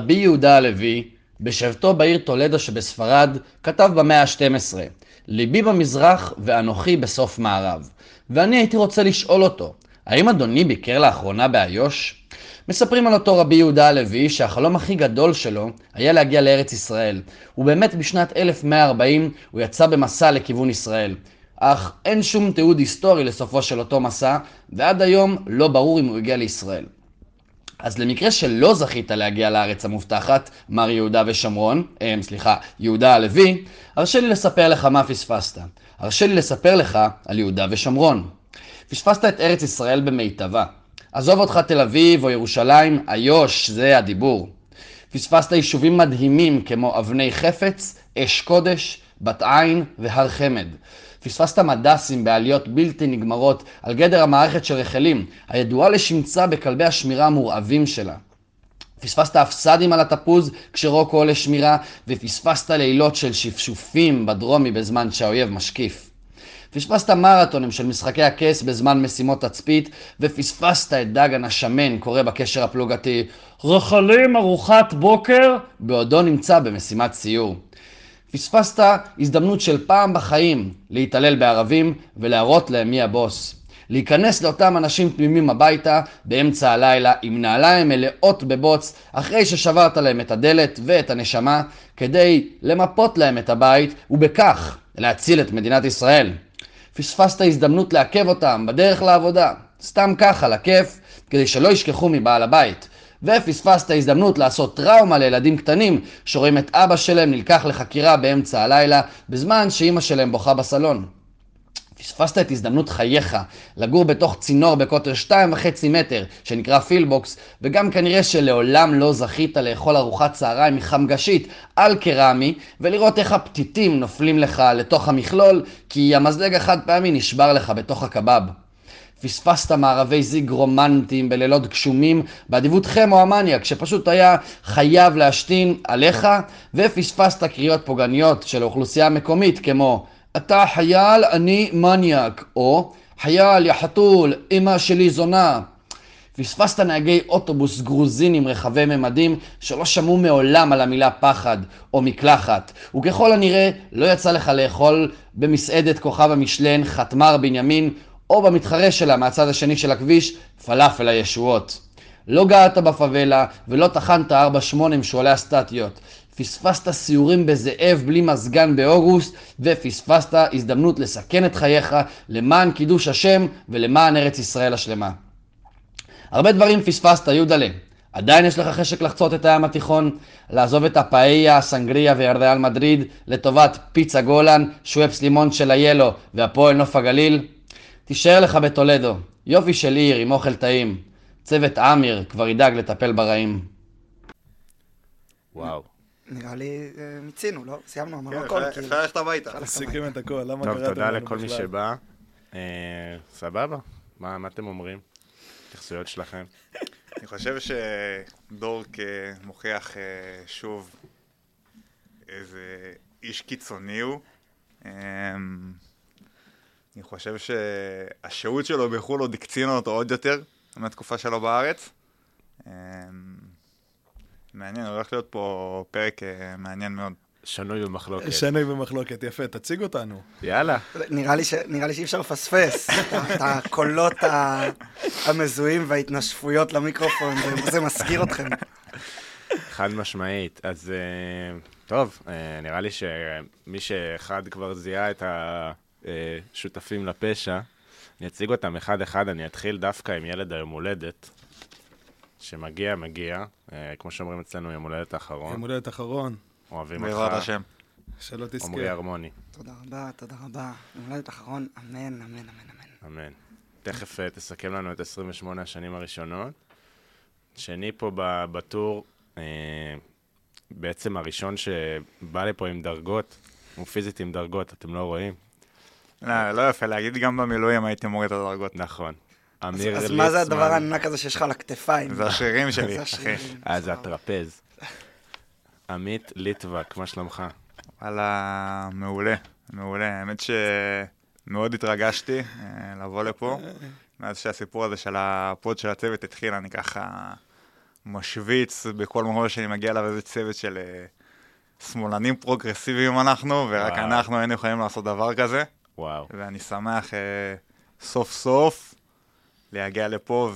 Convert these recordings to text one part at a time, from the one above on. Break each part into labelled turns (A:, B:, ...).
A: רבי יהודה הלוי, בשבתו בעיר טולדו שבספרד, כתב במאה ה-12, ליבי במזרח ואנוכי בסוף מערב. ואני הייתי רוצה לשאול אותו, האם אדוני ביקר לאחרונה באיו"ש? מספרים על אותו רבי יהודה הלוי שהחלום הכי גדול שלו היה להגיע לארץ ישראל. ובאמת בשנת 1140 הוא יצא במסע לכיוון ישראל. אך אין שום תיעוד היסטורי לסופו של אותו מסע, ועד היום לא ברור אם הוא הגיע לישראל. אז למקרה שלא זכית להגיע לארץ המובטחת, מר יהודה ושומרון, אה, סליחה, יהודה הלוי, הרשה לי לספר לך מה פספסת. הרשה לי לספר לך על יהודה ושומרון. פספסת את ארץ ישראל במיטבה. עזוב אותך תל אביב או ירושלים, איו"ש זה הדיבור. פספסת יישובים מדהימים כמו אבני חפץ, אש קודש, בת עין והר חמד. פספסת מדסים בעליות בלתי נגמרות על גדר המערכת של רחלים, הידועה לשמצה בכלבי השמירה המורעבים שלה. פספסת הפסדים על התפוז כשרוקו עולה שמירה, ופספסת לילות של שפשופים בדרומי בזמן שהאויב משקיף. פספסת מרתונים של משחקי הכס בזמן משימות תצפית, ופספסת את דגן השמן קורא בקשר הפלוגתי רחלים ארוחת בוקר, בעודו נמצא במשימת סיור. פספסת הזדמנות של פעם בחיים להתעלל בערבים ולהראות להם מי הבוס. להיכנס לאותם אנשים תמימים הביתה באמצע הלילה עם נעליים מלאות בבוץ אחרי ששברת להם את הדלת ואת הנשמה כדי למפות להם את הבית ובכך להציל את מדינת ישראל. פספסת הזדמנות לעכב אותם בדרך לעבודה, סתם ככה, לכיף, כדי שלא ישכחו מבעל הבית. ופספסת הזדמנות לעשות טראומה לילדים קטנים שרואים את אבא שלהם נלקח לחקירה באמצע הלילה בזמן שאימא שלהם בוכה בסלון. פספסת את הזדמנות חייך לגור בתוך צינור בקוטר שתיים וחצי מטר שנקרא פילבוקס וגם כנראה שלעולם לא זכית לאכול ארוחת צהריים מחמגשית על קרמי ולראות איך הפתיתים נופלים לך לתוך המכלול כי המזלג החד פעמי נשבר לך בתוך הקבב. פספסת מערבי זיג רומנטיים בלילות גשומים באדיבות חמו המניאק שפשוט היה חייב להשתין עליך ופספסת קריאות פוגעניות של האוכלוסייה המקומית כמו אתה חייל, אני מניאק, או חייל, יא חתול, אמא שלי זונה. פספסת נהגי אוטובוס גרוזינים רחבי ממדים שלא שמעו מעולם על המילה פחד או מקלחת, וככל הנראה לא יצא לך לאכול במסעדת כוכב המשלן חתמר בנימין או במתחרה שלה מהצד השני של הכביש פלאפל הישועות. לא געת בפאבלה ולא טחנת 4-8 עם שועלי הסטטיות. פספסת סיורים בזאב בלי מזגן באוגוסט, ופספסת הזדמנות לסכן את חייך למען קידוש השם ולמען ארץ ישראל השלמה. הרבה דברים פספסת, יודלה. עדיין יש לך חשק לחצות את הים התיכון, לעזוב את הפאיה, הסנגריה וירדל מדריד לטובת פיצה גולן, שוואפס לימון של איילו והפועל נוף הגליל? תישאר לך בטולדו, יופי של עיר עם אוכל טעים. צוות עמיר כבר ידאג לטפל ברעים.
B: וואו.
C: נראה לי אה, מיצינו, לא? סיימנו, אמרנו
D: כן,
C: הכל.
D: אפשר-
C: כאילו.
D: אפשר ללכת הביתה.
E: סיכם את הכל, למה
B: טוב,
E: קראתם
B: תודה
E: לנו
B: לכל מי
E: בכלל?
B: שבא. אה, סבבה, מה מה אתם אומרים? התייחסויות שלכם?
D: אני חושב שדורק אה, מוכיח שוב איזה איש קיצוני הוא. אני חושב שהשהות שלו בחו"ל עוד הקצינה אותו עוד יותר מהתקופה שלו בארץ. אמ, מעניין, הולך להיות פה פרק אה, מעניין מאוד.
B: שנוי במחלוקת.
E: שנוי במחלוקת, יפה, תציג אותנו.
B: יאללה.
C: נראה לי ש- נראה לי שאי אפשר לפספס את הקולות ה- המזוהים וההתנשפויות למיקרופון, זה- מזכיר אתכם.
B: חד משמעית. אז אה, טוב, אה, נראה לי שמי שאחד כבר זיהה את השותפים לפשע, אני אציג אותם אחד-אחד, אני אתחיל דווקא עם ילד היום הולדת, שמגיע, מגיע, אה, כמו שאומרים אצלנו, יום הולדת האחרון,
E: יום הולדת אחרון,
B: אוהבים
D: בעזרת
B: אותך,
D: השם.
E: שלא תזכה.
B: עמרי הרמוני,
C: תודה רבה, תודה רבה. יום הולדת אחרון, אמן, אמן, אמן, אמן.
B: אמן. תכף אה, תסכם לנו את 28 השנים הראשונות. שני פה בטור, אה, בעצם הראשון שבא לפה עם דרגות, הוא פיזית עם דרגות, אתם לא רואים?
D: לא, לא יפה להגיד, גם במילואים הייתי מוריד את הדרגות.
B: נכון.
C: אז
B: אמיר
C: אז מה זה הדבר
B: ליצמן.
C: הענק הזה שיש לך על הכתפיים?
D: זה השרירים שלי, אחי.
B: אה, זה הטרפז. עמית ליטבק, מה שלומך?
D: וואלה, מעולה, מעולה. האמת שמאוד התרגשתי אה, לבוא לפה. מאז שהסיפור הזה של הפוד של הצוות התחיל, אני ככה משוויץ בכל מקום שאני מגיע אליו איזה צוות של אה, שמאלנים פרוגרסיביים אנחנו, ורק. אנחנו היינו יכולים לעשות דבר כזה.
B: וואו.
D: ואני שמח אה, סוף סוף להגיע לפה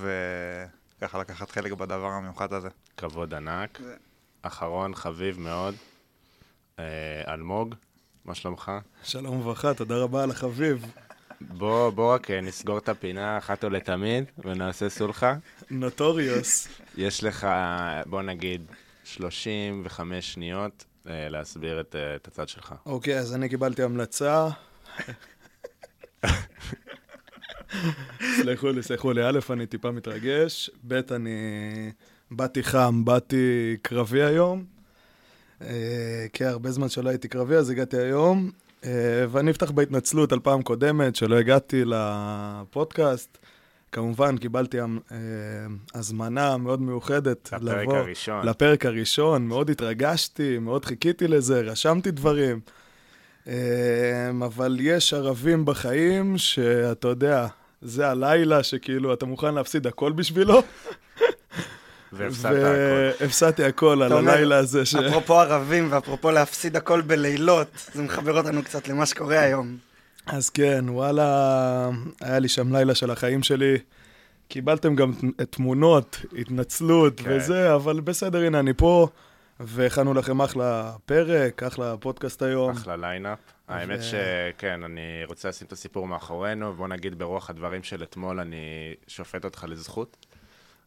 D: וככה לקחת חלק בדבר המיוחד הזה.
B: כבוד ענק.
C: זה-
B: אחרון, חביב מאוד. אה, אלמוג, מה שלומך?
E: שלום וברכה, תודה רבה על החביב.
B: בוא, בוא רק אה, נסגור את הפינה אחת ולתמיד ונעשה סולחה.
E: Notorious.
B: יש לך, בוא נגיד, 35 שניות אה, להסביר את, אה, את הצד שלך.
E: אוקיי, אז אני קיבלתי המלצה. סלחו לי, סלחו לי. א', אני טיפה מתרגש, ב', אני באתי חם, באתי קרבי היום. אה, כן, הרבה זמן שלא הייתי קרבי, אז הגעתי היום. אה, ואני אפתח בהתנצלות על פעם קודמת, שלא הגעתי לפודקאסט. כמובן, קיבלתי אה, הזמנה מאוד מיוחדת
B: לפרק
E: לבוא.
B: הראשון.
E: לפרק הראשון, מאוד התרגשתי, מאוד חיכיתי לזה, רשמתי דברים. אמ, אבל יש ערבים בחיים שאתה יודע, זה הלילה שכאילו אתה מוכן להפסיד הכל בשבילו.
B: והפסדת הכל.
E: והפסדתי הכל על הלילה הזה ש...
C: אפרופו ערבים ואפרופו להפסיד הכל בלילות, זה מחבר אותנו קצת למה שקורה היום.
E: אז כן, וואלה, היה לי שם לילה של החיים שלי. קיבלתם גם תמונות, התנצלות
B: כן.
E: וזה, אבל בסדר, הנה, אני פה, והכנו לכם אחלה פרק, אחלה פודקאסט היום.
B: אחלה lineup. האמת שכן, אני רוצה לשים את הסיפור מאחורינו, בוא נגיד ברוח הדברים של אתמול, אני שופט אותך לזכות.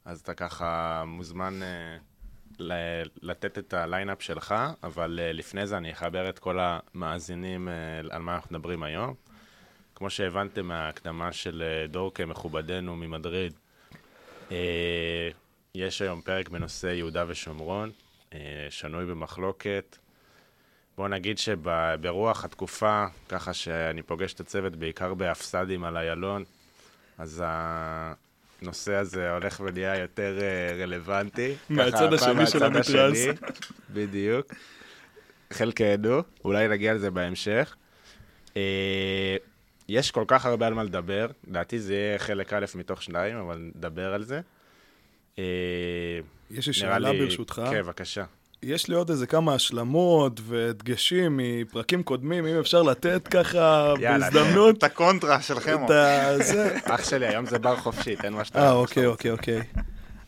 B: אז אתה ככה מוזמן ל- לתת את ה lineup שלך, אבל אה, לפני זה אני אחבר את כל המאזינים אה, על מה אנחנו מדברים היום. כמו שהבנתם מההקדמה של דורקה, מכובדנו ממדריד, יש היום פרק בנושא יהודה ושומרון, שנוי במחלוקת. בוא נגיד שברוח התקופה, ככה שאני פוגש את הצוות בעיקר בהפסדים על איילון, אז הנושא הזה הולך ונהיה יותר אה, רלוונטי.
E: מהצד השני של המתרס.
B: בדיוק. חלקנו, אולי נגיע לזה בהמשך. אה, יש כל כך הרבה על מה לדבר, לדעתי זה יהיה חלק א' מתוך שניים, אבל נדבר על זה.
E: יש לי שאלה
B: לי-
E: ברשותך.
B: כן, בבקשה.
E: יש לי עוד איזה כמה השלמות והדגשים מפרקים קודמים, אם אפשר לתת ככה
B: יאללה,
E: בהזדמנות
D: את הקונטרה של חמו.
E: זה.
B: אח שלי, היום זה בר חופשי, תן מה שאתה...
E: אה, אוקיי, אוקיי, אוקיי.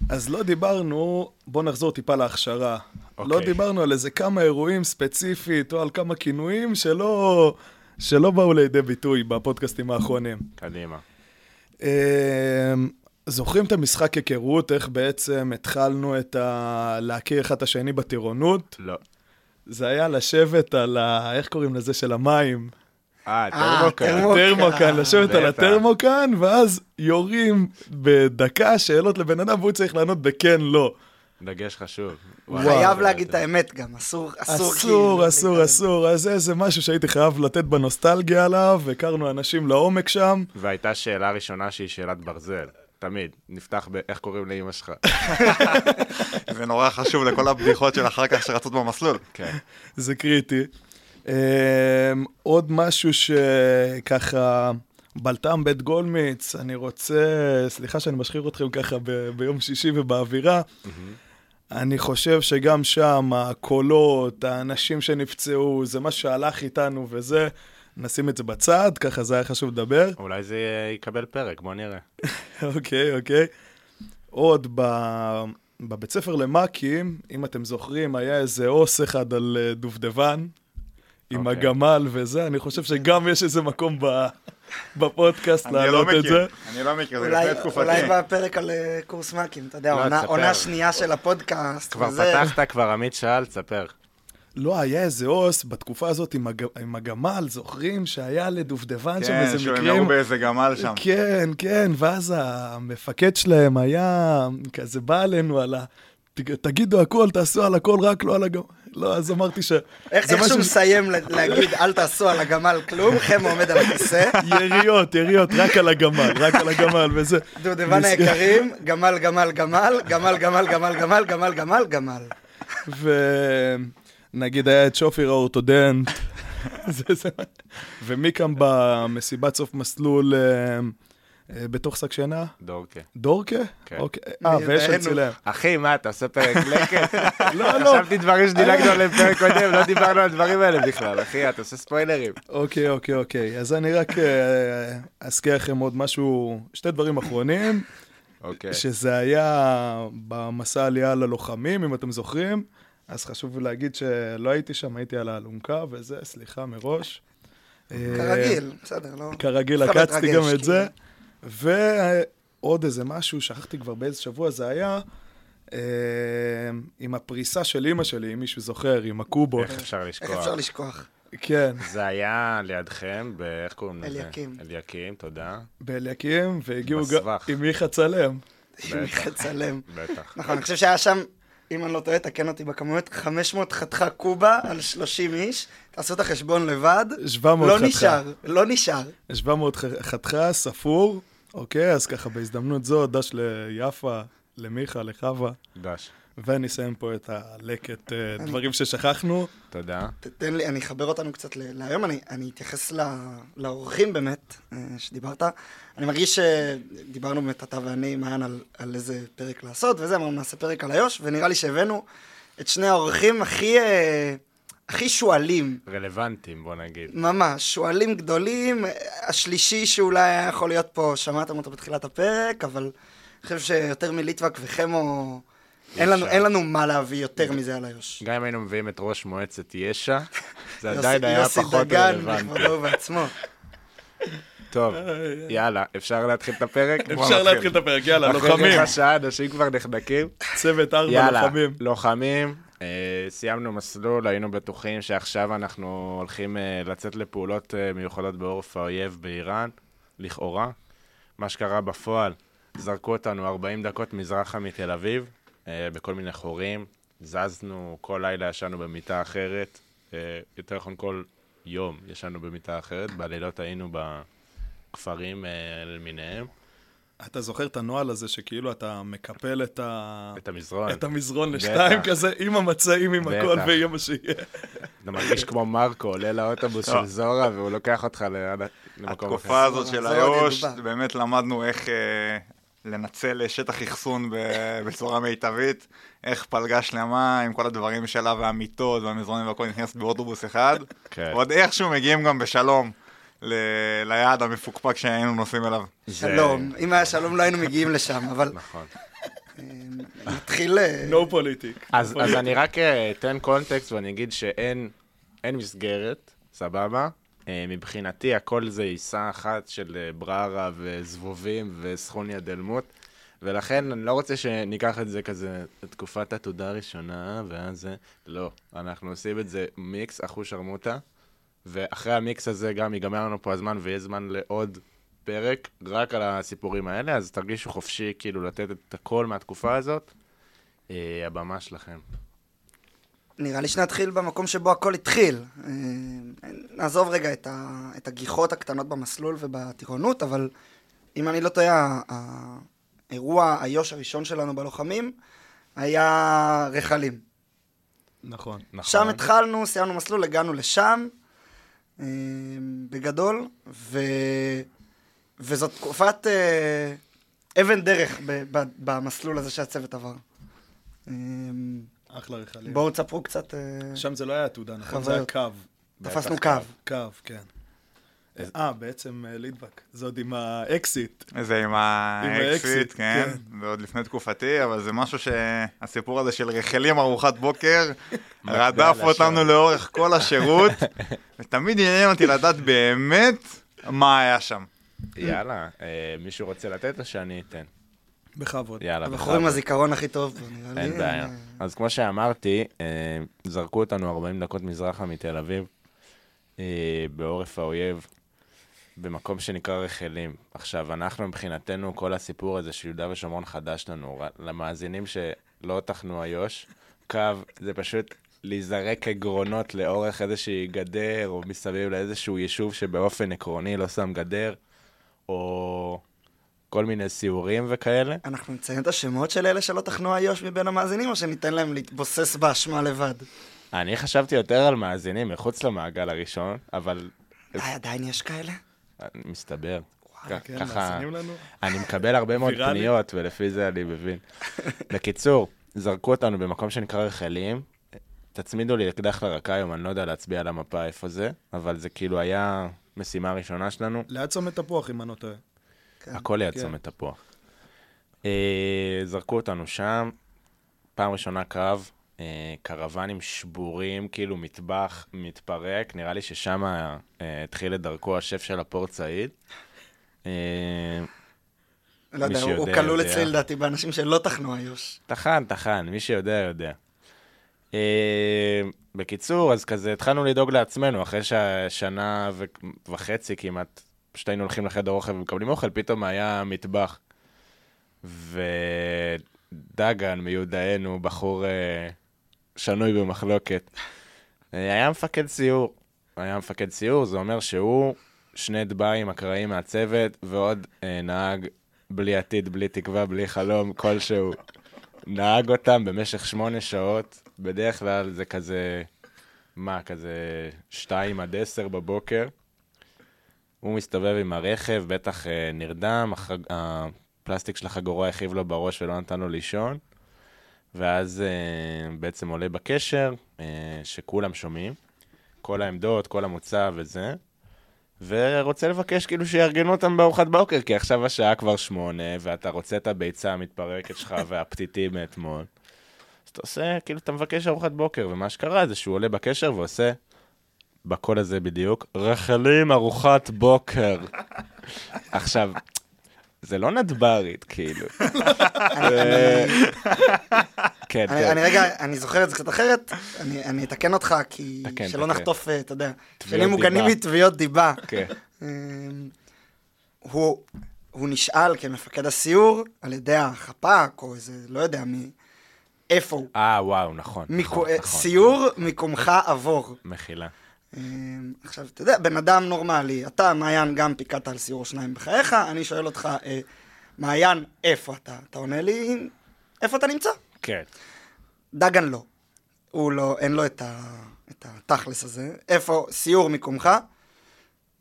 E: אז לא דיברנו, בוא נחזור טיפה להכשרה. לא
B: אוקיי.
E: דיברנו על איזה כמה אירועים ספציפית, או על כמה כינויים שלא, שלא באו לידי ביטוי בפודקאסטים האחרונים.
B: קדימה.
E: זוכרים את המשחק היכרות, איך בעצם התחלנו את ה... להכיר אחד את השני בטירונות?
B: לא.
E: זה היה לשבת על ה... איך קוראים לזה? של המים.
B: אה,
C: אה.
B: טרמוקה.
E: טרמוקן, לשבת על. הטרמוקן, ואז יורים בדקה שאלות לבן אדם, והוא צריך לענות בכן, לא.
B: דגש חשוב.
C: חייב להגיד את האמת גם, אסור, אסור
E: אסור,
C: כאילו
E: אסור,
C: להתעלם.
E: אסור. אז זה איזה משהו שהייתי חייב לתת בנוסטלגיה עליו, הכרנו אנשים לעומק שם.
B: והייתה שאלה ראשונה שהיא שאלת ברזל. תמיד. נפתח ב... איך קוראים לאמא שלך?
D: זה נורא חשוב לכל הבדיחות של אחר כך שרצות במסלול.
B: כן.
E: זה קריטי. אמ, עוד משהו שככה, בלטם בית גולמיץ, אני רוצה, סליחה שאני משחיר אתכם ככה ב- ביום שישי ובאווירה, אני חושב שגם שם הקולות, האנשים שנפצעו, זה מה שהלך איתנו וזה, נשים את זה בצד, ככה זה היה חשוב לדבר.
B: אולי זה יקבל פרק, בוא נראה.
E: אוקיי, אוקיי. עוד ב... בבית ספר למאקים, אם אתם זוכרים, היה איזה עוס אחד על אה, דובדבן, עם
B: אוקיי.
E: הגמל וזה, אני חושב שגם יש איזה מקום ב... בפודקאסט
D: אני לא
E: להעלות את זה.
D: מכיר, אני לא מכיר, זה
C: אולי,
D: לפני תקופתי.
C: אולי בפרק על אה, קורס מ"כים, אתה יודע,
B: לא,
C: עונה-. עונה שנייה של הפודקאסט.
B: כבר
C: וזה-
B: פתחת, כבר עמית שאל, תספר.
E: לא, היה איזה עוס בתקופה הזאת עם, הג... עם הגמל, זוכרים שהיה לדובדבן שם
D: כן,
E: איזה
D: שהוא
E: מקרים?
D: נראו באיזה גמל שם.
E: כן, כן, ואז המפקד שלהם היה כזה בא אלינו על ה... "ת- תגידו הכל, תעשו על הכל, רק לא על הגמל. לא, אז אמרתי ש...
C: איך שהוא
E: משהו-
C: מסיים ל- להגיד, אל תעשו על הגמל כלום, חמו עומד על הכיסא,
E: יריות, יריות, רק על הגמל, רק על הגמל, וזה.
C: דודבן היקרים, גמל, גמל, גמל, גמל, גמל, גמל, גמל, גמל, גמל, גמל.
E: ונגיד היה את שופיר האורתודנט, זה, זה. ומכאן במסיבת סוף מסלול, אה, אה, בתוך שק שינה.
B: דורקה.
E: דורקה?
B: כן.
E: אוקיי. אה, ואשל
C: בעינינו.
E: צילם.
B: אחי, מה, אתה עושה פרק לקט?
E: לא, לא.
B: חשבתי דברים שדילגנו עליהם פרק קודם, לא דיברנו על הדברים האלה בכלל, אחי, אתה עושה ספוילרים.
E: אוקיי, אוקיי, אוקיי. אז אני רק אה, אזכיר לכם עוד משהו, שתי דברים אחרונים,
B: אוקיי.
E: שזה היה במסע העלייה ללוחמים, אם אתם זוכרים. אז חשוב להגיד שלא הייתי שם, הייתי על האלונקה וזה, סליחה מראש. אה,
C: כרגיל, בסדר, לא...
E: כרגיל עקצתי גם את זה. ועוד איזה משהו, שכחתי כבר באיזה שבוע זה היה, אה, עם הפריסה של אימא שלי, אם מישהו זוכר, עם הקובות.
B: איך אפשר
C: איך
B: לשכוח?
C: אפשר לשכוח?
E: כן,
B: זה היה לידכם, באיך קוראים לזה?
C: אליקים.
B: אליקים, תודה.
E: באליקים, והגיעו גם
B: בסבך.
E: עם מיכה צלם.
C: עם מיכה צלם.
B: בטח.
C: נכון, אני חושב שהיה שם, אם אני לא טועה, תקן אותי בכמויות, 500 חתיכה קובה על 30 איש. תעשו את החשבון לבד.
E: 700
C: לא
E: חתכה.
C: נשאר, לא נשאר.
E: 700 ח- חתכה, ספור. אוקיי, אז ככה בהזדמנות זו, דש ליפה, למיכה, לחווה,
B: דש.
E: ונסיים פה את הלקט אה, דברים ששכחנו.
B: תודה.
C: תן לי, אני אחבר אותנו קצת ל- להיום, אני, אני אתייחס ל, לאורחים באמת, אה, שדיברת. אני מרגיש שדיברנו באמת, אתה ואני, מעיין, על, על איזה פרק לעשות, וזה, אמרנו, נעשה פרק על איו"ש, ונראה לי שהבאנו את שני האורחים הכי, אה, הכי שועלים.
B: רלוונטיים, בוא נגיד.
C: ממש, שועלים גדולים. השלישי שאולי היה יכול להיות פה, שמעתם אותו בתחילת הפרק, אבל אני חושב שיותר מליטווק וחמו, אין לנו. אין לנו מה להביא יותר מזה על איו"ש.
B: גם אם היינו מביאים את ראש מועצת יש"ע, זה
C: יוסי-
B: עדיין היה
C: יוסי
B: פחות
C: דגן
B: רלוונטי.
C: בכבודו ובעצמו.
B: טוב, יאללה, אפשר להתחיל את הפרק?
E: אפשר. להתחיל את הפרק, יאללה,
B: אחרי
E: לוחמים.
B: רבע שעה אנשים כבר נחנקים.
E: צוות ארבע
B: יאללה,
E: לוחמים.
B: לוחמים. אה, סיימנו מסלול, היינו בטוחים שעכשיו אנחנו הולכים אה, לצאת לפעולות אה, מיוחדות בעורף האויב באיראן, לכאורה. מה שקרה בפועל, זרקו אותנו 40 דקות מזרחה מתל אביב, בכל מיני חורים. זזנו, כל לילה ישנו במיטה אחרת. אה, יותר נכון, כל יום ישנו במיטה אחרת. בלילות היינו בכפרים אה, למיניהם.
E: אתה זוכר את הנוהל הזה שכאילו אתה מקפל את ה...
B: את המזרון.
E: את המזרון לשתיים
B: בטח.
E: כזה, עם המצעים, עם הכל. ויהיה מה שיהיה.
B: אתה מרגיש כמו מרקו, עולה לאוטובוס של זורה והוא לוקח אותך למקום
D: התקופה
B: אחר.
D: הזאת של איו"ש. באמת למדנו איך אה, לנצל שטח אחסון בצורה מיטבית, איך פלגה שלמה עם כל הדברים שלה והמיטות והמזרונים והכל נכנסת באוטובוס אחד,
B: כן.
D: ועוד איכשהו מגיעים גם בשלום ל- ליעד המפוקפק שהיינו נוסעים אליו.
B: זה-
C: שלום. אם היה שלום לא היינו מגיעים לשם, אבל
B: נכון.
C: אה, נתחיל... אה,
E: No politics.
B: אז אז אני רק אה, אתן קונטקסט ואני אגיד שאין אין מסגרת, סבבה? אה, מבחינתי הכל זה עיסה אחת של אה, בררה וזבובים וסכוניה דלמוט. ולכן אני לא רוצה שניקח את זה כזה לתקופת התעודה הראשונה, ואז זה... לא, אנחנו עושים את זה מיקס אחוש שרמוטה, ואחרי המיקס הזה גם ייגמר לנו פה הזמן ויהיה זמן לעוד פרק רק על הסיפורים האלה, אז תרגישו חופשי כאילו לתת את הכל מהתקופה הזאת. אה, הבמה שלכם.
C: נראה לי שנתחיל במקום שבו הכל התחיל. אה, נעזוב רגע את, ה, את הגיחות הקטנות במסלול ובטירונות, אבל אם אני לא טועה, האירוע איו"ש הראשון שלנו בלוחמים היה רחלים.
E: נכון.
B: נכון?
C: שם התחלנו, סיימנו מסלול, הגענו לשם, אה, בגדול, ו... וזאת תקופת אה, אבן דרך במסלול הזה שהצוות עבר.
E: אחלה רחלים.
C: בואו תספרו קצת, אה,
E: שם זה לא היה עתודה, נכון? זה היה. קו.
C: תפסנו קו.
E: קו, כן. אה, בעצם אה, לידבק. זה עוד עם האקסיט.
D: זה עם האקסיט, כן,
E: כן.
D: ועוד לפני תקופתי, אבל זה משהו שהסיפור הזה של רחלים ארוחת בוקר, רדף אותנו. לאורך כל השירות, ותמיד עניין אותי לדעת באמת מה היה שם.
B: יאללה, אה, מישהו רוצה לתת או שאני אתן?
E: בכבוד.
B: יאללה,
C: הבחור עם
B: בכבוד.
C: הזיכרון הכי טוב פה, נראה לי.
B: אין בעיה. אז כמו שאמרתי, אה, זרקו אותנו 40 דקות מזרחה מתל אביב, אה, בעורף האויב, במקום שנקרא רחלים. עכשיו, אנחנו מבחינתנו, כל הסיפור הזה של יהודה ושומרון חדש לנו. למאזינים שלא תחנו איו"ש, קו זה פשוט להיזרק כגרונות לאורך איזושהי גדר, או מסביב לאיזשהו יישוב שבאופן עקרוני לא שם גדר, או כל מיני סיורים וכאלה.
C: אנחנו נציין את השמות של אלה שלא תחנו איו"ש מבין המאזינים, או שניתן להם להתבוסס באשמה לבד?
B: אני חשבתי יותר על מאזינים מחוץ למעגל הראשון, אבל
C: די, עדיין יש כאלה?
B: מסתבר.
E: כן,
B: ככה,
E: מאזינים לנו?
B: אני מקבל הרבה מאוד. פניות, ולפי זה אני מבין. בקיצור, זרקו אותנו במקום שנקרא רחלים, תצמידו לי אקדח לרקה היום, אני לא יודע להצביע על המפה איפה זה, אבל זה כאילו היה משימה ראשונה שלנו,
E: ליד צומת תפוח, אם אני לא טועה.
C: כן.
B: הכל ליד
E: כן.
B: צומת תפוח. אה, זרקו אותנו שם, פעם ראשונה קרב, אה, קרוונים שבורים, כאילו מטבח מתפרק, נראה לי ששם אה, התחיל את דרכו השף של הפורט סעיד. אה,
C: לא יודע,
B: מי
C: הוא-
B: שיודע,
C: כלול. אצלי לדעתי באנשים שלא טחנו איו"ש.
B: טחן, טחן, מי שיודע, יודע. אה, בקיצור, אז כזה התחלנו לדאוג לעצמנו, אחרי ששנה ו- וחצי כמעט, היינו הולכים לחדר אוכל ומקבלים אוכל, פתאום היה מטבח. ודגן מיודענו, בחור אה, שנוי במחלוקת, היה מפקד סיור. היה מפקד סיור, זה אומר שהוא, שני דביים אקראיים מהצוות, ועוד אה, נהג בלי עתיד, בלי תקווה, בלי חלום כלשהו. נהג אותם במשך שמונה שעות, בדרך כלל זה כזה, מה, כזה שתיים עד עשר בבוקר. הוא מסתובב עם הרכב, בטח אה, נרדם, החג... הפלסטיק של החגורה הכאיב לו בראש ולא נתן לו לישון, ואז אה, בעצם עולה בקשר, אה, שכולם שומעים, כל העמדות, כל המוצא וזה, ורוצה לבקש כאילו שיארגנו אותם בארוחת בוקר, כי עכשיו השעה כבר שמונה, ואתה רוצה את הביצה המתפרקת שלך והפתיתים מאתמול. אז אתה עושה, כאילו, אתה מבקש ארוחת בוקר, ומה שקרה זה שהוא עולה בקשר ועושה, בקול הזה בדיוק, רחלים ארוחת בוקר. עכשיו, זה לא נדברית, כאילו. כן,
C: אני,
B: כן.
C: אני רגע, אני זוכר את זה קצת אחרת, אני, אתקן אותך, כי שלא. נחטוף, אה, אתה יודע, שנים מוגנים. מתביעות דיבה.
B: כן.
C: אמ, הוא, נשאל כמפקד הסיור על ידי החפ"ק, או איזה, לא יודע מי, איפה הוא.
B: אה, וואו, נכון. נכון,
C: אה,
B: נכון.
C: סיור מקומך עבור.
B: מחילה.
C: אמ, עכשיו, אתה יודע, בן אדם נורמלי, אתה, מעיין, גם פיקדת על סיור שניים בחייך, אני שואל אותך, אה, מעיין, איפה אתה? אתה עונה לי, איפה אתה נמצא?
B: כן.
C: דגן לא. הוא לא, אין לו את, ה, את התכלס הזה. איפה סיור מקומך?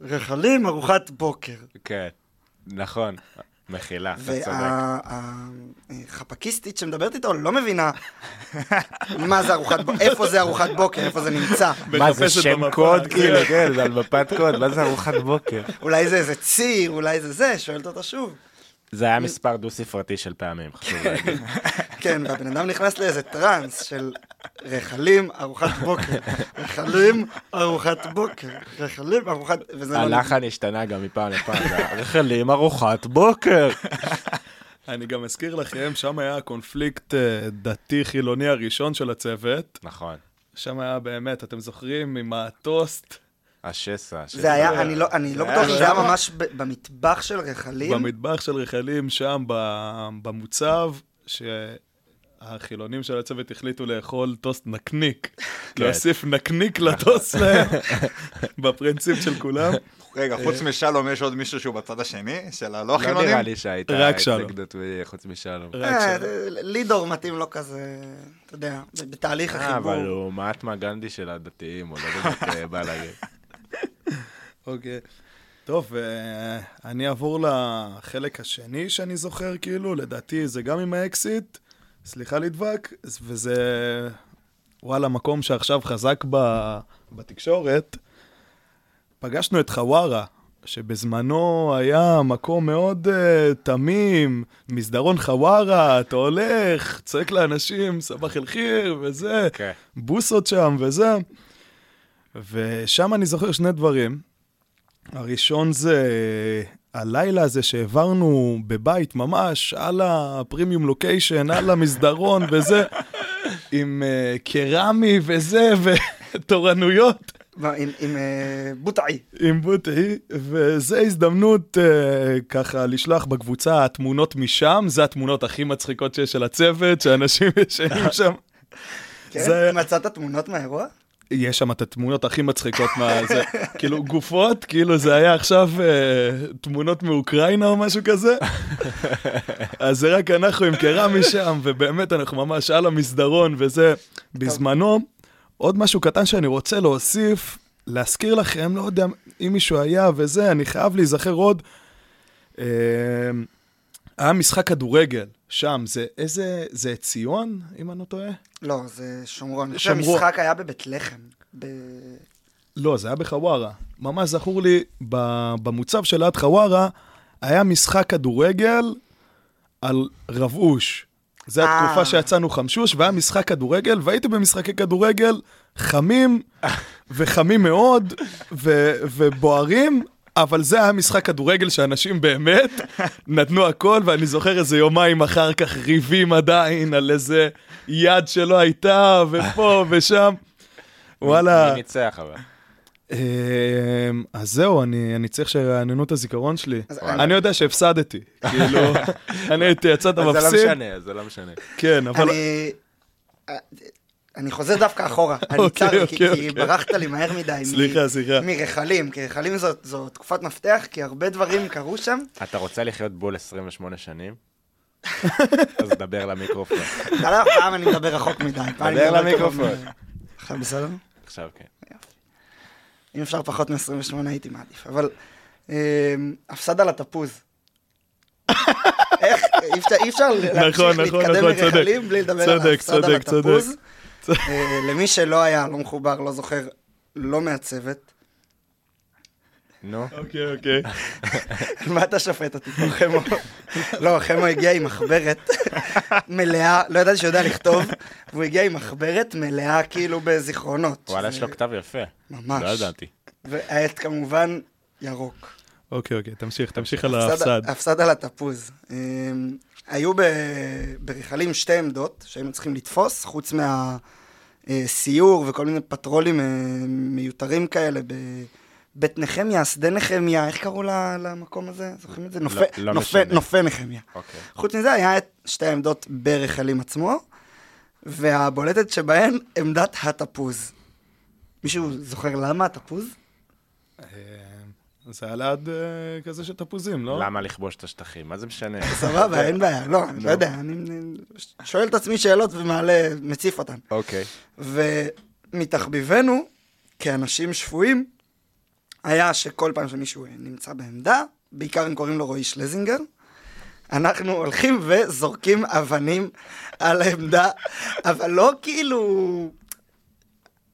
C: רחלים, ארוחת בוקר.
B: כן, נכון, מחילה, אתה צודק.
C: והחפקיסטית שמדברת איתו לא מבינה מה זה ארוחת בוקר, איפה זה ארוחת בוקר, איפה זה נמצא.
B: מה זה שם קוד. כאילו, כן, זה על מפת קוד, מה זה ארוחת בוקר?
C: אולי זה איזה ציר, אולי זה זה, שואלת אותה שוב.
B: זה היה מספר דו-ספרתי של פעמים, חשוב להגיד.
C: כן, והבן אדם נכנס לאיזה טראנס של רחלים, ארוחת בוקר. רחלים, ארוחת בוקר. רחלים, ארוחת... לא...
B: הלחן השתנה גם מפעם לפעם, זה רחלים ארוחת בוקר.
E: אני גם אזכיר לכם, שם היה הקונפליקט אה, דתי-חילוני הראשון של הצוות.
B: נכון,
E: שם היה באמת, אתם זוכרים, עם הטוסט
B: השסע. השסע.
C: זה היה, אני לא, אני לא
D: זה
C: בטוח
D: היה
C: שזה היה
D: שם?
C: ממש במטבח של רחלים.
E: במטבח של רחלים, שם במוצב, שהחילונים של הצוות החליטו לאכול טוסט נקניק.
B: כן.
E: להוסיף נקניק לטוסט שלהם, בפרינציפ של כולם.
D: רגע, חוץ משלום יש עוד מישהו שהוא בצד השני, של הלא
B: לא
D: חילונים?
B: נראה לי שהייתה. התנגדות חוץ משלום.
C: אה, לידור מתאים לו כזה, אתה יודע, בתהליך
B: אה,
C: החיבור.
B: אבל הוא מעטמה גנדי של הדתיים, הוא לא באמת אה, בא להגיד.
E: אוקיי. טוב, אה, אני אעבור לחלק השני שאני זוכר, כאילו, לדעתי זה גם עם האקסיט, סליחה לדבק, וזה, וואלה, מקום שעכשיו חזק ב, בתקשורת. פגשנו את חווארה, שבזמנו היה מקום מאוד uh, תמים, מסדרון חווארה, אתה הולך, צועק לאנשים, סבח אל חיר וזה,
B: כן.
E: בוסות שם וזה. ושם אני זוכר שני דברים. הראשון זה הלילה הזה שהעברנו בבית ממש, על הפרימיום לוקיישן, על המסדרון וזה, עם uh, קרמי וזה, ותורנויות.
C: מה, עם- עם אה, בוטעי.
E: עם בוטי, וזה הזדמנות uh, ככה לשלוח בקבוצה תמונות משם, זה התמונות הכי מצחיקות שיש של הצוות, שאנשים ישנים שם.
C: כן?
E: זה-
C: מצאת תמונות מהאירוע?
E: יש שם את התמונות הכי מצחיקות מה... זה, כאילו גופות, כאילו זה היה עכשיו uh, תמונות מאוקראינה או משהו כזה. אז זה רק אנחנו עם קרמי שם, ובאמת אנחנו ממש על המסדרון וזה. בזמנו, עוד משהו קטן שאני רוצה להוסיף, להזכיר לכם, לא יודע אם מישהו היה וזה, אני חייב להיזכר עוד. אה, היה משחק כדורגל, שם, זה איזה, זה ציון, אם אני לא טועה?
C: לא, זה שומרון. אני חושב. שהמשחק היה בבית לחם. ב...
E: לא, זה היה בחווארה. ממש זכור לי, במוצב של ליד חווארה, היה משחק כדורגל על רבעוש. זו
C: אה.
E: התקופה שיצאנו חמשוש, והיה משחק כדורגל, והייתי במשחקי כדורגל חמים, וחמים מאוד, ו- ובוערים, אבל זה היה משחק כדורגל שאנשים באמת נתנו הכל, ואני זוכר איזה יומיים אחר כך ריבים עדיין על איזה יד שלא הייתה, ופה ושם. וואלה.
B: מי ניצח אבל?
E: אמ, אז זהו, אני, אני צריך שירעננו את הזיכרון שלי. אני יודע שהפסדתי, כאילו, אני הייתי, יצאת
B: אז זה לא
E: מפסיד,
B: משנה, זה לא משנה.
E: כן, אבל
C: אני... חוזר דווקא אחורה, אני
E: אוקיי,
C: צר, כי-
E: אוקיי,
C: כי
E: אוקיי.
C: ברחת לי מהר מדי.
E: סליחה, סליחה.
C: מרחלים, כי רחלים זו תקופת מפתח, כי הרבה דברים קרו שם.
B: אתה רוצה לחיות בול 28 שנים? אז דבר למיקרופון.
C: אתה לא, פעם אני מדבר רחוק מדי.
B: דבר למיקרופון.
C: עכשיו בסדר?
B: עכשיו כן.
C: אם אפשר פחות מ-28 הייתי מעדיף, אבל אמ, הפסד על התפוז. איך, אי אפשר- להמשיך
E: נכון, נכון,
C: להתקדם
E: נכון.
C: מרחלים בלי לדבר על ההפסד על
E: צודק, צודק.
C: התפוז. אה, למי שלא היה, לא מחובר, לא זוכר, לא מהצוות.
B: נו,
E: אוקיי, אוקיי.
C: על מה אתה שופט אותי פה, חמו? לא, חמו הגיע עם מחברת מלאה, לא ידעתי שהוא יודע לכתוב, והוא הגיע עם מחברת מלאה כאילו בזיכרונות.
B: וואלה, יש לו כתב יפה.
C: ממש.
B: לא ידעתי.
C: והעט כמובן ירוק.
E: אוקיי, אוקיי, תמשיך, תמשיך על
C: הפסד-
E: ההפסד.
C: הפסד על התפוז. אמ, היו ברכלים שתי עמדות שהיינו צריכים לתפוס, חוץ מהסיור וכל מיני פטרולים אה, מיותרים כאלה בבית נחמיה, שדה נחמיה, איך קראו ל- למקום הזה? זוכרים את זה? נופה,
B: לא
C: נופה,
B: משנה.
C: נופה נחמיה.
B: אוקיי.
C: חוץ מזה היה את שתי העמדות ברחלים עצמו, והבולטת שבהן עמדת התפוז. מישהו זוכר למה התפוז?
E: זה היה ליד אה, כזה של תפוזים, לא?
B: למה לכבוש את השטחים? מה זה משנה?
C: סבבה, אין בעיה. לא, אני לא יודע, אני שואל את עצמי שאלות ומעלה, מציף אותן.
B: אוקיי.
C: ומתחביבנו, כאנשים שפויים, היה שכל פעם שמישהו נמצא בעמדה, בעיקר אם קוראים לו רועי שלזינגר, אנחנו הולכים וזורקים אבנים על העמדה, אבל לא כאילו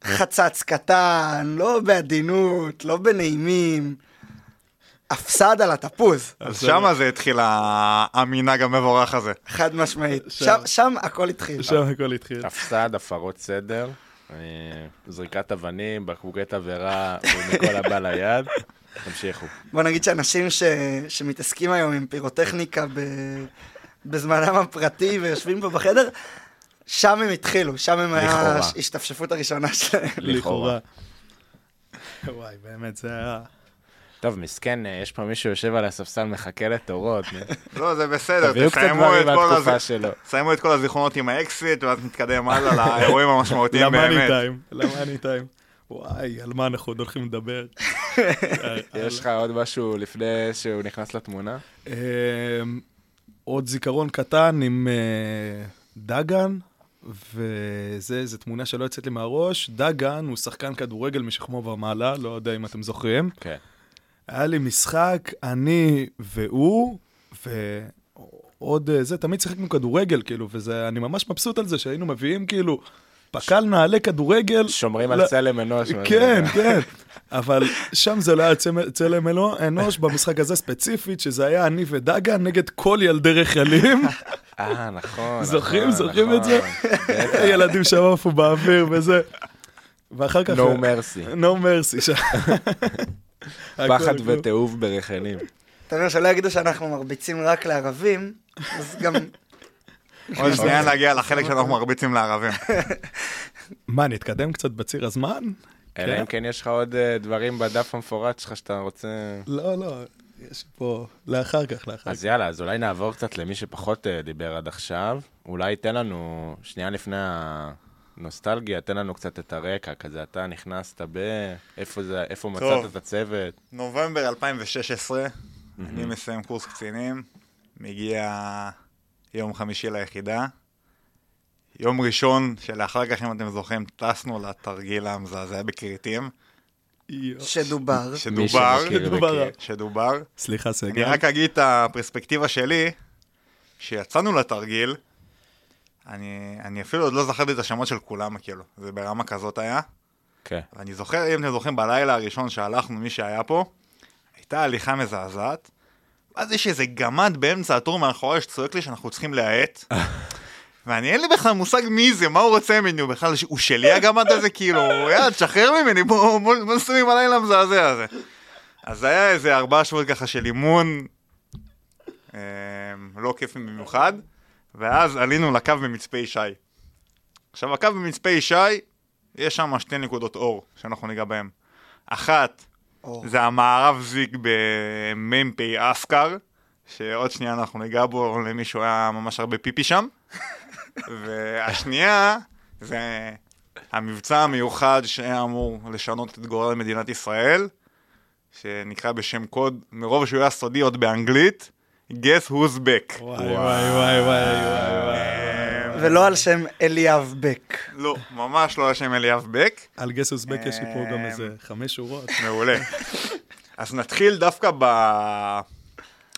C: חצץ קטן, לא בעדינות, לא בנעימים, הפסד על התפוז.
D: אז שמה זה התחיל המנהג המבורך הזה.
C: חד משמעית.
E: שם.
C: הכל התחיל.
E: שם הכל התחיל.
B: הפסד, הפרות סדר, אה, זריקת אבנים, בקבוקי תבערה ומכל הבא ליד. תמשיכו.
C: בוא נגיד שאנשים ש... שמתעסקים היום עם פירוטכניקה ב... בזמנם הפרטי ויושבים פה בחדר, שם הם התחילו, שם הם היה. ההשתפשפות הראשונה שלהם.
E: לכאורה. וואי, באמת, זה היה...
B: טוב, מסכן, אה, יש פה מישהו יושב על הספסל מחכה לתורות.
D: לא, זה בסדר,
B: תביאו קצת
D: תסיימו את
B: דברים
D: כל הזיכרונות עם האקסיט, ואז נתקדם הלאה לאירועים המשמעותיים
E: למאני
D: באמת.
E: טיים, למאני טיים. וואי, על מה אנחנו עוד הולכים לדבר?
B: יש לך עוד משהו לפני שהוא נכנס לתמונה?
E: אמ, עוד זיכרון קטן עם אה, דגן, וזה זו תמונה שלא יוצאת לי מהראש. דגן הוא שחקן כדורגל משכמו ומעלה, לא יודע אם אתם זוכרים.
B: כן.
E: היה לי משחק, אני והוא, ועוד אה, זה, תמיד שיחקנו כדורגל, כאילו, וזה, אני ממש מבסוט על זה שהיינו מביאים, כאילו, פקל נעלי כדורגל.
B: שומרים
E: לא-
B: על צלם אנוש.
E: כן. כן. אבל שם זה לא היה צלם אנוש, במשחק הזה ספציפית, שזה היה אני ודגן נגד כל ילדי רחלים.
B: אה, נכון.
E: זוכרים?
B: נכון,
E: זוכרים את
B: נכון.
E: זה?
B: בטח.
E: ילדים שם עפו באוויר וזה. ואחר כך...
B: No mercy.
E: No mercy.
B: פחד. ותיעוב ברחלים.
C: אתה אומר שלא יגידו שאנחנו מרביצים רק לערבים, אז גם...
D: עוד שנייה נגיע לחלק שאנחנו מרביצים לערבים.
E: מה, נתקדם קצת בציר הזמן?
B: אלא אם כן יש לך עוד אה, דברים בדף המפורט שלך שאתה רוצה...
E: לא, לא, יש פה... לאחר כך, לאחר כך.
B: אז יאללה, אז אולי נעבור קצת למי שפחות אה, דיבר עד עכשיו. אולי תן לנו, שנייה לפני הנוסטלגיה, תן לנו קצת את הרקע, כזה אתה נכנסת ב... איפה זה, איפה
D: טוב.
B: מצאת את הצוות?
D: נובמבר 2016, אני מסיים קורס קצינים, מגיע יום חמישי ליחידה. יום ראשון, שלאחר כך, אם אתם זוכרים, טסנו לתרגיל המזעזע בכרתים.
E: יואו.
C: שדובר.
D: שדובר,
B: מי שמכיר
E: דובר.
B: מכיר.
D: שדובר.
E: סליחה,
D: אני
E: סגל.
D: רק אגיד את הפרספקטיבה שלי, שיצאנו לתרגיל, אני, אני אפילו עוד לא זכרתי את השמות של כולם, כאילו, זה ברמה כזאת היה.
B: כן.
D: ואני זוכר, אם אתם זוכרים, בלילה הראשון שהלכנו, מי שהיה פה, הייתה הליכה מזעזעת, ואז יש איזה גמד באמצע הטור מאחורי שצועק לי שאנחנו צריכים להאט. ואני אין לי בכלל מושג מי זה, מה הוא רוצה ממני, הוא בכלל, הוא שלי הגמד הזה, כאילו, יאללה, תשחרר ממני, בוא, בוא, בוא נסתום עם הלילה המזעזע הזה. אז זה היה איזה ארבעה שבועות ככה של אימון, אה, לא כיפים במיוחד, ואז עלינו לקו במצפה ישי. עכשיו, הקו במצפה ישי, יש שם שתי נקודות אור שאנחנו ניגע בהן. אחת,
C: או,
D: זה המערב זיג במ"פ אסקר, שעוד שנייה אנחנו ניגע בו, למישהו היה ממש הרבה פיפי שם. והשנייה, זה המבצע המיוחד שהיה אמור לשנות את גורל מדינת ישראל, שנקרא בשם קוד, מרוב שהוא היה סודי עוד באנגלית, guess who's back.
E: וואי וואי וואי וואי וואי.
C: ולא על שם אליאב בק.
D: לא, ממש לא השם אליאב בק.
E: על גסוס בק יש לי פה גם
D: אמ,
E: איזה חמש שורות.
D: מעולה. אז נתחיל דווקא ב...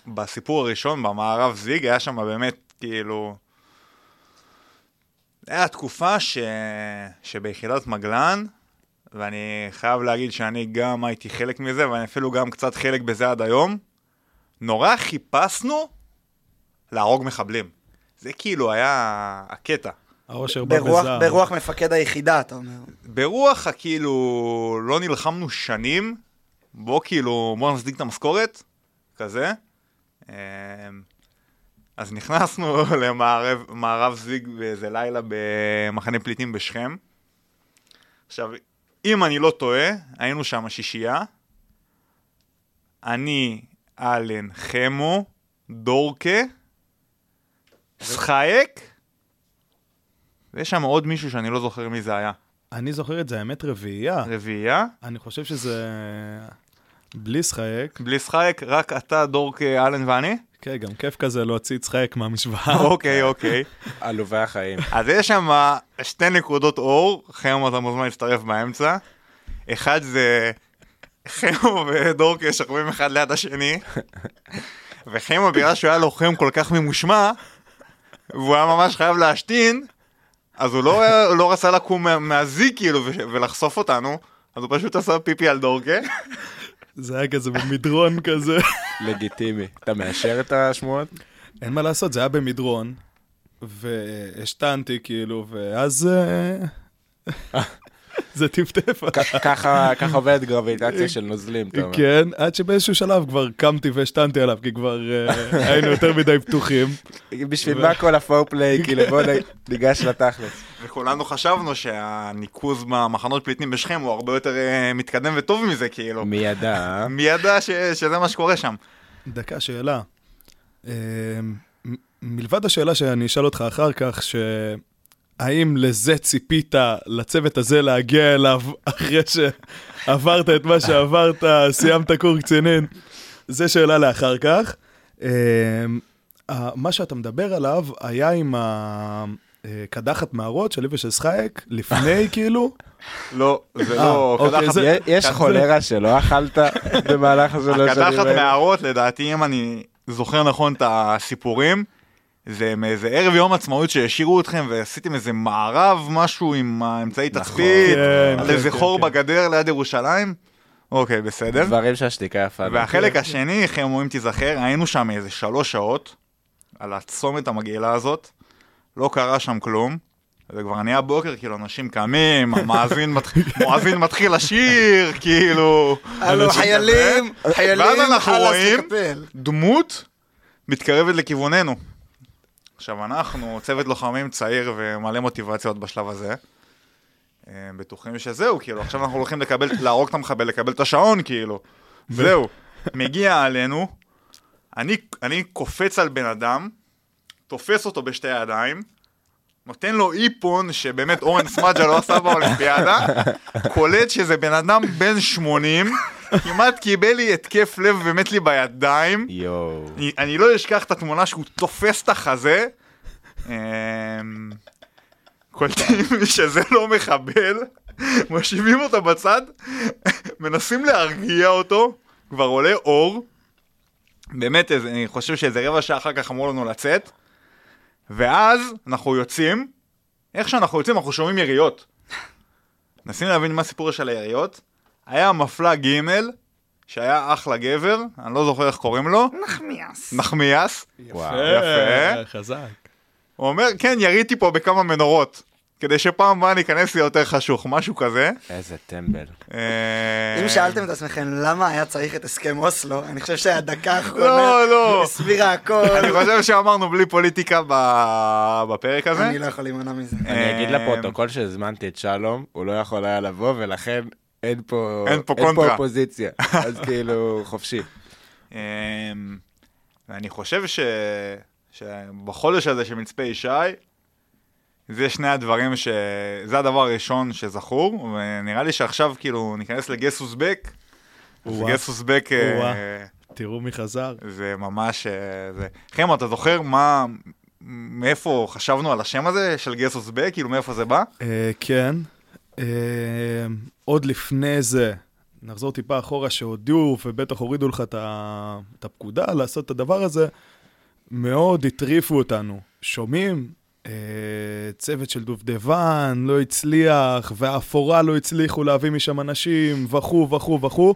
D: בסיפור הראשון, במערב זיג, היה שם באמת, כאילו... היה תקופה ש... שביחידת מגלן, ואני חייב להגיד שאני גם הייתי חלק מזה, ואני אפילו גם קצת חלק בזה עד היום, נורא חיפשנו להרוג מחבלים. זה כאילו היה הקטע.
E: האושר בא
C: ברוח,
E: בזעם.
C: ברוח מפקד היחידה, אתה אומר.
D: ברוח הכאילו לא נלחמנו שנים, בוא כאילו, בוא נסדיק את המשכורת, כזה. אמ, אז נכנסנו למערב מערב זיג באיזה לילה במחנה פליטים בשכם. עכשיו, אם אני לא טועה, היינו שם שישייה. אני, אלן, חמו, דורקה, סחייק, ויש שם עוד מישהו שאני לא זוכר מי זה היה.
E: אני זוכר את זה, האמת רביעייה.
D: רביעייה,
E: אני חושב שזה... בלי שחק.
D: בלי שחייק, רק אתה, דורקה, אלן ואני?
E: כן, גם כיף כזה להוציא שחק מהמשוואה.
D: אוקיי, אוקיי.
B: עלובי החיים.
D: אז יש שם שתי נקודות אור, חמו אתה מוזמן להצטרף באמצע. אחד זה חמו ודורקה שוכבים אחד ליד השני. וחמו בגלל שהוא היה לוחם כל כך ממושמע, והוא היה ממש חייב להשתין, אז הוא לא, לא רצה לקום מה- מהזיק כאילו ולחשוף אותנו, אז הוא פשוט עשה פיפי על דורקה.
E: זה היה כזה במדרון כזה.
B: לגיטימי. אתה מאשר את השמועות?
E: אין מה לעשות, זה היה במדרון, והשתנתי כאילו, ואז... זה טפטף.
B: ככה עובדת גרביטציה של נוזלים, אתה אומר.
E: כן, עד שבאיזשהו שלב כבר קמתי והשתנתי עליו, כי כבר אה, היינו יותר מדי פתוחים.
B: בשביל מה כל הפורפליי, כאילו בוא ניגש לתכלס.
D: וכולנו חשבנו שהניקוז במחנות פליטים בשכם הוא הרבה יותר אה, מתקדם וטוב מזה כאילו.
B: מי ידע?
D: מי ידע ש- שזה מה שקורה שם?
E: דקה, שאלה. אה, מלבד השאלה שאני אשאל אותך אחר כך, שהאם לזה ציפית, לצוות הזה להגיע אליו אחרי שעברת את מה שעברת, סיימת קור קצינים? זה שאלה לאחר כך. אה, ה- מה שאתה מדבר עליו היה עם הקדחת מערות שלי ושל סחייק, לפני כאילו,
D: לא, זה
E: אה,
D: לא...
E: אוקיי,
D: קדחת-
E: זה-
B: יש חולרה שלא אכלת במהלך השלוש שנים
D: הקדחת? מערות, לדעתי, אם אני זוכר נכון את הסיפורים, זה מאיזה ערב יום עצמאות שהשאירו אתכם ועשיתם איזה מערב, משהו עם האמצעי תצפית,
E: כן,
D: על
E: כן,
D: איזה
E: כן,
D: חור
E: כן.
D: בגדר ליד ירושלים? אוקיי, בסדר.
B: דברים שהשתיקה יפה.
D: והחלק השני, חמו אם תיזכר, היינו שם איזה שלוש שעות, על הצומת המגעילה הזאת, לא קרה שם כלום. זה כבר נהיה בוקר, כאילו, אנשים קמים, המואזין מתחיל לשיר, כאילו...
C: הלו, חיילים, חיילים,
D: ואז אנחנו
C: חלאס
D: רואים-. דמות מתקרבת לכיווננו. עכשיו אנחנו, צוות לוחמים צעיר ומלא מוטיבציות בשלב הזה. אה, בטוחים שזהו, כאילו, עכשיו אנחנו הולכים לקבל, להרוג את המחבל, לקבל את השעון, כאילו. זהו. מגיע עלינו, אני, אני קופץ על בן אדם, תופס אותו בשתי ידיים, נותן לו איפון שבאמת אורן סמדג'ה לא עשה באולימפיאדה, קולט שזה בן אדם בן 80, כמעט קיבל לי התקף לב ומת לי בידיים.
B: יואו.
D: אני, אני לא אשכח את התמונה שהוא תופס את החזה. אמ, קולטים שזה לא מחבל, מושיבים אותו בצד, מנסים להרגיע אותו, כבר עולה אור. באמת, אני חושב שאיזה רבע שעה אחר כך אמרו לנו לצאת. ואז אנחנו יוצאים, איך שאנחנו יוצאים אנחנו שומעים יריות. מנסים להבין מה הסיפור של היריות. היה מפלג ג' שהיה אחלה גבר, אני לא זוכר איך קוראים לו,
C: נחמיאס.
D: נחמיאס.
B: וואו.
D: יפה.
E: אה, חזק.
D: הוא אומר, כן, יריתי פה בכמה מנורות, כדי שפעם הבאה ניכנס לי יותר חשוך, משהו כזה.
B: איזה טמבל.
D: אה,
C: אם שאלתם את עצמכם למה היה צריך את הסכם אוסלו, אני חושב שהדקה האחרונה
D: לא, לא.
C: הסבירה הכל.
D: אני חושב שאמרנו בלי פוליטיקה ב- בפרק הזה.
C: אני לא יכול להימנע מזה.
B: אני אגיד
D: אה,
B: לפרוטוקול שהזמנתי את שלום, הוא לא יכול היה לבוא, ולכן אין פה...
D: אין פה קונטרה.
B: אופוזיציה. אז כאילו, חופשי.
D: אמ, ואני חושב ש... שבחודש הזה של מצפה ישי, זה שני הדברים ש... זה הדבר הראשון שזכור, ונראה לי שעכשיו כאילו ניכנס לגסוס בק, אז. גסוס בק אה.
E: תראו מי חזר.
D: זה ממש... אה, זה... חיים, אתה זוכר מה... מאיפה חשבנו על השם הזה של גסוס בק? כאילו מאיפה זה בא?
E: אה, כן. עוד לפני זה, נחזור טיפה אחורה, שהודיעו ובטח הורידו לך את הפקודה לעשות את הדבר הזה, מאוד הטריפו אותנו. שומעים? אה, צוות של דובדבן לא הצליח, והאפורה לא הצליחו להביא משם אנשים, וכו' וכו' וכו'.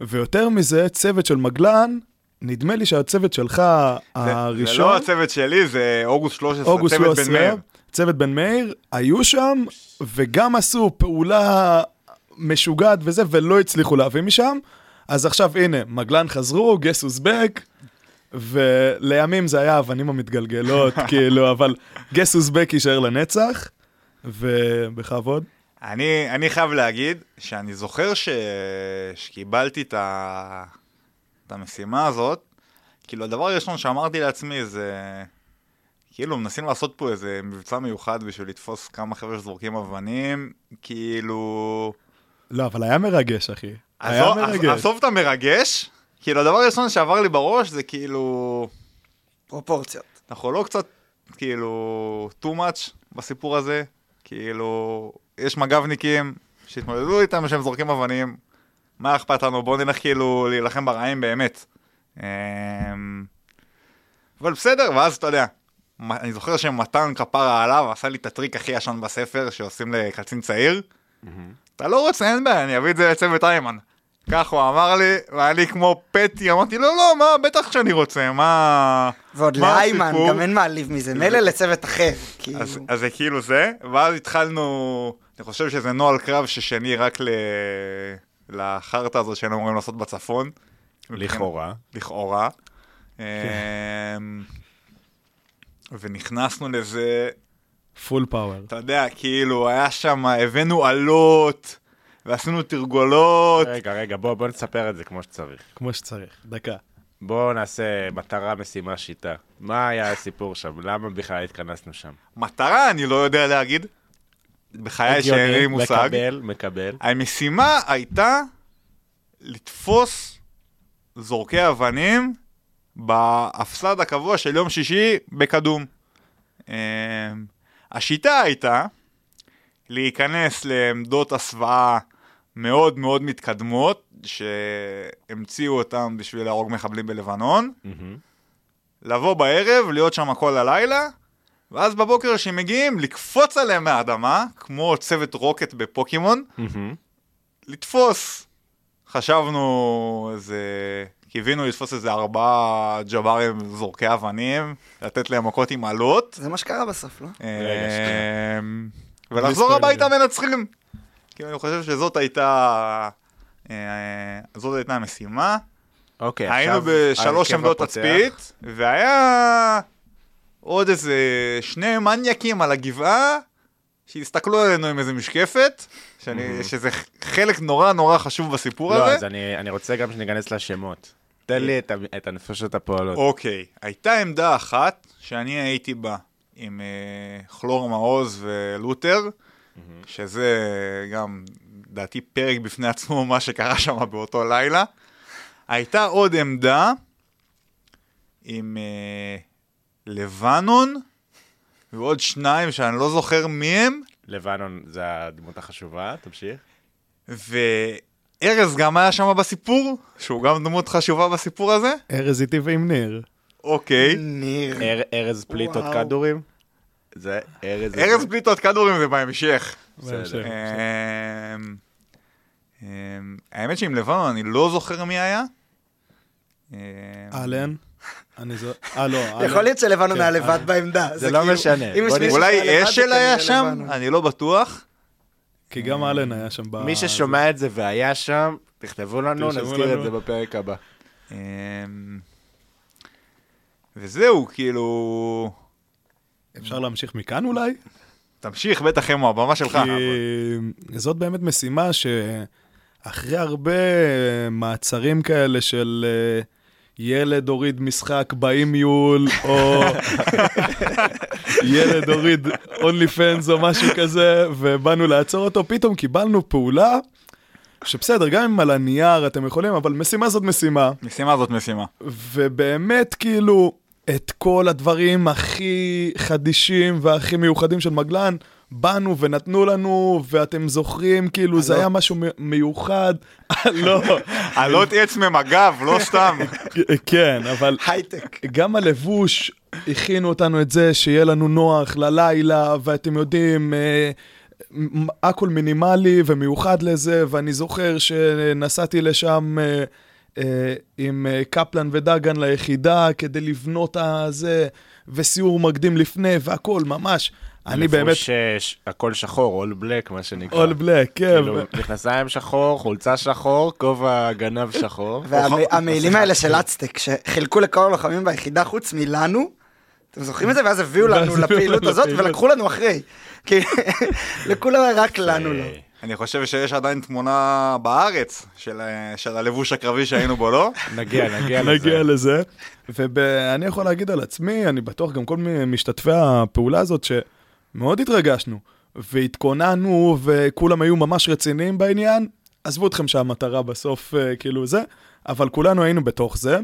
E: ויותר מזה, צוות של מגלן, נדמה לי שהצוות שלך
D: זה-
E: הראשון...
D: זה לא הצוות שלי, זה אוגוסט 13,
E: אוגוסט
D: צוות בן
E: 13,
D: מאיר.
E: צוות בן מאיר, היו שם, וגם עשו פעולה משוגעת וזה, ולא הצליחו להביא משם. אז עכשיו הנה, מגלן חזרו, גס אוזבק, ולימים זה היה האבנים המתגלגלות, כאילו, אבל גס אוזבק יישאר לנצח, ובכבוד.
D: אני, אני חייב להגיד שאני זוכר ש... שקיבלתי את, ה... את המשימה הזאת, כאילו הדבר הראשון שאמרתי לעצמי זה, כאילו מנסים לעשות פה איזה מבצע מיוחד בשביל לתפוס כמה חבר'ה שזורקים אבנים, כאילו...
E: לא, אבל היה מרגש, אחי. היה
D: עזוב,
E: מרגש.
D: עזוב את המרגש, כאילו הדבר הראשון שעבר לי בראש זה כאילו...
C: פרופורציות.
D: אנחנו לא קצת, כאילו, too much בסיפור הזה? כאילו, יש מג"בניקים שהתמודדו איתם שהם זורקים אבנים, מה אכפת לנו? בואו נלך כאילו להילחם ברעים באמת. אמ, אבל בסדר, ואז אתה יודע, אני זוכר שמתן כפרה עליו עשה לי את הטריק הכי ישן בספר שעושים לקצין צעיר. אתה לא רוצה, אין בעיה, אני אביא את זה לצוות איימן. כך הוא אמר לי, ואני כמו פטי, אמרתי לו, לא, מה, בטח שאני רוצה, מה...
C: ועוד
D: מה
C: לאיימן,
D: הסיפור?
C: גם אין מעליב מזה. מילא לצוות אחר. כאילו,
D: אז, אז זה כאילו זה, ואז התחלנו, אני חושב שזה נוהל קרב ששני רק ל... לחרטא הזאת שהיינו אמורים לעשות בצפון.
B: לכאורה.
D: לכאורה. אמ, ונכנסנו לזה,
E: פול פאוור.
D: אתה יודע, כאילו, היה שם, הבאנו עלות, ועשינו תרגולות.
B: רגע, רגע, בוא בוא נספר את זה כמו שצריך.
E: כמו שצריך, דקה.
B: בואו נעשה מטרה, משימה, שיטה. מה היה הסיפור שם? למה בכלל התכנסנו שם?
D: מטרה, אני לא יודע להגיד. בחיי שאין לי מושג.
B: מקבל, מקבל.
D: המשימה הייתה לתפוס זורקי אבנים בהפסד הקבוע של יום שישי בקדום. אמ, השיטה הייתה להיכנס לעמדות הסוואה מאוד מאוד מתקדמות, שהמציאו אותם בשביל להרוג מחבלים בלבנון,
B: מהמם.
D: לבוא בערב, להיות שם כל הלילה, ואז בבוקר כשהם מגיעים, לקפוץ עליהם מהאדמה, כמו צוות רוקט בפוקימון,
B: מהמם.
D: לתפוס. חשבנו איזה... קיווינו לתפוס איזה ארבעה ג'ברים זורקי אבנים, לתת להם מכות עם עלות,
C: זה מה שקרה בסוף, לא?
D: אמ, ולחזור. הביתה מנצחים. כי אני חושב שזאת הייתה... אה, זאת הייתה המשימה.
B: אוקיי,
D: היינו
B: עכשיו
D: בשלוש
B: ההרכב
D: עמדות. תצפית, והיה עוד איזה שני מניאקים על הגבעה, שהסתכלו עלינו עם איזה משקפת, שאני, שזה חלק נורא נורא חשוב בסיפור
B: לא,
D: הזה.
B: אז אני אני רוצה גם שניכנס לשמות. תן לי את את הנפשות הפועלות.
D: אוקיי, הייתה עמדה אחת שאני הייתי בה עם אה, כלור מעוז ולותר, שזה גם, לדעתי, פרק בפני עצמו, מה שקרה שם באותו לילה. הייתה עוד עמדה עם אה, לבנון ועוד שניים שאני לא זוכר מי הם,
B: לבנון זה הדמות החשובה, תמשיך.
D: ארז גם היה שם בסיפור, שהוא גם דמות חשובה בסיפור הזה.
E: ארז איתי ועם ניר.
D: אוקיי.
C: ניר.
B: אר- ארז פליטות
C: וואו.
B: כדורים? זה ארז...
D: ארז פליטות כדורים זה בהמשך.
E: בהמשך.
D: אמ, אמ, האמת שעם לבנון אני לא זוכר מי היה. אמ,
E: אלן. אני זו... אה, לא. אלן.
C: יכול להיות שלבנון
E: כן,
C: היה לבד
E: אה.
C: בעמדה.
B: זה לא
C: כאילו-
B: משנה.
D: אולי
C: לבד,
D: אשל היה שם? אני לא בטוח.
E: כי גם אלן היה שם ב...
B: מי ששומע את זה והיה שם, תכתבו לנו, נזכיר. את זה בפרק הבא.
D: וזהו, כאילו...
E: אפשר להמשיך מכאן אולי?
D: תמשיך, בטח אמו, הבמה שלך.
E: כי זאת באמת משימה שאחרי הרבה מעצרים כאלה של אה, ילד הוריד משחק באימיול, או ילד הוריד אונלי פנס או משהו כזה, ובאנו לעצור אותו, פתאום קיבלנו פעולה, שבסדר, גם אם על הנייר אתם יכולים, אבל משימה זאת משימה.
D: משימה זאת משימה.
E: ובאמת, כאילו, את כל הדברים הכי חדישים והכי מיוחדים של מגלן, באנו ונתנו לנו, ואתם זוכרים, כאילו, זה היה משהו מיוחד. לא,
D: עלות עץ ממג"ב, לא סתם.
E: כן, אבל
C: הייטק.
E: גם הלבוש, הכינו אותנו את זה, שיהיה לנו נוח ללילה, ואתם יודעים, אה, הכל מינימלי ומיוחד לזה, ואני זוכר שנסעתי לשם אה, עם אה, קפלן ודגן ליחידה כדי לבנות הזה, וסיור מקדים לפני, והכל, ממש. אני באמת...
B: לבוש, אה, ש- הכל שחור, אול בלק, מה שנקרא.
E: אול בלק, כן.
B: כאילו, מכנסיים שחור, חולצה שחור, כובע גנב שחור.
C: והמעילים האלה של אצטק, שחילקו לכל הלוחמים ביחידה חוץ מלנו, אתם זוכרים את זה? ואז הביאו לנו לפעילות הזאת. ולקחו לנו אחרי. כי לכולם רק לנו לא.
D: אני חושב שיש עדיין תמונה בארץ של, אה, של הלבוש הקרבי שהיינו בו, לא?
B: נגיע, נגיע לזה.
E: נגיע לזה. ואני יכול להגיד על עצמי, אני בטוח גם כל משתתפי הפעולה הזאת, שמאוד התרגשנו, והתכוננו, וכולם היו ממש רציניים בעניין. עזבו אתכם שהמטרה בסוף אה, כאילו זה, אבל כולנו היינו בתוך זה.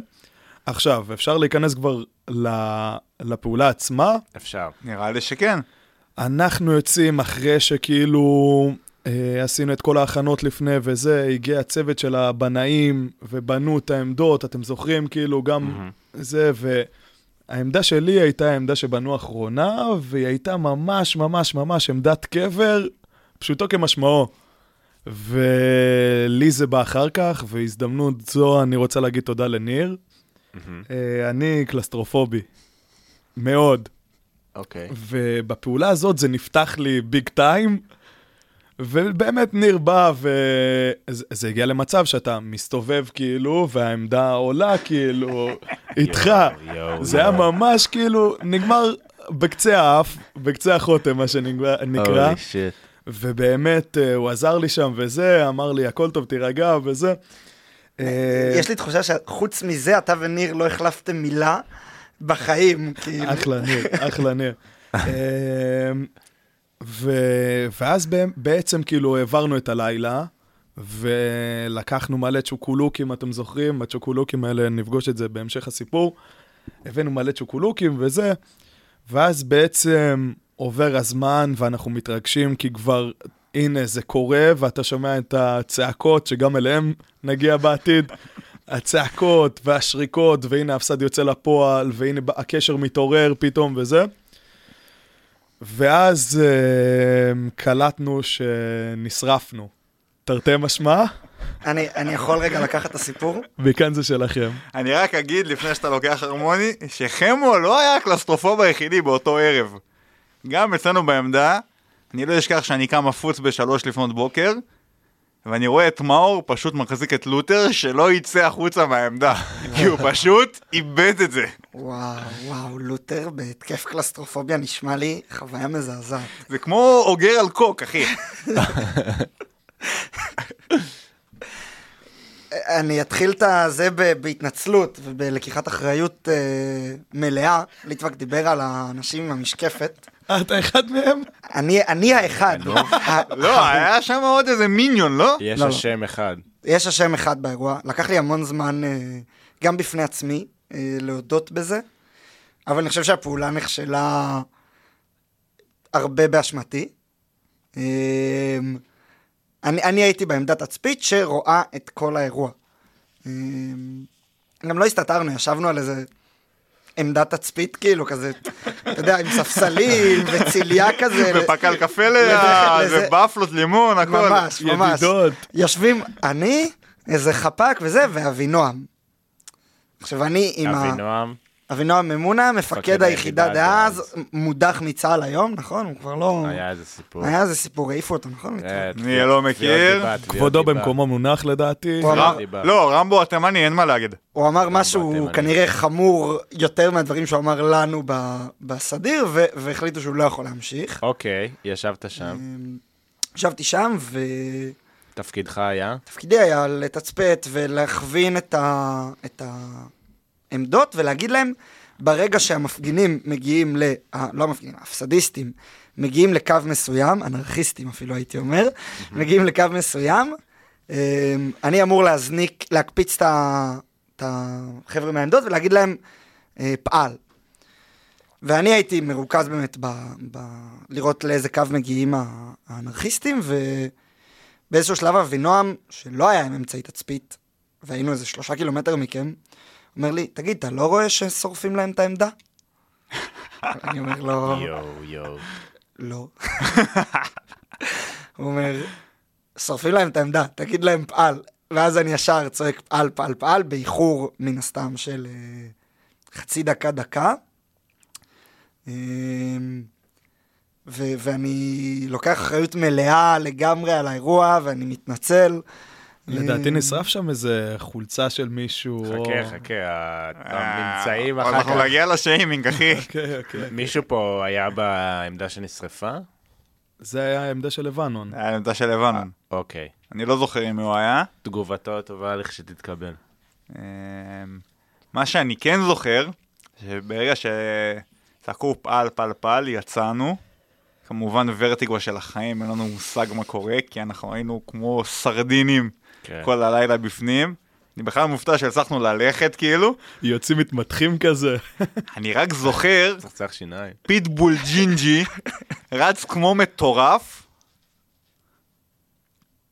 E: עכשיו, אפשר להיכנס כבר ל- לפעולה עצמה.
B: אפשר.
D: נראה לי שכן.
E: אנחנו יוצאים אחרי שכאילו עשינו את כל ההכנות לפני וזה, הגיע הצוות של הבנאים ובנו את העמדות, אתם זוכרים כאילו גם זה, והעמדה שלי הייתה העמדה שבנו אחרונה, והיא הייתה ממש ממש ממש עמדת קבר, פשוטו כמשמעו. ולי זה בא אחר כך, והזדמנות זו אני רוצה להגיד תודה לניר. אה, אני קלסטרופובי, מאוד.
B: אוקיי.
E: ובפעולה הזאת זה נפתח לי ביג טיים, ובאמת ניר בא, וזה זה הגיע למצב שאתה מסתובב כאילו, והעמדה עולה כאילו, איתך. זה היה. ממש כאילו, נגמר בקצה האף, בקצה החותם, מה שנקרא. ובאמת, אה, הוא עזר לי שם וזה, אמר לי, הכל טוב, תירגע וזה. אה,
C: יש לי תחושה שחוץ מזה, אתה וניר לא החלפתם מילה בחיים. כאילו.
E: אחלה ניר, אחלה ניר. ו- ואז בעצם כאילו העברנו את הלילה, ולקחנו מלא צ'וקולוקים, אתם זוכרים? הצ'וקולוקים האלה, נפגוש את זה בהמשך הסיפור. הבאנו מלא צ'וקולוקים וזה, ואז בעצם עובר הזמן ואנחנו מתרגשים כי כבר, הנה, זה קורה, ואתה שומע את הצעקות שגם אליהם נגיע בעתיד. הצעקות והשריקות, והנה הפסד יוצא לפועל, והנה הקשר מתעורר פתאום וזה. ואז אה, קלטנו שנשרפנו. תרתי משמע,
C: אני אני יכול רגע לקחת את הסיפור?
E: וכאן זה שלכם.
D: אני רק אגיד, לפני שאתה לוקח הרמוני, שחמו לא היה הקלסטרופוב היחידי באותו ערב. גם אצלנו בעמדה, אני לא אשכח שאני קם מפוץ בשלוש לפנות בוקר, ואני רואה את מאור פשוט מחזיק את לותר שלא יצא החוצה מהעמדה. כי הוא פשוט איבד את זה.
C: וואו, וואו, לותר בהתקף קלסטרופוביה נשמע לי חוויה מזעזעת.
D: זה כמו אוגר על קוק, אחי.
C: אני אתחיל את זה בהתנצלות ובלקיחת אחריות אה, מלאה. ליטבק דיבר על האנשים עם המשקפת.
E: אה, אתה אחד מהם?
C: אני, אני האחד. ה-
D: לא, היה שם עוד איזה מיניון, לא?
B: יש
C: לא, לא.
B: השם אחד.
C: יש השם אחד באירוע. לקח לי המון זמן, אה, גם בפני עצמי, להודות בזה, אבל אני חושב שהפעולה נכשלה הרבה באשמתי. אה, אני, אני הייתי בעמדת תצפית שרואה את כל האירוע. אה, גם לא הסתתרנו, ישבנו על איזה עמדת תצפית, כאילו, כזה, אתה יודע, עם ספסלים וציליה כזה.
D: ופקל קפה
C: לזה,
D: ובפלות, לימון, הכל.
C: ממש, ממש.
E: ידידות.
C: יושבים אני, איזה חפ"ק וזה, ואבינועם. עכשיו, אני עם ה...
B: אבינועם,
C: אבינועם ממונה, מפקד
B: מפקד
C: היחידה
B: היחידה
C: דאז, מודח מצה"ל היום, נכון? הוא כבר לא...
B: היה איזה סיפור.
C: היה איזה סיפור, העיפו אותו, נכון?
B: אה,
D: אני
B: תביעות-
D: לא מכיר.
E: כבודו. במקומו מונח לדעתי.
D: לא, רמבו התימני, אין מה להגיד.
C: הוא אמר משהו. כנראה חמור יותר מהדברים שהוא אמר לנו בסדיר, ו- והחליטו שהוא לא יכול להמשיך.
B: אוקיי, ישבת שם.
C: אמ, ישבתי שם,
B: תפקידך היה?
C: ותפקידי היה לתצפת ולהכווין את, ה... את העמדות ולהגיד להם, ברגע שהמפגינים מגיעים ל... ה- לא המפגינים, הפסדיסטים, מגיעים לקו מסוים, אנרכיסטים אפילו הייתי אומר, מגיעים לקו מסוים, אמ, אני אמור להזניק, להקפיץ את החבר'ה מהעמדות ולהגיד להם, אה, פעל. ואני הייתי מרוכז באמת ב, ב, לראות לאיזה קו מגיעים האנרכיסטים, ובאיזשהו שלב אבינועם, שלא היה עם אמצעי תצפית, והיינו איזה שלושה קילומטר מכם, אומר לי, תגיד, אתה לא רואה ששורפים להם את העמדה? אני אומר לו,
B: יואו, יואו.
C: לא. הוא אומר, שורפים להם את העמדה, תגיד להם פעל. ואז אני ישר צועק פעל, פעל, פעל, באיחור מן הסתם של אה, חצי דקה, דקה. אה, ו- ואני לוקח אחריות מלאה לגמרי על האירוע, ואני מתנצל.
E: לדעתי
C: אה,
E: נשרף שם איזה חולצה של מישהו.
B: חכה, חכה, ה- הממצאים
D: אה,
B: אחר
D: אנחנו
B: כך.
D: נגיע לשיימינג, אחי.
E: אוקיי, אוקיי.
B: מישהו פה היה בעמדה שנשרפה?
E: זה היה העמדה של לבנון.
D: היה עמדה של לבנון.
B: אוקיי.
D: אני לא זוכר אם הוא היה.
B: תגובתו הטובה לכשתתקבל.
D: אמ, מה שאני כן זוכר, שברגע שצעקו פעל פעל פעל, יצאנו. כמובן ורטיגו של החיים, אין לנו מושג מה קורה, כי אנחנו היינו כמו סרדינים
B: כן.
D: כל הלילה בפנים. אני בכלל מופתע שהצלחנו ללכת כאילו.
E: יוצאים מתמתחים כזה.
D: אני רק זוכר,
B: צחצח שיניים.
D: פיטבול ג'ינג'י רץ כמו מטורף,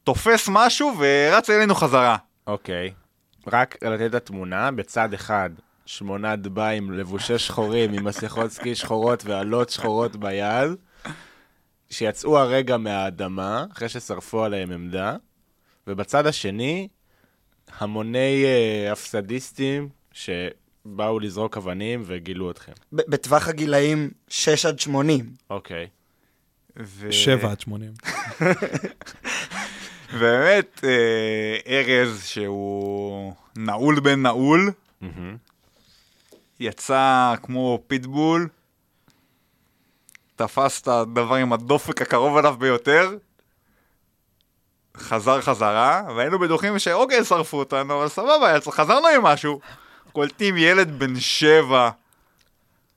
D: תופס משהו ורץ אלינו חזרה.
B: אוקיי. רק לתת את התמונה, בצד אחד, שמונה דביים לבושי שחורים עם מסכות סקי שחורות ואלות שחורות ביד, שיצאו הרגע מהאדמה, אחרי ששרפו עליהם עמדה, ובצד השני, המוני אה, הפסדיסטים שבאו לזרוק אבנים וגילו אתכם.
C: בטווח הגילאים 6 עד 80.
B: אוקיי.
D: ו...
E: שבע עד שמונים.
D: באמת, אה, ארז, שהוא נעול בן נעול,
B: מהמם.
D: יצא כמו פיטבול, תפס את הדבר עם הדופק הקרוב אליו ביותר, חזר חזרה, והיינו בטוחים שאוקיי, שרפו אותנו, אבל סבבה, חזרנו עם משהו. קולטים ילד בן שבע,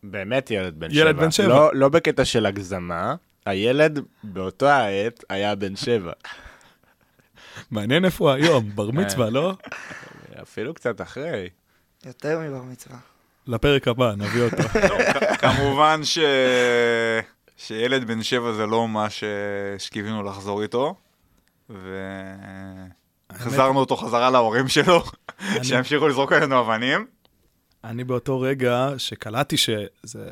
B: באמת ילד בן שבע.
E: ילד בן שבע.
B: לא, לא בקטע של הגזמה, הילד באותו העת היה בן שבע.
E: מעניין איפה הוא היום, בר מצווה, לא?
B: אפילו קצת אחרי.
C: יותר מבר מצווה.
E: לפרק הבא, נביא אותו.
D: כמובן ש... שילד בן שבע זה לא מה ש... שקיווינו לחזור איתו, והחזרנו אותו חזרה להורים שלו, שימשיכו לזרוק עלינו אבנים.
E: אני באותו רגע שקלטתי שזה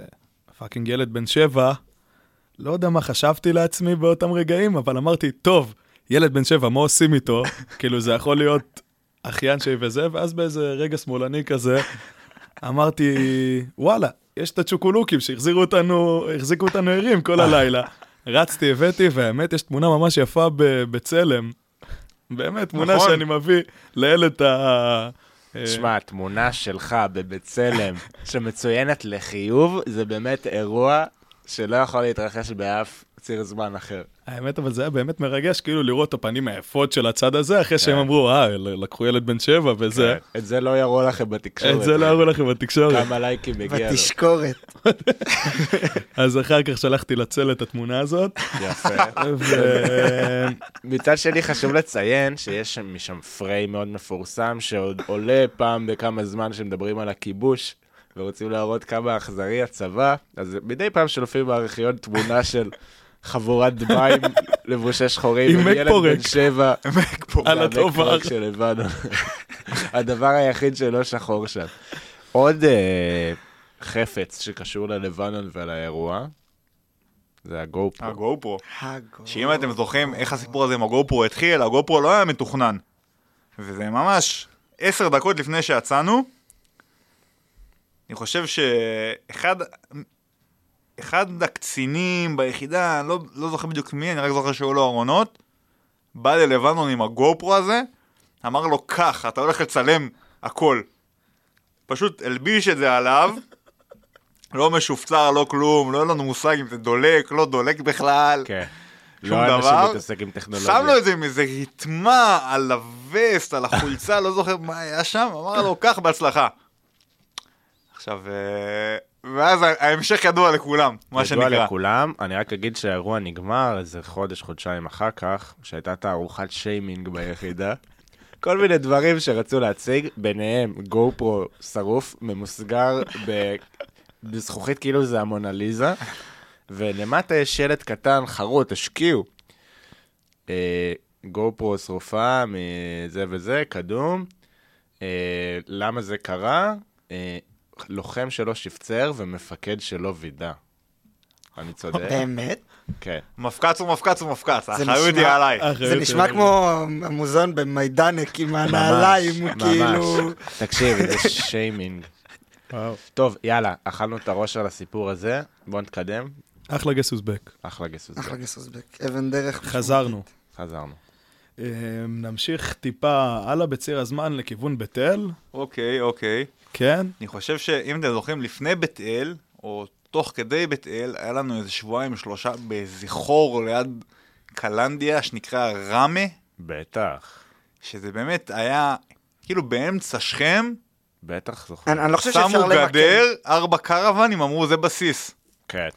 E: fucking ילד בן שבע, לא יודע מה חשבתי לעצמי באותם רגעים, אבל אמרתי, טוב, ילד בן שבע, מה עושים איתו? כאילו, זה יכול להיות אחיין שלי וזה, ואז באיזה רגע שמאלני כזה, אמרתי, וואלה, יש את הצ'וקולוקים שהחזירו אותנו, החזיקו אותנו ערים כל הלילה. רצתי, הבאתי, והאמת, יש תמונה ממש יפה בצלם. באמת, תמונה
D: נכון.
E: שאני מביא לילד ה... אה,
B: שמע, התמונה שלך בבצלם שמצוינת לחיוב, זה באמת אירוע שלא יכול להתרחש באף ציר זמן אחר.
E: האמת, אבל זה היה באמת מרגש, כאילו לראות את הפנים היפות של הצד הזה, אחרי שהם
B: כן.
E: אמרו, אה, לקחו ילד בן שבע וזה.
B: כן. את זה לא יראו לכם בתקשורת.
E: את זה לא הראו לכם בתקשורת.
B: כמה לייקים מגיע לו.
C: בתשקורת.
E: אז אחר כך שלחתי לצל את התמונה הזאת,
B: יפה.
E: ו...
B: מצד שני חשוב לציין שיש שם- משם פריים מאוד מפורסם שעוד עולה פעם בכמה זמן שמדברים על הכיבוש ורוצים להראות כמה אכזרי הצבא, אז מדי פעם שולפים בארכיון תמונה של חבורת דביים לבושי שחורים,
E: עם מק
B: ילד
E: פורק.
B: בן שבע,
E: על הטובר.
B: פורק של לבנון. הדבר היחיד שלא שחור שם. עוד אה, חפץ שקשור ללבנון ולאירוע, זה הגו-פרו.
D: הגו-פרו.
C: הגו.
D: שאם אתם זוכרים איך הסיפור הזה עם הגו-פרו התחיל, הגו-פרו לא היה מתוכנן. וזה ממש עשר דקות לפני שיצאנו. אני חושב שאחד אחד הקצינים ביחידה, לא, לא זוכר בדיוק מי, אני רק זוכר שהיו לו ארונות, בא ללבנון עם הגו-פרו הזה, אמר לו, קח, אתה הולך לצלם הכל. פשוט הלביש את זה עליו, לא משופצר, לא כלום, לא היה לנו מושג אם זה דולק, לא דולק בכלל.
B: כן.
D: שום
B: לא אנשים
D: דבר.
B: מתעסק עם טכנולוגיה.
D: שם לו את זה עם איזה רתמה על הווסט, על החולצה, לא זוכר מה היה שם, אמר לו, קח בהצלחה. עכשיו, אה, ואז ההמשך ידוע לכולם, מה שנקרא.
B: ידוע לכולם, אני רק אגיד שהאירוע נגמר איזה חודש, חודשיים אחר כך, שהייתה תערוכת שיימינג ביחידה. כל מיני דברים שרצו להציג, ביניהם גו פרו שרוף, ממוסגר ב... בזכוכית כאילו זה המונליזה, ולמטה יש שלט קטן, חרוט, השקיעו. אה, גו פרו שרופה מזה וזה, קדום. אה, למה זה קרה? לוחם שלא שפצר ומפקד שלא וידא. אני צודק?
C: באמת?
B: כן.
D: מפקץ הוא מפקץ הוא מפקץ, האחריות היא עליי.
C: זה נשמע כמו המוזיאון במיידנק עם הנעליים, כאילו...
B: תקשיב, זה שיימינג. טוב, יאללה, אכלנו את הראש על הסיפור הזה, בואו נתקדם.
E: אחלה גס אוזבק.
B: אחלה גסוס.
C: אחלה גסוסבק, אבן דרך.
E: חזרנו.
B: חזרנו.
E: אה, נמשיך טיפה הלאה בציר הזמן לכיוון בית אל.
D: אוקיי, אוקיי.
E: כן?
D: אני חושב שאם אתם זוכרים, לפי בית אל, או תוך כדי בית אל, היה לנו איזה שבועיים שלושה באיזה חור ליד קלנדיה, שנקרא ראמה,
B: בטח.
D: שזה באמת היה כאילו באמצע שכם,
B: בטח זוכר.
C: אני אני לא חושב שאפשר
D: שמו
C: למקם,
D: גדר, ארבע קרוונים, אמרו זה בסיס.
B: כן.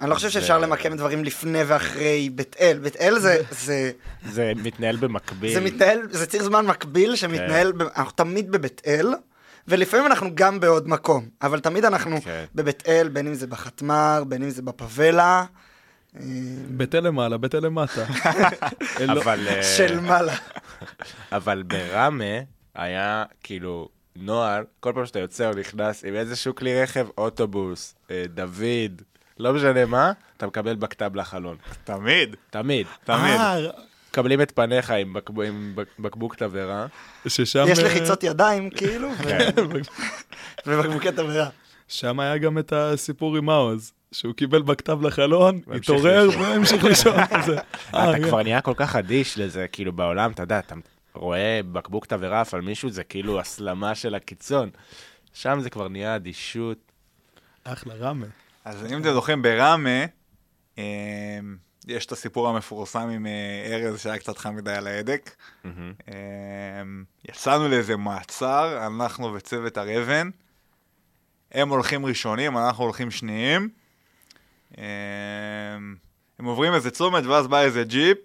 C: אני לא חושב שאפשר למקם דברים לפני ואחרי בית אל. בית אל זה, זה,
B: זה מתנהל במקביל.
C: זה מתנהל, זה ציר זמן מקביל שמתנהל, ב- אנחנו תמיד בבית אל, ולפעמים אנחנו גם בעוד מקום, אבל תמיד אנחנו
B: כן.
C: בבית אל, בין אם זה בחתמר, בין אם זה בפאבלה, אה,
E: בית אל למעלה, בית אל למטה. אה,
B: אבל, אה,
C: של מעלה.
B: אבל בראמה היה כאילו נוהל, כל פעם שאתה יוצא או נכנס עם איזשהו כלי רכב, אוטובוס, אה, דוד, לא משנה מה, אתה מקבל בקת"ב לחלון.
D: תמיד,
B: תמיד.
D: תמיד.
B: מקבלים את פניך עם בקב- עם בק- בקבוק תבערה.
E: ששם...
C: יש
E: אה,
C: לחיצות ידיים, כאילו, ו-
B: כן.
C: ובקבוקי תבערה.
E: שם היה גם את הסיפור עם מעוז, שהוא קיבל בכתב לחלון, התעורר. והמשיך לישון. כזה. אה,
B: אתה
E: כן.
B: כבר נהיה כל כך אדיש לזה, כאילו בעולם, אתה יודע, אתה רואה בקבוק תבערה על מישהו, זה כאילו הסלמה של הקיצון. שם זה כבר נהיה אדישות.
E: אחלה רמה.
D: אז אם אתם זוכרים, בראמה, אה, יש את הסיפור המפורסם עם אה, ארז שהיה קצת חם מדי על ההדק. אה, יצאנו לאיזה מעצר, אנחנו וצוות הר אבן. הם הולכים ראשונים, אנחנו הולכים שניים. אה, הם עוברים איזה צומת ואז בא איזה ג'יפ.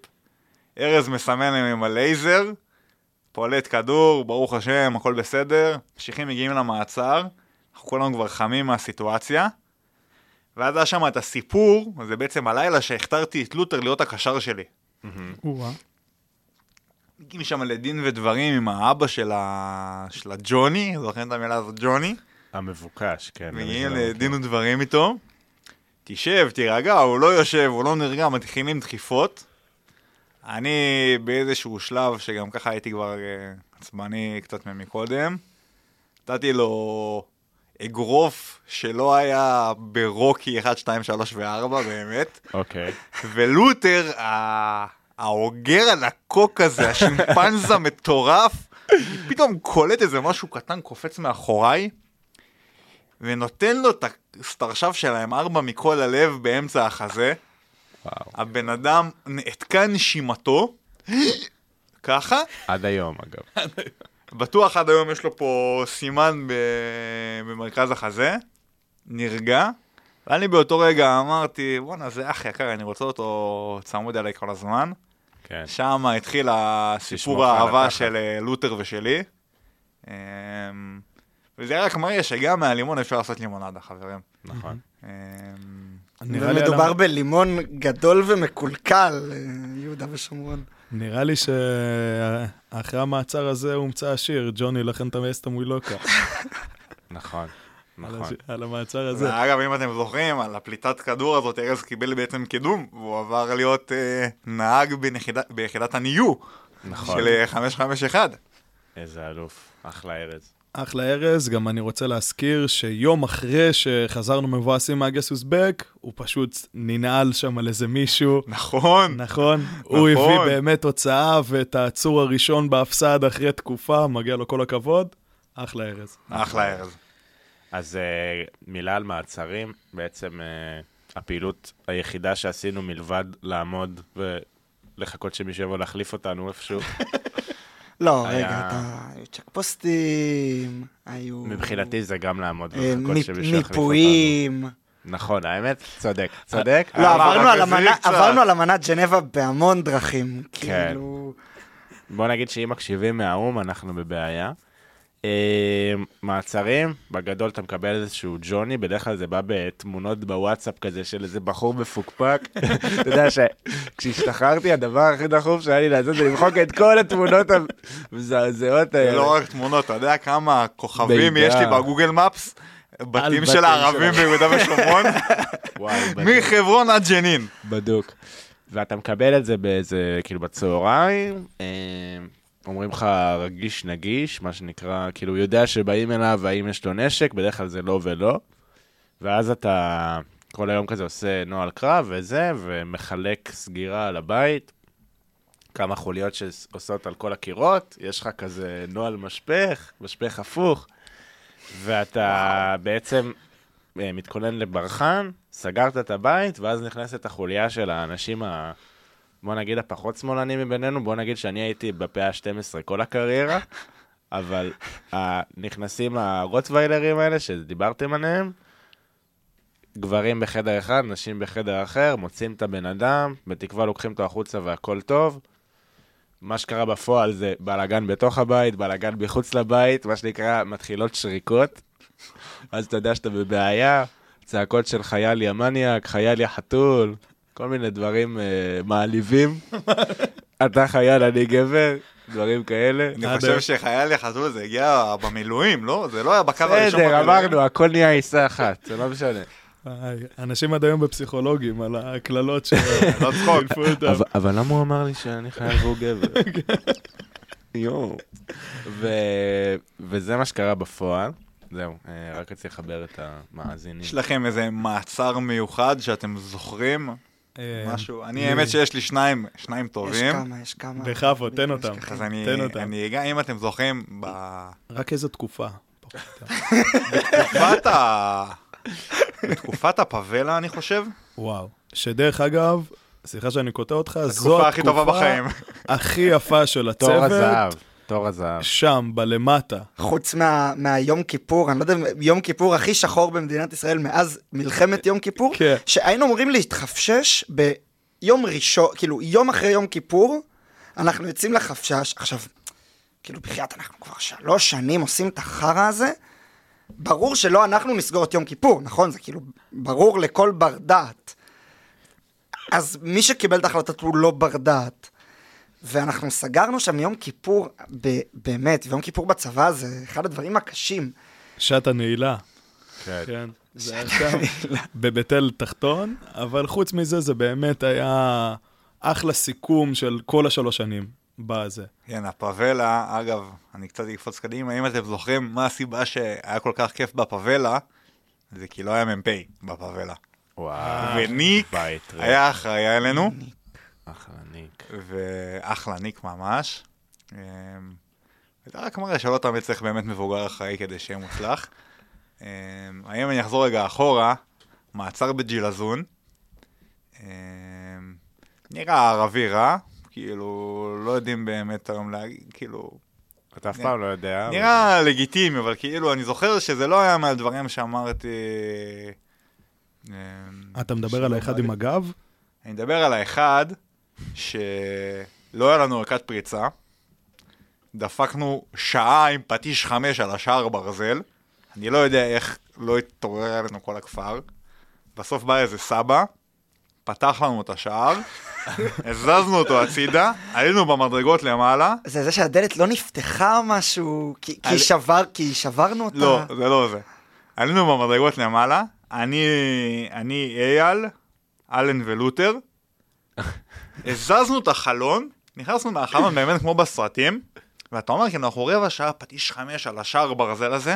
D: ארז מסמן להם עם הלייזר, פולט כדור, ברוך השם, הכל בסדר. ממשיכים, מגיעים למעצר, אנחנו כולנו כבר חמים מהסיטואציה. ואז היה שם את הסיפור, זה בעצם הלילה שהכתרתי את לותר להיות הקשר שלי.
E: או-אה.
D: מגיעים שם לדין ודברים עם האבא של, ה... של הג'וני, זוכרים את המילה הזאת ג'וני?
B: המבוקש, כן.
D: מגיעים לדין ודברים איתו. תשב, תירגע, הוא לא יושב, הוא לא נרגע, מתחילים דחיפות. אני באיזשהו שלב, שגם ככה הייתי כבר אה, עצבני קצת מקודם, נתתי לו אגרוף שלא היה ברוקי 1, 2, 3 ו-4 באמת.
B: אוקיי.
D: ולותר, האוגר הנקוק הזה, השימפנזה המטורף, פתאום קולט איזה משהו קטן קופץ מאחוריי, ונותן לו את הסתרשף שלהם ארבע מכל הלב באמצע החזה.
B: וואו.
D: הבן אדם נעתקה נשימתו, ככה,
B: עד היום, אגב.
D: בטוח עד היום יש לו פה סימן ב... במרכז החזה, נרגע, ואני באותו רגע אמרתי, בואנה זה אח יקר, אני רוצה אותו צמוד אליי כל הזמן.
B: כן.
D: שם התחיל הסיפור האהבה. של אה, לותר ושלי. אמ, וזה רק מראה שגם מהלימון אפשר לעשות לימונדה, חברים.
B: נכון.
D: אמ,
E: נראה לי,
C: ומדובר
E: על...
C: בלימון גדול ומקולקל, אה, יהודה ושומרון.
E: נראה לי שאחרי המעצר הזה הומצא השיר, ג'וני, לכן אתה מעז את המוילוקה.
B: נכון,
E: על
B: נכון.
E: על המעצר הזה.
D: ואגב, אם אתם זוכרים, על הפליטת כדור הזאת, ארז קיבל בעצם קידום, והוא עבר להיות אה, נהג בנחידה- ביחידת הניו
B: נכון.
D: של אה, 551.
B: איזה אלוף. אחלה ארז.
E: אחלה ארז, גם אני רוצה להזכיר שיום אחרי שחזרנו מבואסים מהגסוס בק, הוא פשוט ננעל שם על איזה מישהו.
D: נכון.
E: נכון, הוא הביא
D: נכון.
E: באמת תוצאה ואת העצור הראשון בהפסד אחרי תקופה, מגיע לו כל הכבוד. אחלה ארז.
D: אחלה ארז.
B: אז uh, מילה על מעצרים, בעצם uh, הפעילות היחידה שעשינו מלבד לעמוד ולחכות שמישהו יבוא להחליף אותנו איפשהו.
C: לא,
B: היה-
C: רגע, אתה... היו צ'ק פוסטים, היו...
B: מבחינתי זה גם לעמוד
C: אה,
B: ולחכות שמישהו יחליף אותנו.
C: מיפויים.
B: נכון, האמת, צודק, צודק.
C: לא,
D: אה,
C: עברנו על
D: קצת.
C: עברנו על אמנת ג'נבה בהמון דרכים.
B: כן.
C: כאילו...
B: בוא נגיד שאם מקשיבים מהאו"ם, אנחנו בבעיה. אה, מעצרים, בגדול אתה מקבל איזשהו ג'וני, בדרך כלל זה בא בתמונות בוואטסאפ כזה של איזה בחור מפוקפק. אתה יודע שכשהשתחררתי, הדבר הכי דחוף שהיה לי לעשות זה למחוק את כל התמונות המזעזעות
D: זה
B: האלה.
D: לא רק תמונות, אתה יודע כמה כוכבים. יש לי בגוגל מפס? בתים של הערבים ביהודה ושומרון. מחברון עד ג'נין.
B: בדוק. ואתה מקבל את זה באיזה, כאילו בצהריים, אה, אומרים לך רגיש נגיש, מה שנקרא, כאילו יודע שבאים אליו האם יש לו נשק, בדרך כלל זה לא ולא. ואז אתה כל היום כזה עושה נוהל קרב וזה, ומחלק סגירה על הבית. כמה חוליות שעושות על כל הקירות, יש לך כזה נוהל משפך, משפך הפוך, ואתה בעצם אה, מתכונן לברחן, סגרת את הבית, ואז נכנסת החוליה של האנשים ה... בוא נגיד הפחות שמאלנים מבינינו, בוא נגיד שאני הייתי בפה ה-12 כל הקריירה, אבל נכנסים הרוטוויילרים האלה שדיברתם עליהם, גברים בחדר אחד, נשים בחדר אחר, מוצאים את הבן אדם, בתקווה לוקחים אותו החוצה והכל טוב. מה שקרה בפועל זה בלאגן בתוך הבית, בלאגן מחוץ לבית, מה שנקרא, מתחילות שריקות. אז אתה יודע שאתה בבעיה, צעקות של חייל יא מניאק, חייל יא חתול, כל מיני דברים אה, מעליבים. אתה חייל, אני גבר, דברים כאלה.
D: אני חושב
E: היום.
D: שחייל יחזו זה הגיע במילואים, לא? זה לא היה בקו הראשון
B: בסדר,
D: במילואים.
B: אמרנו, הכל נהיה עיסה אחת, זה לא משנה.
E: אנשים עד היום בפסיכולוגים על הקללות ש...
D: לא צחוק.
B: אבל, למה הוא אמר לי שאני חייל והוא גבר? יואו. ו- וזה מה שקרה בפועל. זהו, אה, רק רציתי לחבר את המאזינים.
D: יש לכם איזה מעצר מיוחד שאתם זוכרים?
E: אה,
D: משהו? אני, האמת שיש לי שניים, שניים
C: יש
D: טובים.
C: כמה, יש כמה.
E: בכבוד, תן
C: יש
E: אותם.
D: אז אני. אני אגע, אם אתם זוכרים,
E: רק איזו תקופה.
D: בתקופת ה... בתקופת הפאבלה, אני חושב,
E: וואו. שדרך אגב, סליחה שאני קוטע אותך, זו
D: התקופה הכי טובה בחיים.
E: הכי יפה של
B: תור
E: הצוות.
B: הזהב, תור הזהב.
E: שם, בלמטה.
C: חוץ מה- מהיום כיפור, אני לא יודע, יום כיפור הכי שחור במדינת ישראל מאז מלחמת יום כיפור,
E: כן.
C: שהיינו אמורים להתחפשש ביום ראשון, כאילו יום אחרי יום כיפור, אנחנו יוצאים לחפשש, עכשיו, כאילו בחייאת, אנחנו כבר שלוש שנים עושים את החרא הזה, ברור שלא אנחנו נסגור את יום כיפור, נכון? זה כאילו ברור לכל בר דעת. אז מי שקיבל את ההחלטות הוא לא בר דעת. ואנחנו סגרנו שם יום כיפור, ב- באמת, ויום כיפור בצבא זה אחד הדברים הקשים.
E: שעת הנעילה.
B: כן.
E: כן. זה היה שם בבית אל תחתון, אבל חוץ מזה, זה באמת היה אחלה סיכום של כל השלוש שנים בזה.
D: כן, הפאבלה, אגב, אני קצת אקפוץ קדימה, אם אתם זוכרים מה הסיבה שהיה כל כך כיף בפאבלה, זה כי לא היה מ"פ בפאבלה.
B: וואו.
D: וניק. היה אחראי עלינו,
B: ניק.
D: ואחלה ניק ממש. אמ, זה רק מראה שלא תמיד צריך באמת מבוגר אחראי כדי שיהיה מוצלח. אמ, האם אני אחזור רגע אחורה, מעצר בג'ילזון. אמ, נראה ערבי רע, כאילו, לא יודעים באמת היום להגיד, כאילו,
B: אתה אף פעם לא יודע.
D: נראה לגיטימי, אבל כאילו, אני זוכר שזה לא היה מהדברים שאמרתי... אמ,
E: אתה מדבר על האחד עם. הגב?
D: אני מדבר על האחד שלא היה לנו ערכת פריצה. דפקנו שעה עם פטיש חמש על השער ברזל. אני לא יודע איך לא התעורר עלינו כל הכפר. בסוף בא איזה סבא, פתח לנו את השער, הזזנו אותו הצידה, עלינו במדרגות למעלה,
C: זה זה שהדלת לא נפתחה או משהו, כי, כי,
D: על-
C: שבר, כי שברנו אותה.
D: לא, זה לא זה. עלינו במדרגות למעלה, אני, אני אייל, אלן ולותר, הזזנו את החלון, נכנסנו מהחלון באמת כמו בסרטים, ואתה אומר, כאילו, אנחנו רבע שעה פטיש חמש על השער ברזל הזה,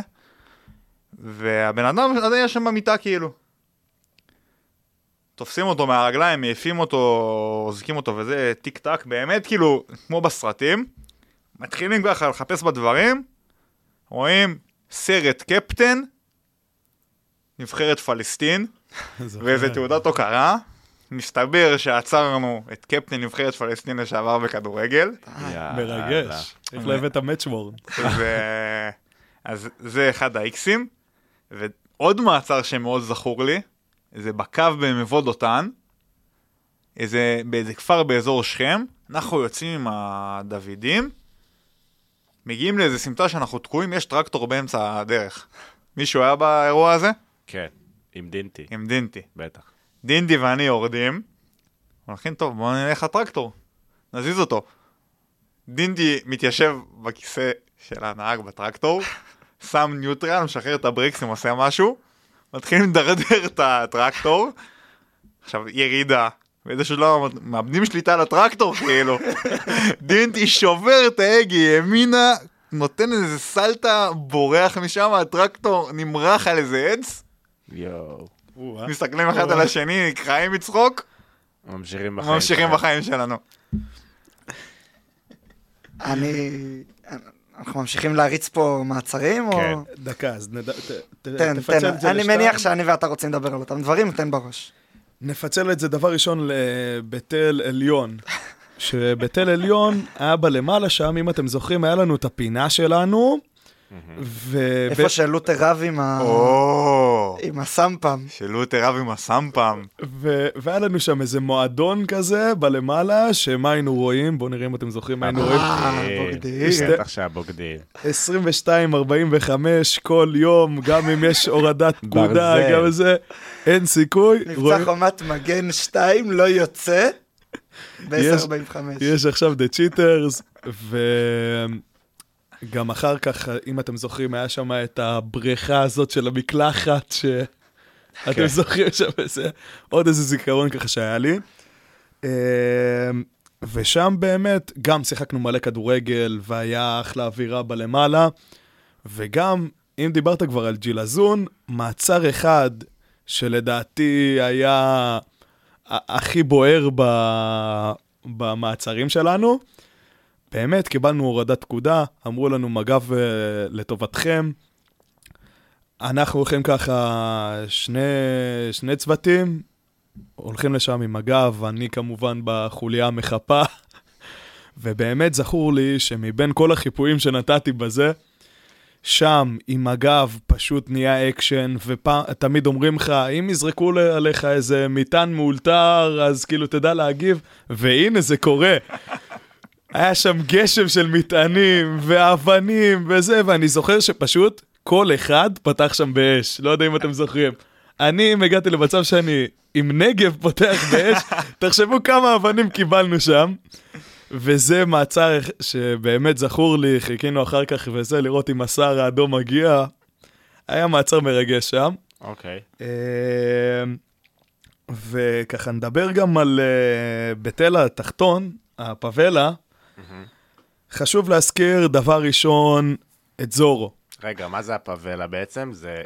D: והבן אדם עדיין ישן במיטה כאילו. תופסים אותו מהרגליים, מעיפים אותו, אוזקים אותו וזה טיק טק, באמת כאילו, כמו בסרטים. מתחילים ככה לחפש בדברים, רואים סרט קפטן, נבחרת פלסטין, ואיזה תעודת הוקרה. מסתבר שעצרנו את קפטן נבחרת פלסטין לשעבר בכדורגל.
E: מרגש. איך לא הבאת מאצ'וורן?
D: ו... אז זה אחד האיקסים. ועוד מעצר שמאוד זכור לי, זה בקו במבוא דותן, איזה, באיזה כפר באזור שכם, אנחנו יוצאים עם הדוידים, מגיעים לאיזה סמטה שאנחנו תקועים, יש טרקטור באמצע הדרך. מישהו היה באירוע הזה?
B: כן, עם דינטי,
D: עם דינטי.
B: בטח.
D: דינדי ואני יורדים, הולכים טוב, בואו נלך לטרקטור, נזיז אותו. דינדי מתיישב בכיסא של הנהג בטרקטור, שם ניוטרל, משחרר את הברקסים, עושה משהו, מתחילים לדרדר את הטרקטור, עכשיו ירידה, באיזשהו שלב מאבדים שליטה על הטרקטור כאילו. דינדי שובר את ההגה ימינה, נותן איזה סלטה, בורח משם, הטרקטור נמרח על איזה עץ,
B: יואו.
D: מסתכלים אחד על השני, נקרעים מצחוק,
B: ממשיכים בחיים.
D: ממשיכים. בחיים שלנו.
C: אני... אנחנו ממשיכים להריץ פה מעצרים, או...
B: כן.
E: דקה, אז נד...
C: תן, תן, אני. מניח שאני ואתה רוצים לדבר על אותם דברים, תן בראש.
E: נפצל את זה דבר ראשון לבית אל עליון. שבית אל עליון היה בלמעלה שם, אם אתם זוכרים, היה לנו את הפינה שלנו, ו...
C: איפה שלותר רב עם ה-
D: או,
C: עם הסמפם.
D: שלותר רב עם הסמפם.
E: ו... והיה לנו שם איזה מועדון כזה בלמעלה, שמה היינו רואים? בואו נראה אם אתם זוכרים מה היינו רואים.
C: אה, בוגדים.
B: בטח שהבוגדים.
E: 22-45 כל יום, גם אם יש הורדת פקודה. גם זה, אין סיכוי.
C: מבצע
E: רואים-
C: חומת מגן 2 לא יוצא
E: יש-
C: ב-1045.
E: יש עכשיו The Cheaters, וגם אחר כך, אם אתם זוכרים, היה שם את הבריכה הזאת של המקלחת, שאתם
B: כן.
E: זוכרים שם איזה, עוד איזה זיכרון ככה שהיה לי. אמ, ושם באמת, גם שיחקנו מלא כדורגל, והיה אחלה אווירה בלמעלה, וגם, אם דיברת כבר על ג'ילזון, מעצר אחד, שלדעתי היה הכי בוער ב... במעצרים שלנו. באמת, קיבלנו הורדת פקודה, אמרו לנו מג"ב אה, לטובתכם. אנחנו הולכים ככה, שני, שני צוותים, הולכים לשם עם מג"ב, אני כמובן בחוליה המחפה. ובאמת זכור לי שמבין כל החיפויים שנתתי בזה, שם עם מג"ב פשוט נהיה אקשן, ותמיד אומרים לך, אם יזרקו עליך איזה מטען מאולתר, אז כאילו תדע להגיב, והנה זה קורה. היה שם גשם של מטענים ואבנים וזה, ואני זוכר שפשוט כל אחד פתח שם באש, לא יודע אם אתם זוכרים. אני, אם הגעתי למצב שאני עם נגב פותח באש, תחשבו כמה אבנים קיבלנו שם. וזה מעצר שבאמת זכור לי, חיכינו אחר כך וזה, לראות אם הסער האדום מגיע. היה מעצר מרגש שם.
B: אוקיי.
E: אה, וככה נדבר גם על אה, בית אל התחתון, הפאבלה. חשוב להזכיר, דבר ראשון, את זורו.
B: רגע, מה זה הפאבלה בעצם? זה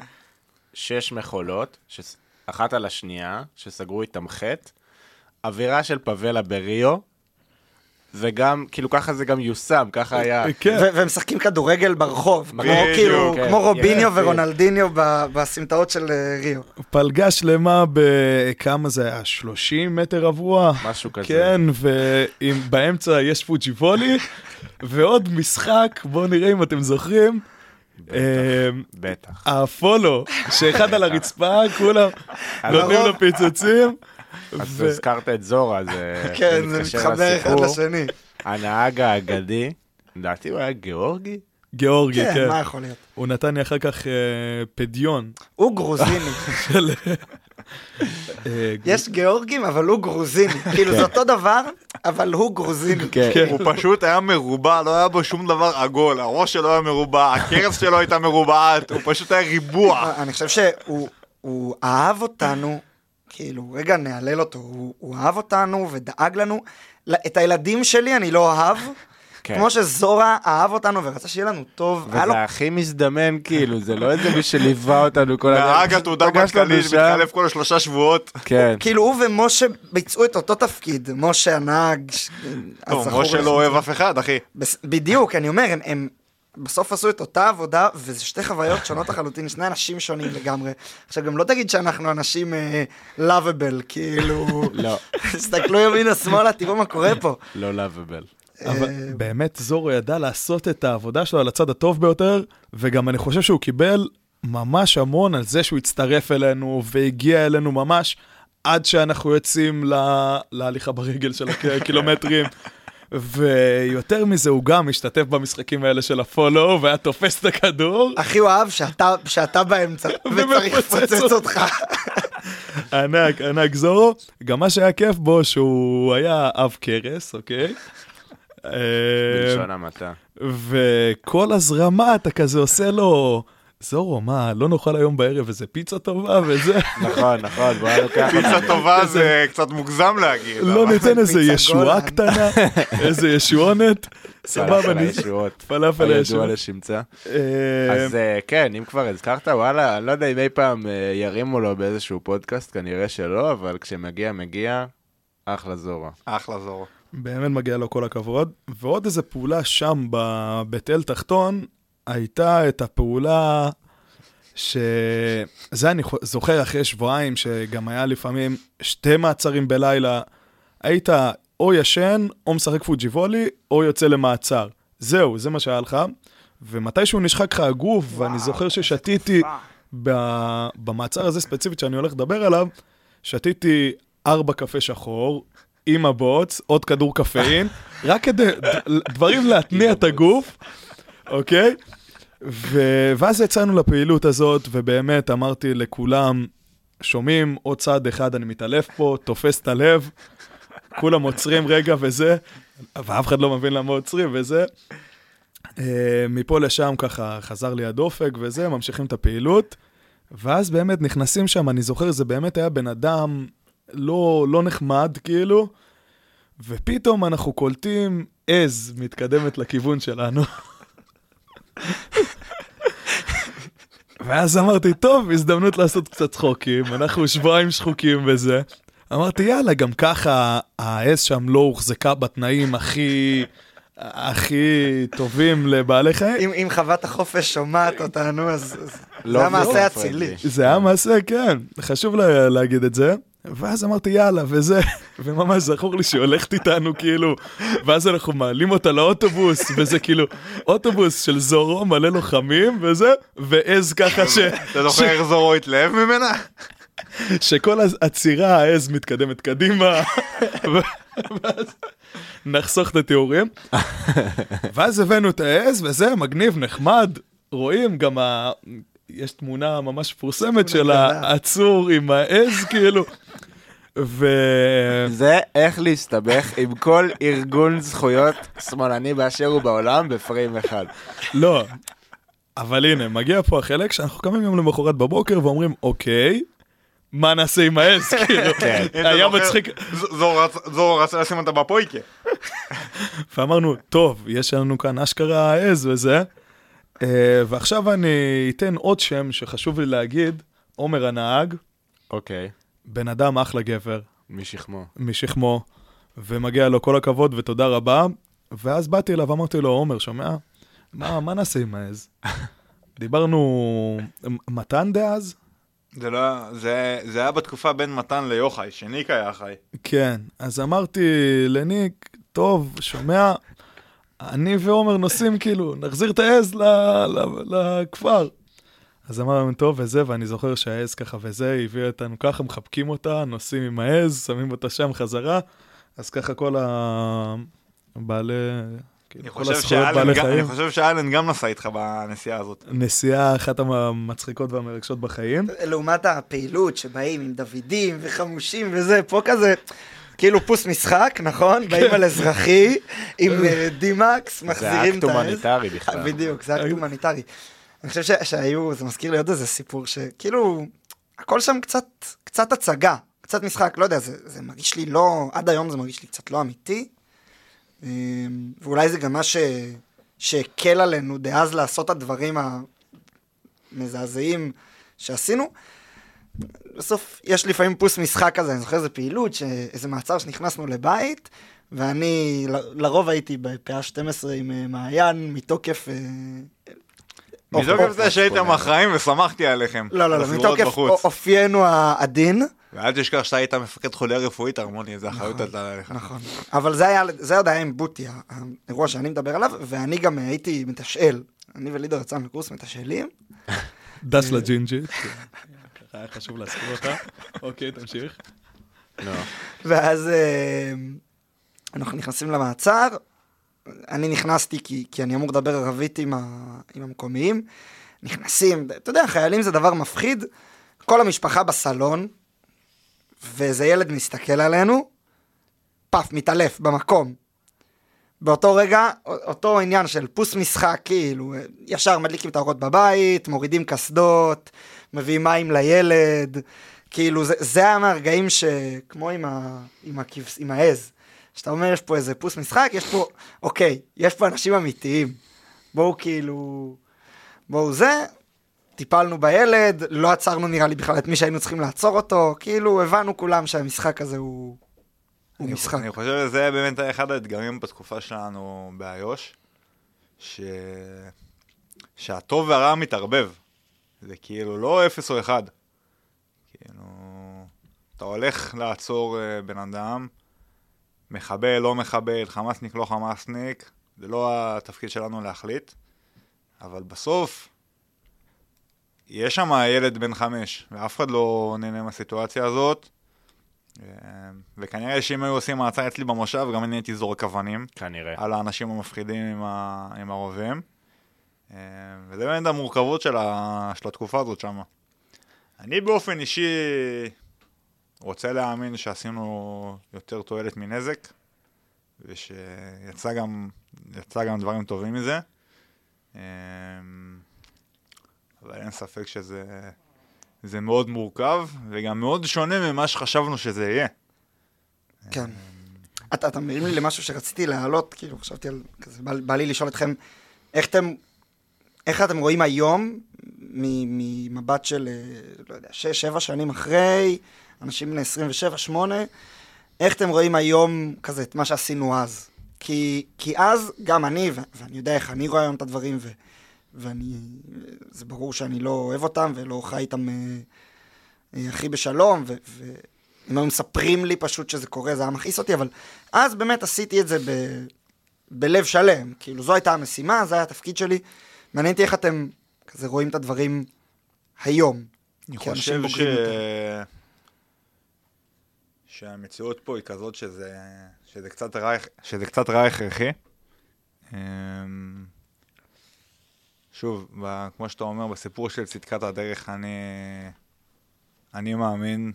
B: שש מכולות, ש- אחת על השנייה, שסגרו איתם חטא, אווירה של פאבלה בריו, וגם, כאילו ככה זה גם יושם, ככה היה.
E: כן,
C: והם משחקים כדורגל ברחוב, כמו כאילו,
B: כן.
C: כמו רוביניו
B: יפה.
C: ורונלדיניו בסמטאות של אה, ריו.
E: פלגה שלמה בכמה זה היה? 30 מטר רבוע?
B: משהו כזה.
E: כן, ובאמצע יש פוג'יבולי, ועוד משחק, בואו נראה אם אתם זוכרים.
B: בטח.
E: הפולו, שאחד על הרצפה, כולם נותנים לו פיצוצים.
B: אז הזכרת את זורה, זה
C: כן, זה מתחבר אחד. לשני.
B: הנהג האגדי, לדעתי הוא היה גיאורגי?
E: גיאורגי,
C: כן,
E: כן.
C: מה יכול להיות?
E: הוא נתן לי אחר כך אה, פדיון
C: הוא גרוזיני.
E: אה,
C: יש גיאורגים, אבל הוא גרוזיני. כאילו, זה אותו דבר, אבל הוא גרוזיני.
B: כן.
D: הוא פשוט היה מרובע, לא היה בו שום דבר עגול, הראש שלו היה מרובע, הכרס שלו הייתה מרובעת, הוא פשוט היה ריבוע.
C: אני חושב שהוא הוא אהב אותנו, כאילו, רגע, נהלל אותו, הוא, אהב אותנו ודאג לנו. את הילדים שלי אני לא אהב,
B: כן.
C: כמו שזורה אהב אותנו ורצה שיהיה לנו טוב. היה לו
B: וזה הכי מזדמן, כאילו, זה לא איזה מי שליווה אותנו כל הזמן.
D: נהג התעודה
B: פגש אותנו
D: מטכ"לי
B: שם.
D: מתחלף כל שלושה שבועות.
B: כן.
C: כאילו הוא ומשה ביצעו את אותו תפקיד, משה הנהג.
D: טוב,
C: הזכור
D: משה. לא אוהב אף אחד, אחי.
C: בדיוק, אני אומר, הם, הם בסוף עשו את אותה עבודה, וזה שתי חוויות שונות לחלוטין, שני אנשים שונים לגמרי. עכשיו, גם לא תגיד שאנחנו אנשים לאביבל, כאילו...
B: לא,
C: תסתכלו ימינה-שמאלה, תראו מה קורה פה.
B: לא לאביבל.
E: אבל
C: אה,
E: באמת זורו ידע לעשות את העבודה שלו על הצד הטוב ביותר, וגם אני חושב שהוא קיבל ממש המון על זה שהוא הצטרף אלינו והגיע אלינו ממש עד שאנחנו יוצאים ל- להליכה ברגל של הקילומטרים. ויותר מזה, הוא גם השתתף במשחקים האלה של הפולו, והיה תופס את הכדור.
C: הכי הוא אהב שאתה, שאתה באמצע, וצריך לפוצץ אותך.
E: ענק, ענק זורו. גם מה שהיה כיף בו, שהוא היה אב כרס, אוקיי?
B: בלשון
E: אה,
B: המעטה.
E: וכל הזרמה אתה כזה עושה לו, זורו, מה, לא נאכל היום בערב איזה פיצה טובה וזה?
B: נכון, נכון, היה לוקח
D: פיצה. טובה זה קצת מוגזם להגיד.
E: לא ניתן איזה ישועה. קטנה, איזה ישועונת. סבבה,
B: פלאפל
E: אני...
B: הישועות.
E: פלאפל
B: הידוע
E: הישועות.
B: לשמצה.
E: אה,
B: אז אה, כן, אם כבר הזכרת, וואלה, אני לא יודע אם אי פעם אה, ירימו לו באיזשהו פודקאסט, כנראה שלא, אבל כשמגיע, מגיע, אחלה זורה.
D: אחלה זורו.
E: באמת מגיע לו כל הכבוד. ועוד איזה פעולה שם בבית אל תחתון, הייתה את הפעולה שזה אני זוכר אחרי שבועיים, שגם היה לפעמים שתי מעצרים בלילה. היית או ישן, או משחק פוג'י וולי, או יוצא למעצר. זהו, זה מה שהיה לך. ומתישהו נשחק לך הגוף, ואני זוכר ששתיתי ב- במעצר הזה ספציפית שאני הולך לדבר עליו, שתיתי ארבע קפה שחור, עם הבוץ, עוד כדור קפאין, רק כדי דברים להתניע את הגוף, אוקיי? ו... ואז יצאנו לפעילות הזאת, ובאמת אמרתי לכולם, שומעים, עוד צעד אחד אני מתעלף פה, תופס את הלב, כולם עוצרים רגע וזה, ואף אחד לא מבין למה עוצרים וזה. אה, מפה לשם ככה חזר לי הדופק וזה, ממשיכים את הפעילות. ואז באמת נכנסים שם, אני זוכר, זה באמת היה בן אדם לא, לא נחמד, כאילו, ופתאום אנחנו קולטים עז מתקדמת לכיוון שלנו. ואז אמרתי, טוב, הזדמנות לעשות קצת צחוקים, אנחנו שבועיים שחוקים וזה. אמרתי, יאללה, גם ככה העז שם לא הוחזקה בתנאים הכי, הכי טובים לבעלי חיים.
C: אם, חוות החופש שומעת אותנו, אז
B: לא
C: זה המעשה
B: לא
C: אצילי.
E: זה היה מעשה, כן, חשוב לה, להגיד את זה. ואז אמרתי, יאללה, וזה, וממש זכור לי שהיא הולכת איתנו, כאילו, ואז אנחנו מעלים אותה לאוטובוס, וזה כאילו, אוטובוס של זורו, מלא לוחמים, וזה, ועז ככה ש...
D: אתה זוכר איך זורו התלהב ממנה?
E: שכל העצירה, העז מתקדמת קדימה, ואז נחסוך את התיאורים. ואז הבאנו את העז, וזה מגניב, נחמד. רואים גם ה... יש תמונה ממש מפורסמת של העצור עם העז, כאילו. ו...
B: זה איך להסתבך עם כל ארגון זכויות שמאלני באשר הוא בעולם בפריים אחד.
E: לא, אבל הנה, מגיע פה החלק שאנחנו קמים יום למחרת בבוקר ואומרים, אוקיי, מה נעשה עם העז? כאילו,
D: אתה
E: היה? מצחיק.
D: ז- זורו רצ- זורו רצה לשים אותה בפויקה.
E: ואמרנו, טוב, יש לנו כאן אשכרה עז וזה. אה, ועכשיו אני אתן עוד שם שחשוב לי להגיד, עומר הנהג,
B: אוקיי,
E: בן אדם אחלה גבר,
B: משכמו.
E: משכמו, ומגיע לו כל הכבוד ותודה רבה. ואז באתי אליו, אמרתי לו, עומר, שומע? מה, מה נעשה עם העז? דיברנו, מתן דאז?
D: זה לא, זה, זה היה בתקופה בין מתן ליוחאי, שניק היה חי.
E: כן, אז אמרתי לניק, טוב, שומע, אני ועומר נוסעים כאילו, נחזיר את העז ל- ל- לכפר. אז אמרנו, טוב, וזה, ואני זוכר שהעז ככה וזה, הביא אותנו ככה, מחבקים אותה, נוסעים עם העז, שמים אותה שם חזרה, אז ככה כל הבעלי, כאילו,
D: אני
E: כל
D: חושב
E: הזכויות
D: שאלן
E: בעלי
D: גם- אני
E: חיים.
D: חושב שאלן גם נסע איתך בנסיעה הזאת.
E: נסיעה אחת המצחיקות והמרגשות בחיים.
C: לעומת הפעילות שבאים עם דוידים וחמושים וזה, פה כזה, כאילו פוס משחק, נכון? באים על אזרחי, עם אה, דימקס,
B: זה
C: מחזירים
B: אקט
C: את העז.
B: הומניטרי בכלל.
C: בדיוק, זה אקט הומניטרי. אני חושב שהיו, זה מזכיר לי עוד איזה סיפור שכאילו, הכל שם קצת, קצת הצגה, קצת משחק, לא יודע, זה, זה מרגיש לי לא, עד היום זה מרגיש לי קצת לא אמיתי. אמ, ואולי זה גם מה ש- שהקל עלינו דאז לעשות את הדברים המזעזעים שעשינו. בסוף יש לפעמים פוס משחק כזה, אני זוכר איזה פעילות, ש- איזה מעצר שנכנסנו לבית, ואני ל- לרוב הייתי בפאה 12 עם אה, מעיין מתוקף... אה,
D: מתוקף זה שהייתם אחראים ושמחתי עליכם.
C: לא, לא, לא, מתוקף. אופיינו העדין.
D: ואל תשכח שאתה היית מפקד חוליה רפואית, הרמוני, זה אחריות עלתה עליך.
C: נכון. אבל זה היה, זה עוד היה עם בוטי, האירוע שאני מדבר עליו, ואני גם הייתי מתשאל. אני ולידר יצאנו לקורס מתשאלים.
E: דש לג'ינג'י. היה חשוב להזכיר אותה. אוקיי, תמשיך.
B: לא.
C: ואז אה, אנחנו נכנסים למעצר. אני נכנסתי כי, כי אני אמור לדבר ערבית עם, ה, עם המקומיים. נכנסים, אתה יודע, חיילים זה דבר מפחיד. כל המשפחה בסלון, ואיזה ילד מסתכל עלינו, פאף, מתעלף במקום. באותו רגע, אותו עניין של פוס משחק, כאילו, ישר מדליקים את האורות בבית, מורידים קסדות, מביאים מים לילד, כאילו, זה, זה היה מהרגעים שכמו עם, ה, עם, הכבש, עם העז, שאתה אומר, יש פה איזה פוס משחק, יש פה, אוקיי, יש פה אנשים אמיתיים. בואו כאילו, בואו זה, טיפלנו בילד, לא עצרנו נראה לי בכלל את מי שהיינו צריכים לעצור אותו, כאילו, הבנו כולם שהמשחק הזה הוא, הוא
D: אני-
C: משחק.
D: אני חושב שזה באמת אחד האתגרים בתקופה שלנו באיו"ש, ש... שהטוב והרע מתערבב. זה כאילו לא אפס או אחד. כאילו, אתה הולך לעצור אה, בן אדם, מחבל, לא מחבל, חמאסניק, לא חמאסניק, זה לא התפקיד שלנו להחליט, אבל בסוף, יש שם ילד בן חמש, ואף אחד לא נהנה מהסיטואציה הזאת. אה, וכנראה שאם היו עושים מעצר אצלי במושב, גם אני הייתי זורק אבנים
B: כנראה.
D: על האנשים המפחידים עם, ה... עם הרובים. אה, וזה באמת המורכבות של, ה... של התקופה הזאת שם. אני באופן אישי רוצה להאמין שעשינו יותר תועלת מנזק, ושיצא גם, גם דברים טובים מזה. אה, אבל אין ספק שזה זה מאוד מורכב, וגם מאוד שונה ממה שחשבנו שזה יהיה.
C: כן. אתה, אתה מעיר לי למשהו שרציתי להעלות, כאילו, חשבתי על, כזה, בא, בא לי לשאול אתכם, איך אתם, איך אתם רואים היום, ממבט של, אה, לא יודע, שש, שבע שנים אחרי, אנשים בני 27, 8, איך אתם רואים היום, כזה, את מה שעשינו אז? כי, כי אז, גם אני, ו- ואני יודע איך אני רואה היום את הדברים, ו, ואני, זה ברור שאני לא אוהב אותם, ולא חי איתם אה, אה, הכי בשלום, ו... ו היו מספרים לי פשוט שזה קורה, זה היה מכעיס אותי, אבל אז באמת עשיתי את זה ב... בלב שלם. כאילו, זו הייתה המשימה, זה היה התפקיד שלי. מעניין אותי איך אתם כזה רואים את הדברים היום.
D: אני חושב ש... שהמציאות פה היא כזאת שזה, שזה, קצת, רע, שזה קצת רע הכרחי. אמ, שוב, ב- כמו שאתה אומר, בסיפור של צדקת הדרך, אני, אני מאמין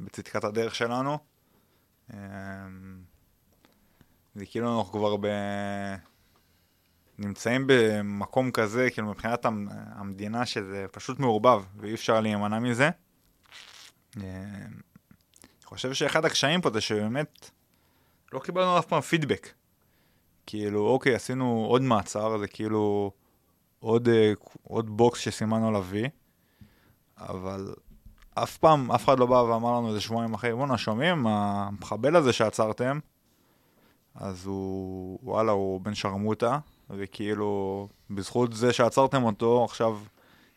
D: בצדקת הדרך שלנו. אמ, זה כאילו אנחנו כבר ב... נמצאים במקום כזה, כאילו מבחינת המ- המדינה, שזה פשוט מעורבב, ואי אפשר להימנע מזה. אמ, אני חושב שאחד הקשיים פה זה שבאמת לא קיבלנו אף פעם פידבק. כאילו, אוקיי, עשינו עוד מעצר, זה כאילו עוד, אה, עוד בוקס שסימנו עליו וי, אבל אף פעם, אף אחד לא בא ואמר לנו איזה שבועיים אחרי, בואנה, שומעים? המחבל הזה שעצרתם, אז הוא, וואלה, הוא בן שרמוטה, וכאילו, בזכות זה שעצרתם אותו, עכשיו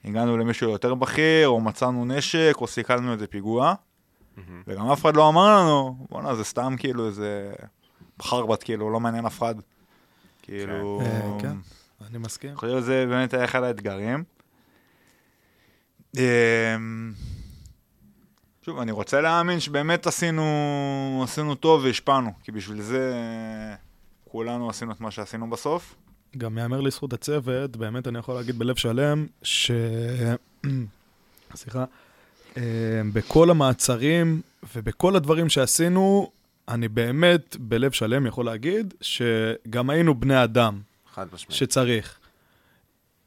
D: הגענו למישהו יותר בכיר, או מצאנו נשק, או סיכלנו איזה פיגוע. וגם אף אחד לא אמר לנו, בואנה, זה סתם כאילו איזה בחרבת, כאילו, לא מעניין אף אחד. כאילו...
E: אה, כן. אני מסכים.
D: אני חושב שזה באמת היה אחד האתגרים. אמ, שוב, אני רוצה להאמין שבאמת עשינו, עשינו טוב והשפענו, כי בשביל זה כולנו עשינו את מה שעשינו בסוף.
E: גם יאמר לזכות הצוות, באמת אני יכול להגיד בלב שלם, ש... סליחה, אה, בכל המעצרים ובכל הדברים שעשינו, אני באמת בלב שלם יכול להגיד שגם היינו בני אדם
B: חד משמעית.
E: שצריך.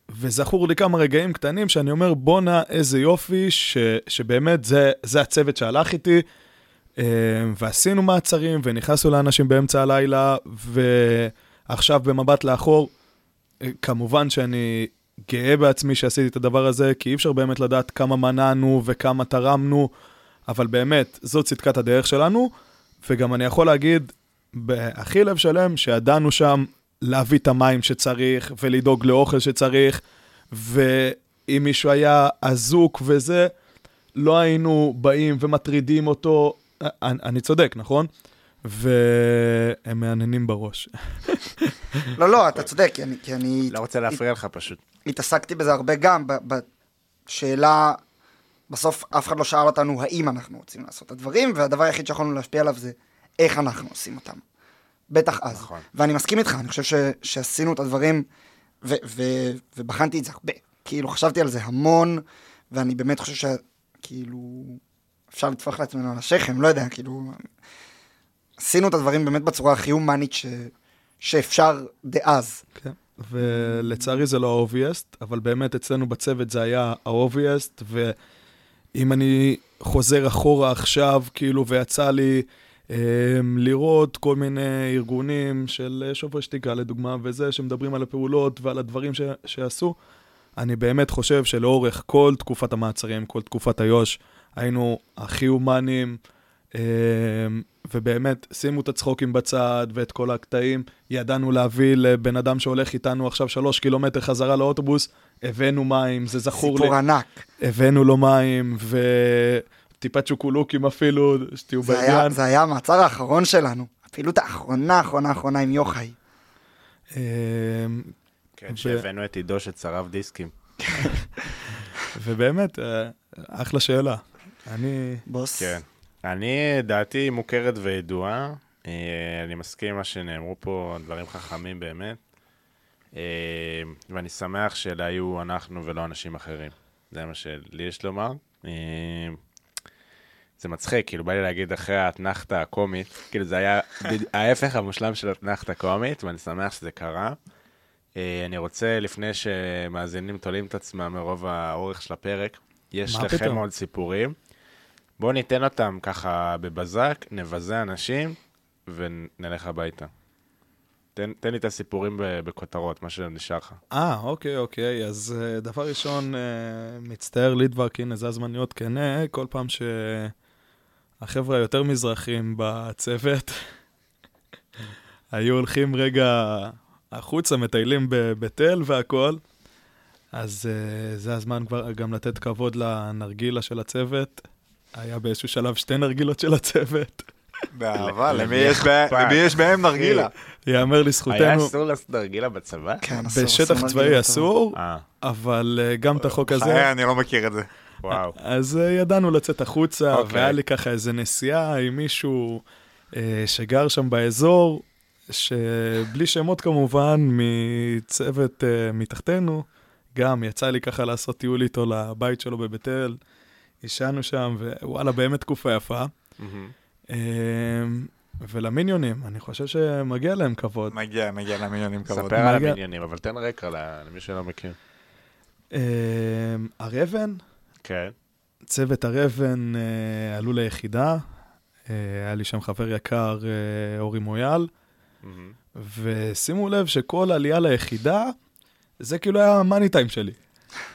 E: וזכור לי כמה רגעים קטנים שאני אומר, בואנה, איזה יופי, ש, שבאמת זה, זה הצוות שהלך איתי, אה, ועשינו מעצרים, ונכנסנו לאנשים באמצע הלילה, ועכשיו במבט לאחור, אה, כמובן שאני גאה בעצמי שעשיתי את הדבר הזה, כי אי אפשר באמת לדעת כמה מנענו וכמה תרמנו, אבל באמת, זו צדקת הדרך שלנו, וגם אני יכול להגיד, בהכי לב שלם, שידענו שם להביא את המים שצריך, ולדאוג לאוכל שצריך, ואם מישהו היה אזוק וזה, לא היינו באים ומטרידים אותו. אני, אני צודק, נכון? והם מהנהנים בראש.
C: לא, לא, אתה צודק, כי אני... כי אני
B: לא רוצה להפריע לך פשוט.
C: התעסקתי בזה הרבה גם, בשאלה, בסוף אף אחד לא שאל אותנו האם אנחנו רוצים לעשות את הדברים, והדבר היחיד שיכולנו להשפיע עליו זה איך אנחנו עושים אותם. בטח אז.
B: נכון.
C: ואני מסכים איתך, אני חושב ש, שעשינו את הדברים, ו, ו, ובחנתי את זה הרבה. כאילו, חשבתי על זה המון, ואני באמת חושב שכאילו, אפשר לטפוח לעצמנו על השכם, לא יודע, כאילו, עשינו את הדברים באמת בצורה הכי הומנית ש, שאפשר דאז.
E: כן. ולצערי זה לא ה-obvious, אבל באמת אצלנו בצוות זה היה ה-obvious, ואם אני חוזר אחורה עכשיו, כאילו, ויצא לי אה, לראות כל מיני ארגונים של אה, שוברי שתיקה, לדוגמה, וזה, שמדברים על הפעולות ועל הדברים ש- שעשו, אני באמת חושב שלאורך כל תקופת המעצרים, כל תקופת היו"ש, היינו הכי הומניים, ובאמת, שימו את הצחוקים בצד ואת כל הקטעים. ידענו להביא לבן אדם שהולך איתנו עכשיו שלוש קילומטר חזרה לאוטובוס, הבאנו מים, זה זכור לי.
C: סיפור ענק.
E: הבאנו לו מים, וטיפה צ'וקולוקים אפילו, שתהיו
C: היה,
E: בעניין.
C: זה היה המעצר האחרון שלנו. הפעילות האחרונה, האחרונה, האחרונה עם יוחאי.
E: אמ,
B: כן, שהבאנו את עידו שצרב דיסקים.
E: ובאמת, אה, אחלה שאלה. אני...
C: בוס.
B: כן. אני, דעתי מוכרת וידועה. אה, אני מסכים עם מה שנאמרו פה, דברים חכמים באמת. אה, ואני שמח שאלה היו אנחנו ולא אנשים אחרים. זה מה שלי יש לומר. אה, זה מצחיק, כאילו בא לי להגיד אחרי האתנחתא הקומית, כאילו זה היה ההפך המושלם של האתנחתא הקומית, ואני שמח שזה קרה. אני רוצה, לפני שמאזינים תולים את עצמם מרוב האורך של הפרק, יש לכם
E: פתאום?
B: עוד סיפורים. בואו ניתן אותם ככה בבזק, נבזה אנשים ונלך הביתה. תן, תן לי את הסיפורים בכותרות, מה שנשאר לך.
E: אה, אוקיי, אוקיי. אז אה, דבר ראשון, אה, מצטער לידברק, הנה, זה הזמן להיות כנה, כל פעם שהחבר'ה היותר מזרחים בצוות היו הולכים רגע החוצה, מטיילים בבית אל והכול, אז אה, זה הזמן כבר גם לתת כבוד לנרגילה של הצוות. היה באיזשהו שלב שתי נרגילות של הצוות.
D: באהבה, למי יש בהם נרגילה?
E: יאמר
B: היה
E: לזכותנו,
B: אסור לעשות נרגילה בצבא?
C: כן, אסור,
E: בשטח צבאי אסור,
B: אה,
E: אבל אה, גם את החוק הזה...
D: חיי, אני לא מכיר את זה.
B: וואו.
E: אז ידענו לצאת החוצה.
B: אוקיי.
E: והיה לי ככה איזה נסיעה עם מישהו שגר שם באזור, שבלי שמות כמובן, מצוות מתחתנו, גם יצא לי ככה לעשות טיול איתו לבית שלו בבית אל, עישנו שם, ווואלה, באמת תקופה יפה. Uh, ולמיניונים, אני חושב שמגיע להם כבוד.
D: מגיע, מגיע למיליונים כבוד.
B: ספר על המניינים, אבל תן רקע למי שלא מכיר.
E: Uh, הר אבן,
B: כן.
E: צוות הר אבן uh, עלו ליחידה, uh, היה לי שם חבר יקר, uh, אורי מויאל. ושימו לב שכל עלייה ליחידה, זה כאילו היה המאני טיים שלי.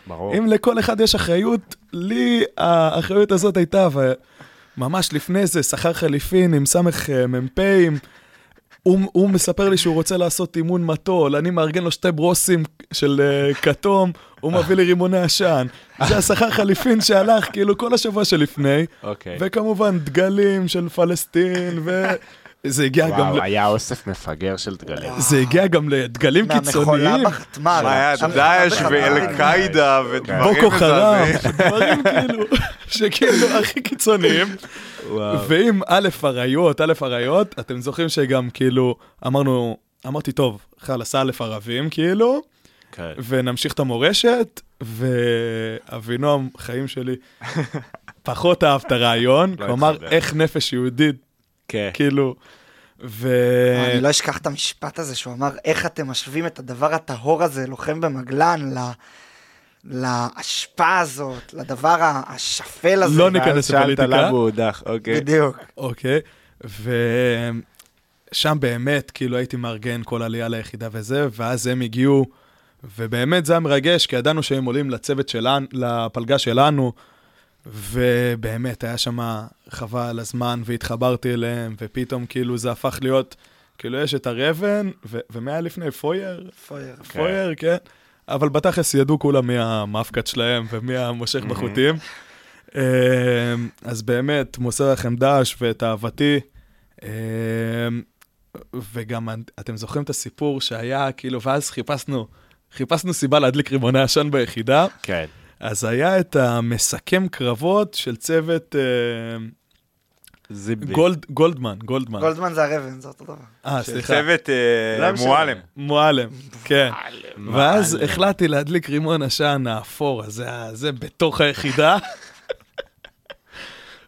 B: ברור.
E: אם לכל אחד יש אחריות, לי האחריות הזאת הייתה, וממש לפני זה, שכר חליפין עם סמך אה, מ"פים, הוא, הוא מספר לי שהוא רוצה לעשות אימון מטול, אני מארגן לו שתי ברוסים של אה, כתום, הוא מביא לי רימוני עשן. זה השכר חליפין שהלך כאילו כל השבוע שלפני,
B: אוקיי.
E: וכמובן דגלים של פלסטין, וזה הגיע גם...
B: וואו,
E: ל-
B: היה אוסף מפגר של דגלים.
E: זה הגיע גם לדגלים
C: מהמכולה
E: קיצוניים,
C: בחתמ"ל.
D: מה היה, דאעש
C: בחתמ"ל.
D: ואל-קאעידה ודברים
E: בוקו חרם. דברים כאילו, שכאילו הכי קיצוניים.
B: וואו.
E: ועם א' אריות, א' אריות, אתם זוכרים שגם כאילו, אמרנו, אמרתי, טוב, חלאס א' ערבים, כאילו,
B: כן.
E: ונמשיך את המורשת, ואבינועם, חיים שלי, פחות אהב את הרעיון,
B: לא
E: כלומר. איך נפש יהודית,
B: כן.
E: כאילו, ו...
C: אני לא אשכח את המשפט הזה שהוא אמר, איך אתם משווים את הדבר הטהור הזה, לוחם במגלן, ל... לאשפה הזאת, לדבר השפל הזה.
E: לא ניכנס
B: ואז שאלת
E: לפוליטיקה.
B: למה הוא הודח, אוקיי.
C: בדיוק.
E: אוקיי, ושם באמת, כאילו הייתי מארגן כל עלייה ליחידה וזה, ואז הם הגיעו, ובאמת זה היה מרגש, כי ידענו שהם עולים לצוות שלנו, לפלגה שלנו, ובאמת היה שם חבל על הזמן, והתחברתי אליהם, ופתאום כאילו זה הפך להיות, כאילו יש את הרבן, ו- ומה היה לפני? פויר?
C: פויר.
E: פויר, כן. אבל בתכלס ידעו כולם מי המאפקת שלהם ומי המושך בחוטים. אמ, אז באמת, מוסר לכם דש ואת אהבתי. אמ, וגם אתם זוכרים את הסיפור שהיה, כאילו, ואז חיפשנו, חיפשנו סיבה להדליק רימוני עשן ביחידה,
B: כן.
E: אז היה את המסכם קרבות של צוות
B: זיבלי.
E: גולד, גולדמן, גולדמן.
C: גולדמן זה הרבן, זה אותו דבר.
E: אה,
D: של
E: סליחה.
D: צוות אה. מועלם.
E: מועלם, כן. ואז. החלטתי להדליק רימון עשן האפור הזה, הזה בתוך היחידה.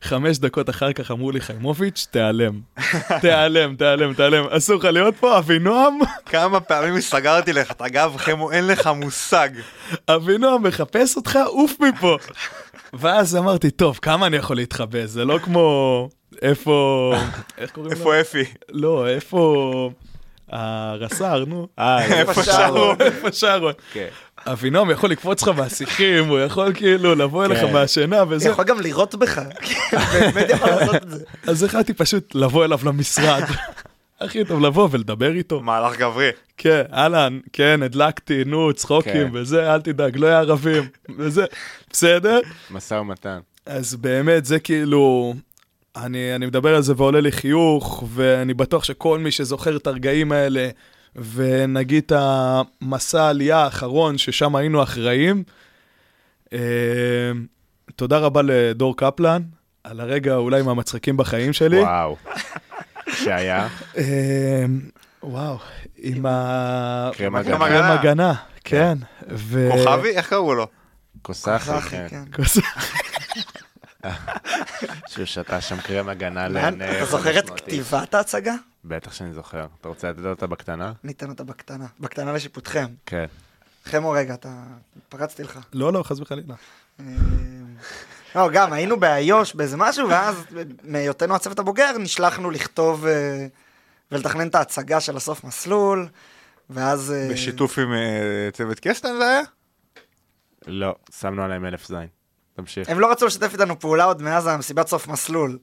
E: חמש דקות אחר כך אמרו לי, חיימוביץ', תיעלם. תיעלם, תיעלם, תיעלם. אסור לך להיות פה, אבינועם,
D: כמה פעמים סגרתי לך את הגב, חמו, אין לך מושג.
E: אבינועם מחפש אותך, עוף מפה. ואז אמרתי, טוב, כמה אני יכול להתחבא? זה לא כמו... איפה... איך קוראים לו?
D: איפה אפי?
E: לא, איפה... הרס"ר, נו.
B: אה,
D: איפה שרון?
E: איפה שרון?
B: כן.
E: אבינועם יכול לקפוץ לך מהשיחים, הוא יכול כאילו לבוא אליך
B: כן.
E: מהשינה
C: זה
E: וזה.
C: יכול גם לירות בך. באמת יכול לעשות את זה.
E: אז החלטתי פשוט לבוא אליו למשרד. הכי טוב לבוא ולדבר איתו.
D: מהלך גברי.
E: כן, אהלן, כן, הדלקתי, נו, צחוקים
B: כן.
E: וזה, אל תדאג, לא יהיה ערבים, וזה, בסדר?
B: משא ומתן.
E: אז באמת, זה כאילו, אני, אני מדבר על זה ועולה לי חיוך, ואני בטוח שכל מי שזוכר את הרגעים האלה, ונגיד את המסע העלייה האחרון, ששם היינו אחראים, אה, תודה רבה לדור קפלן, על הרגע אולי מהמצחיקים בחיים שלי.
B: וואו. שהיה?
E: אה, וואו, עם ה...
B: קרם הגנה.
E: קרם הגנה, כן. ו-
D: כוכבי? איך קראו לו?
B: קוסחי,
C: אחי,
B: כן. שהוא שתה שם קרם הגנה לעיני...
C: אתה זוכר את כתיבת ההצגה?
B: בטח שאני זוכר. אתה רוצה לתת אותה בקטנה?
C: ניתן אותה בקטנה. בקטנה לשיפוטכם.
B: כן.
C: חמו רגע, אתה... פרצתי לך.
E: לא, לא, חס וחלילה.
C: אה, לא, גם היינו באיו"ש באיזה משהו, ואז מהיותנו הצוות הבוגר נשלחנו לכתוב אה, ולתכנן את ההצגה של הסוף מסלול, ואז... אה,
D: בשיתוף עם צוות קסטן זה היה?
B: לא, שמנו עליהם אלף זין. תמשיך.
C: הם לא רצו לשתף איתנו פעולה עוד מאז המסיבת סוף מסלול,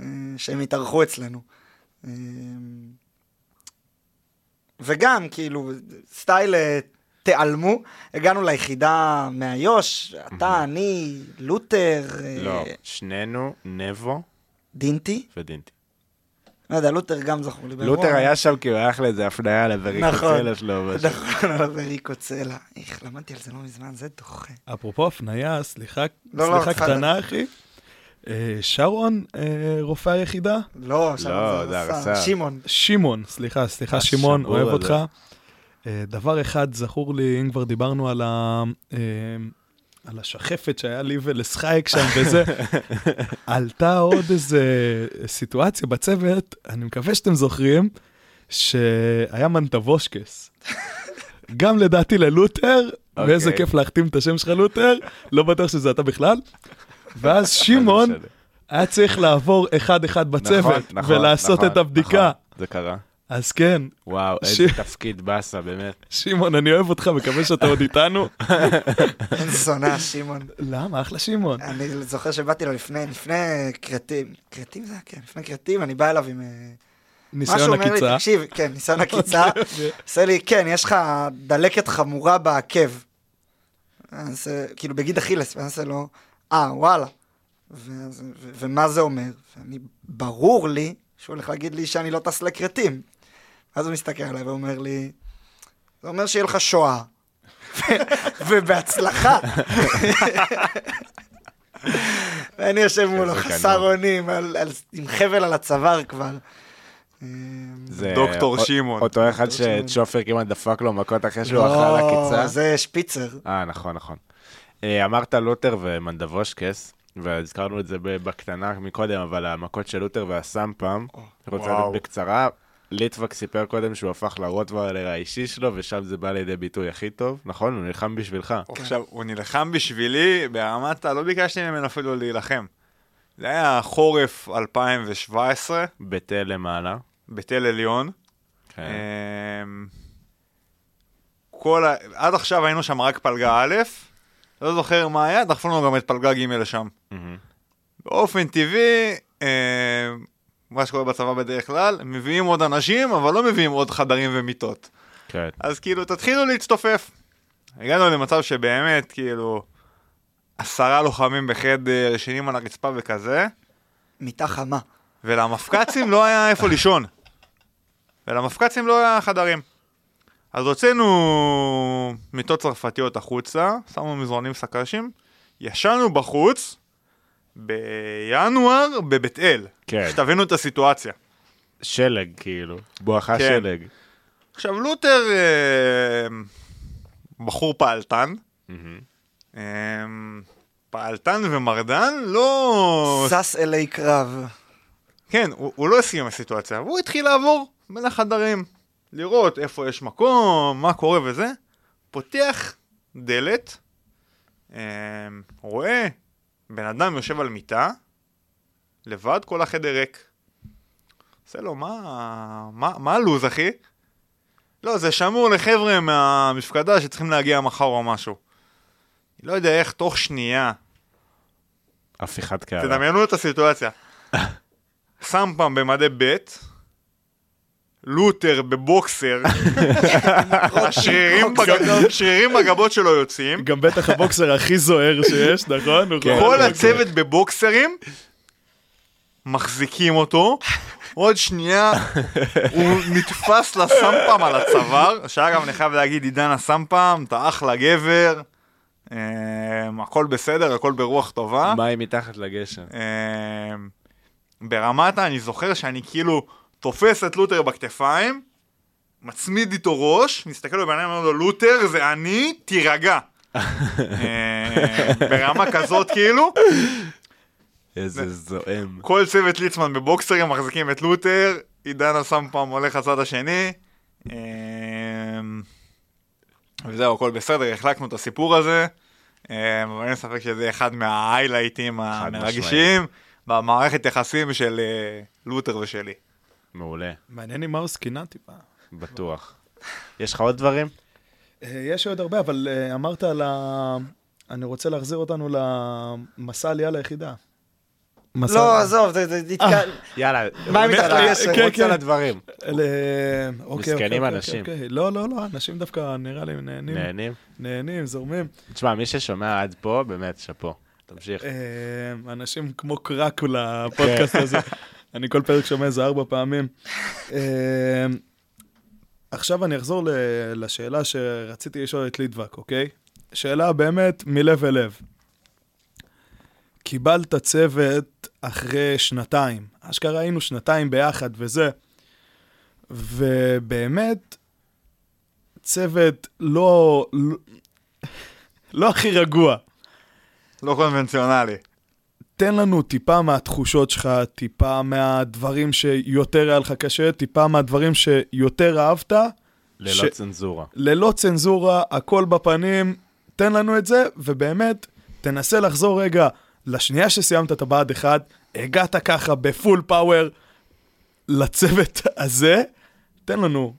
C: אה, שהם התארחו אצלנו. אה, וגם, כאילו, סטייל אה, תיעלמו, הגענו ליחידה מאיו"ש, אתה, אני, לותר,
B: לא, שנינו, נבו
C: דינטי,
B: ודינטי.
C: לא יודע, לותר גם זכור לי.
B: לותר היה שם כי הוא הלך לאיזה הפניה לבריקוצלה
C: נכון,
B: שלו.
C: נכון, על הווריקוצלה. איך, למדתי על זה לא מזמן, זה דוחה.
E: אפרופו הפניה, סליחה,
C: לא, לא.
E: קטנה, אחי. אה, שרון, אה, רופא היחידה?
C: לא,
B: לא, זה
C: השר.
B: הרס"ר.
C: שמעון.
E: שמעון, סליחה, סליחה, שמעון, אוהב. אותך. אה, דבר אחד זכור לי, אם כבר דיברנו על ה... על השחפת שהיה לי ולסחייק שם וזה, עלתה עוד איזה סיטואציה בצוות, אני מקווה שאתם זוכרים, שהיה מנטבושקס. גם לדעתי ללותר, ואיזה
B: אוקיי.
E: כיף להחתים את השם שלך לותר, לא בטוח שזה אתה בכלל. ואז שמעון
B: בסדר.
E: היה צריך לעבור אחד-אחד בצוות,
B: נכון, נכון,
E: ולעשות
B: נכון,
E: את הבדיקה.
B: נכון, זה קרה.
E: אז כן,
B: וואו,
E: ש-
B: איזה תפקיד באסה, באמת.
E: שמעון, אני אוהב אותך, מקווה שאתה עוד איתנו.
C: אין זונה, שמעון.
E: למה? אחלה שמעון.
C: אני זוכר שבאתי לו לפני, לפני כרתים. כרתים זה היה? כן, לפני כרתים, אני בא אליו עם... אה, משהו
E: ניסיון
C: אומר לי,
E: עקיצה.
C: תקשיב, כן, ניסיון עקיצה. עושה לי, כן, יש לך דלקת חמורה בעקב. אז כאילו בגיד אכילס, ואני עושה לו, אה, וואלה. ומה זה אומר? ואני, ברור לי שהוא הולך להגיד לי שאני לא טס לכרתים. אז הוא מסתכל עליי ואומר לי, זה אומר שיהיה לך שואה. ובהצלחה. ואני יושב מולו חסר. אונים, עם חבל על הצוואר כבר.
B: זה
D: דוקטור שמעון.
B: אותו אחד. שצ'ופר כמעט דפק לו מכות אחרי שהוא אכל
C: לא,
B: עקיצה.
C: זה שפיצר.
B: אה, נכון, נכון. אה, אמרת לותר ומנדבושקס, והזכרנו את זה בקטנה מקודם, אבל המכות של לותר והסאם פעם, אני רוצה. לדעת בקצרה. ליטווק סיפר קודם שהוא הפך לרוטוולר האישי שלו, ושם זה בא לידי ביטוי הכי טוב, נכון? הוא נלחם בשבילך.
D: עכשיו, הוא נלחם בשבילי ברמת, לא ביקשתי ממנו אפילו להילחם. זה היה חורף 2017,
B: בתל למעלה.
D: בתל עליון.
B: כן.
D: אמ, כל ה... עד עכשיו היינו שם רק פלגה א', לא זוכר מה היה, דחפו לנו גם את פלגה ג' לשם. באופן טבעי, אמ, מה שקורה בצבא בדרך כלל, מביאים עוד אנשים, אבל לא מביאים עוד חדרים ומיטות.
B: כן.
D: אז כאילו, תתחילו להצטופף. הגענו למצב שבאמת, כאילו, עשרה לוחמים בחדר, ישנים על הרצפה וכזה,
C: מיטה חמה.
D: ולמפקצים לא היה איפה לישון. ולמפקצים לא היה חדרים. אז הוצאנו מיטות צרפתיות החוצה, שמנו מזרונים סק"שים, ישנו בחוץ בינואר בבית אל.
B: כן.
D: שתבינו את הסיטואציה.
B: שלג, כאילו. בואכה
D: כן.
B: שלג.
D: עכשיו, לותר אה, בחור פעלתן,
B: מהמם.
D: אה, פעלתן ומרדן, לא...
C: שש אלי קרב.
D: כן, הוא, הוא לא הסכים עם הסיטואציה, והוא התחיל לעבור בין החדרים, לראות איפה יש מקום, מה קורה וזה. פותח דלת, אה, רואה בן אדם יושב על מיטה, לבד, כל החדר ריק. עושה לו, מה, מה, מה הלו"ז, אחי? לא, זה שמור לחבר'ה מהמפקדה שצריכים להגיע מחר או משהו. לא יודע איך, תוך שנייה,
B: הפיכת קערה.
D: תדמיינו את הסיטואציה. פעם במדי ב', לותר בבוקסר, שרירים בגבות שלו יוצאים,
E: גם בטח הבוקסר הכי זוהר שיש, נכון? הוא
B: כן.
D: כל הצוות בבוקסרים, מחזיקים אותו, עוד שנייה הוא נתפס לסמפם על הצוואר, שאגב אני חייב להגיד עידן הסמפם, אתה אחלה גבר, אמ, הכל בסדר, הכל ברוח טובה.
B: מים מתחת לגשר.
D: אמ, ברמת אני זוכר שאני כאילו תופס את לותר בכתפיים, מצמיד איתו ראש, מסתכל לו בעיניים ואומר לו, לותר זה אני, תירגע. אמ, ברמה כזאת כאילו,
B: איזה זועם.
D: כל צוות ליצמן בבוקסרים מחזיקים את לותר, עידן הסמפם הולך לצד השני. אמ, וזהו, הכל בסדר, החלקנו את הסיפור הזה. אבל אין ספק שזה אחד מההיילייטים המרגשים במערכת יחסים של אה, לותר ושלי.
B: מעולה,
E: מעניין עם מה הוא סקינה טיפה.
B: בטוח. יש לך עוד דברים?
E: אה, יש עוד הרבה, אבל אה, אמרת על ה... אני רוצה להחזיר אותנו למסע עלייה ליחידה. מסע-
C: לא, עזוב, זה- זה נתקע...
B: יאללה,
C: מה מתרגש?
B: ל-
E: כן,
B: רוץ
E: כן.
B: על הדברים.
E: אלה... אוקיי,
B: מסכנים
E: אוקיי,
B: אנשים.
E: אוקיי, אוקיי. לא, לא, לא, אנשים דווקא נראה לי נהנים.
B: נהנים?
E: נהנים, זורמים.
B: תשמע, מי ששומע עד פה, באמת, שאפו. תמשיך.
E: אה, אנשים כמו קרקו לפודקאסט הזה. אני כל פרק שומע איזה ארבע פעמים. אה, עכשיו אני אחזור לשאלה שרציתי לשאול את לידבק, אוקיי? שאלה באמת מלב אל לב. קיבלת צוות אחרי שנתיים. אשכרה היינו שנתיים ביחד וזה. ובאמת, צוות לא... לא, לא הכי רגוע.
D: לא קונבנציונלי.
E: תן לנו טיפה מהתחושות שלך, טיפה מהדברים שיותר היה לך קשה, טיפה מהדברים שיותר אהבת,
B: ללא
E: ש-
B: צנזורה.
E: ללא צנזורה, הכל בפנים, תן לנו את זה, ובאמת, תנסה לחזור רגע לשנייה שסיימת את הבה"ד 1, הגעת ככה בפול פאוור לצוות הזה, תן לנו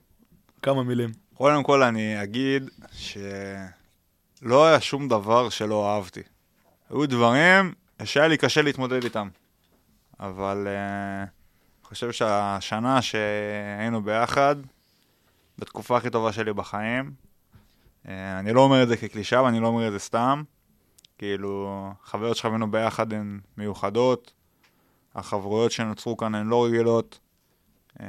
E: כמה מילים.
D: קודם כל אני אגיד שלא היה שום דבר שלא אהבתי. היו דברים שהיה לי קשה להתמודד איתם. אבל אה, אני חושב שהשנה שהיינו ביחד, בתקופה הכי טובה שלי בחיים, אה, אני לא אומר את זה כקלישה ואני לא אומר את זה סתם. כאילו, החוויות שחווינו ביחד הן מיוחדות, החברויות שנוצרו כאן הן לא רגילות. אה,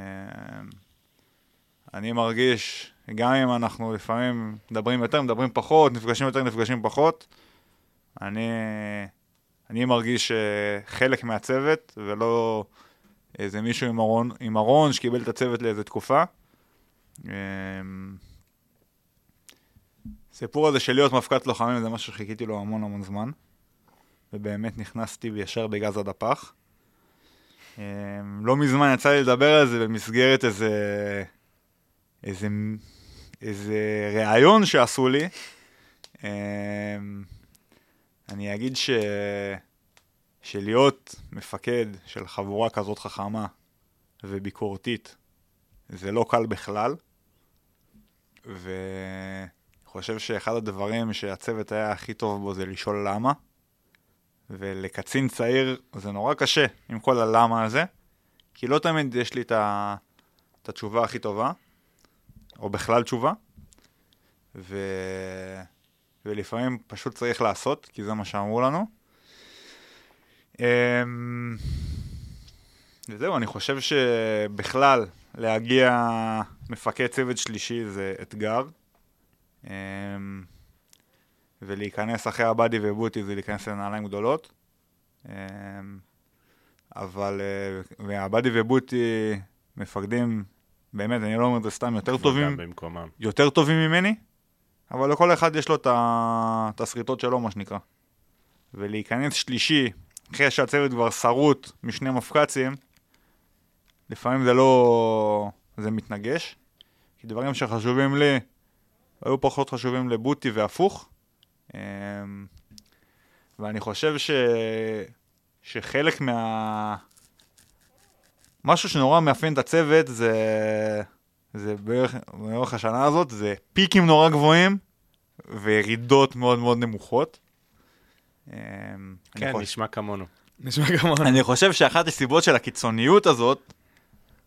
D: אני מרגיש, גם אם אנחנו לפעמים מדברים יותר, מדברים פחות, נפגשים יותר, נפגשים פחות, אני, אני מרגיש אה, חלק מהצוות, ולא איזה מישהו עם ארון, עם ארון שקיבל את הצוות לאיזה תקופה. אמ, הסיפור הזה של להיות מפקד לוחמים זה משהו שחיכיתי לו המון המון זמן, ובאמת נכנסתי ישר בגז עד הפח. אמ, לא מזמן יצא לי לדבר על זה במסגרת איזה, איזה, איזה ראיון שעשו לי. אני אגיד ש... שלהיות מפקד של חבורה כזאת חכמה וביקורתית זה לא קל בכלל, ואני חושב שאחד הדברים שהצוות היה הכי טוב בו זה לשאול למה, ולקצין צעיר זה נורא קשה עם כל הלמה הזה, כי לא תמיד יש לי את, ה... את התשובה הכי טובה, או בכלל תשובה, ו... ולפעמים פשוט צריך לעשות, כי זה מה שאמרו לנו. אמ, וזהו, אני חושב שבכלל, להגיע מפקד צוות שלישי זה אתגר. אמ, ולהיכנס אחרי הבאדי ובוטי זה להיכנס לנעליים גדולות. אמ, אבל, אה, והבאדי ובוטי מפקדים, באמת, אני לא אומר את זה סתם, יותר טובים. יותר טובים ממני, אבל לכל אחד יש לו את ה- את השריטות שלו, מה שנקרא. ולהיכנס שלישי, אחרי שהצוות כבר שרוט משני מפקצים, לפעמים זה לא... זה מתנגש. כי דברים שחשובים לי, היו פחות חשובים לבוטי והפוך. אמ, ואני חושב ש... שחלק מה... משהו שנורא מאפיין את הצוות זה... זה בערך, בערך השנה הזאת, זה פיקים נורא גבוהים וירידות מאוד מאוד נמוכות. אמ,
B: כן,
D: חושב-
B: נשמע כמונו.
E: נשמע כמונו.
D: אני חושב שאחת הסיבות של הקיצוניות הזאת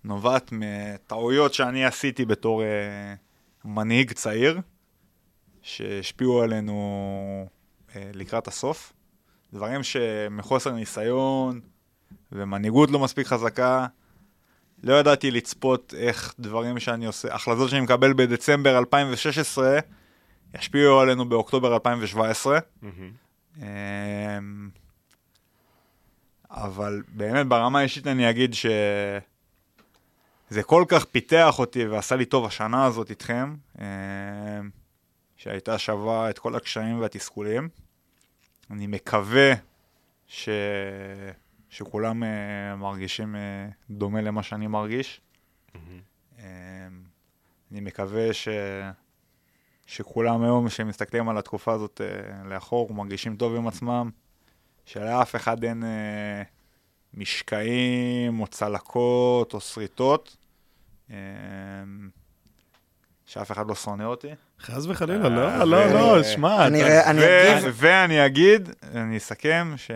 D: נובעת מטעויות שאני עשיתי בתור אה, מנהיג צעיר, שהשפיעו עלינו אה, לקראת הסוף. דברים שמחוסר ניסיון ומנהיגות לא מספיק חזקה, לא ידעתי לצפות איך דברים שאני עושה, החלטות שאני מקבל בדצמבר 2016 ישפיעו עלינו באוקטובר 2017.
B: מהמם.
D: אמ, אבל באמת ברמה האישית אני אגיד שזה כל כך פיתח אותי ועשה לי טוב השנה הזאת איתכם, אמ, שהייתה שווה את כל הקשיים והתסכולים. אני מקווה ש... שכולם uh, מרגישים uh, דומה למה שאני מרגיש. Um, אני מקווה ש... שכולם היום, כשמסתכלים על התקופה הזאת uh, לאחור, מרגישים טוב עם עצמם, שלאף אחד אין uh, משקעים או צלקות או שריטות, um, שאף אחד לא שונא אותי.
E: חס וחלילה, לא, לא,
D: ו-
E: לא, שמע,
C: אני אגיב.
D: ואני אגיד, אני אסכם, ש...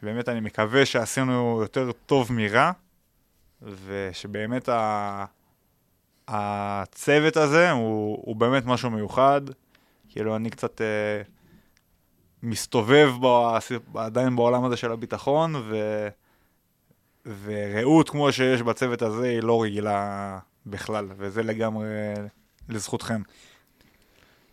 D: שבאמת אני מקווה שעשינו יותר טוב מרע, ושבאמת ה... הצוות הזה הוא, הוא באמת משהו מיוחד. כאילו, אני קצת אה, מסתובב ב... עדיין בעולם הזה של הביטחון, ו... ורעות כמו שיש בצוות הזה היא לא רגילה בכלל, וזה לגמרי לזכותכם.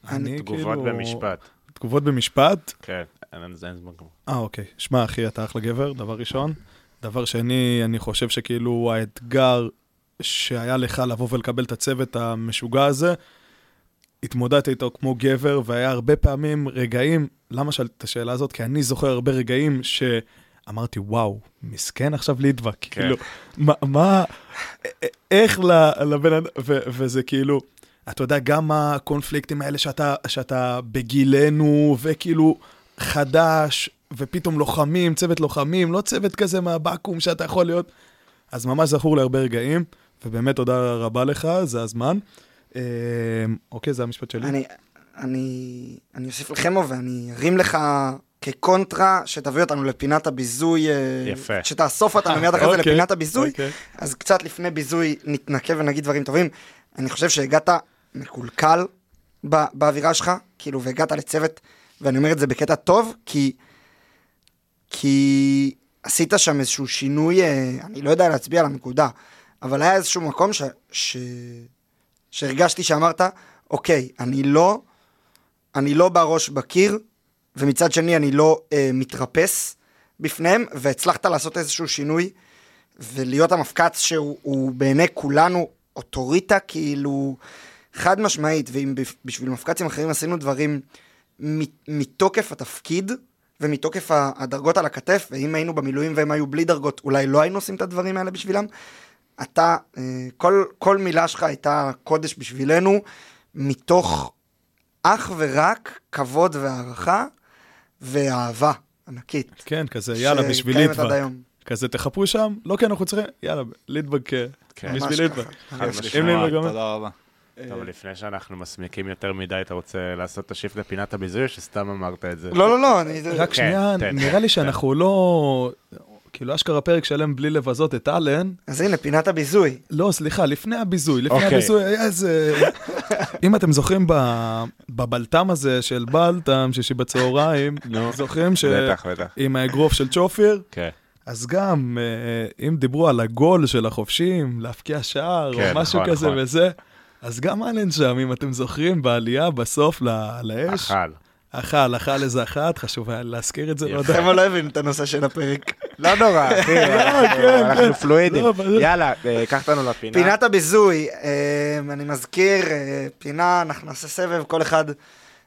E: אני
B: תגובות
E: כאילו-
B: במשפט.
E: תגובות במשפט?
B: כן, אין זמן כמו.
E: אה, אוקיי. שמע, אחי, אתה אחלה גבר, דבר ראשון. דבר שני, אני חושב שכאילו האתגר שהיה לך לבוא ולקבל את הצוות המשוגע הזה, התמודדת איתו כמו גבר, והיה הרבה פעמים רגעים, למה שאלתי את השאלה הזאת? כי אני זוכר הרבה רגעים שאמרתי, וואו, מסכן עכשיו לידבק,
B: כן.
E: כאילו, מה, מה, איך לבן אדם, וזה כאילו, אתה יודע, גם הקונפליקטים האלה שאתה, שאתה בגילנו, וכאילו חדש, ופתאום לוחמים, צוות לוחמים, לא צוות כזה מהבקו"ם שאתה יכול להיות. אז ממש זכור לי הרבה רגעים, ובאמת תודה רבה לך, זה הזמן. אה, אוקיי, זה המשפט שלי.
C: אני, אני, אני אוסיף לחמו ואני ארים לך כקונטרה שתביא אותנו לפינת הביזוי. אה,
B: יפה.
C: שתאסוף אותנו מיד אחרי זה
E: אוקיי,
C: לפינת הביזוי.
E: אוקיי.
C: אז קצת לפני ביזוי נתנקה ונגיד דברים טובים. אני חושב שהגעת מקולקל ב- באווירה שלך, כאילו, והגעת לצוות, ואני אומר את זה בקטע טוב, כי... כי עשית שם איזשהו שינוי, אה, אני לא יודע להצביע על הנקודה, אבל היה איזשהו מקום ש... ש... שהרגשתי שאמרת, אוקיי, אני לא, אני לא בראש בקיר, ומצד שני אני לא אה, מתרפס בפניהם, והצלחת לעשות איזשהו שינוי ולהיות המפקץ שהוא הוא בעיני כולנו אוטוריטה, כאילו, חד משמעית, ואם בשביל מפקצים אחרים עשינו דברים מ- מתוקף התפקיד, ומתוקף הדרגות על הכתף, ואם היינו במילואים והם היו בלי דרגות, אולי לא היינו עושים את הדברים האלה בשבילם. אתה, אה, כל, כל מילה שלך הייתה קודש בשבילנו, מתוך אך ורק כבוד והערכה ואהבה ענקית.
E: כן, כזה, יאללה, בשביל ליטבק. כזה, תחפרו שם, לא כי אנחנו צריכים, יאללה, ליטבק,
B: כן.
C: ממש
E: בשביל ליטבק.
D: תודה רבה.
B: טוב, לפני שאנחנו מסמיקים יותר מדי, אתה רוצה לעשות את השיפט לפינת הביזוי, או שסתם אמרת את זה?
C: לא, לא, לא, אני...
E: רק
B: כן,
E: שנייה,
B: תן,
E: נראה
B: תן,
E: לי שאנחנו לא... כאילו, אשכרה פרק שלם בלי לבזות את אלן.
C: אז הנה, פינת הביזוי.
E: לא, סליחה, לפני הביזוי, לפני
B: אוקיי.
E: הביזוי היה איזה... אם אתם זוכרים ב- בבלטם הזה של בלטם, שישי בצהריים. זוכרים ש...
B: בטח, בטח.
E: עם האגרוף של צ'ופיר?
B: כן.
E: אז גם, אה, אם דיברו על הגול של החופשים, להפקיע שער,
B: כן,
E: או משהו
B: נכון,
E: כזה
B: נכון.
E: וזה, אז גם אלן שם, אם אתם זוכרים, בעלייה בסוף ל- לאש,
B: אכל.
E: אכל, אכל איזה אחת, חשוב היה להזכיר את זה, לא יודע.
C: חבר'ה לא הבינו את הנושא של הפרק.
B: לא נורא, אחי,
E: כן,
B: אנחנו
E: כן.
B: פלואידים.
E: לא, אבל-
B: יאללה, אה, קח אותנו לפינה.
C: פינת הביזוי, אה, אני מזכיר, אה, פינה, אנחנו נעשה סבב, כל אחד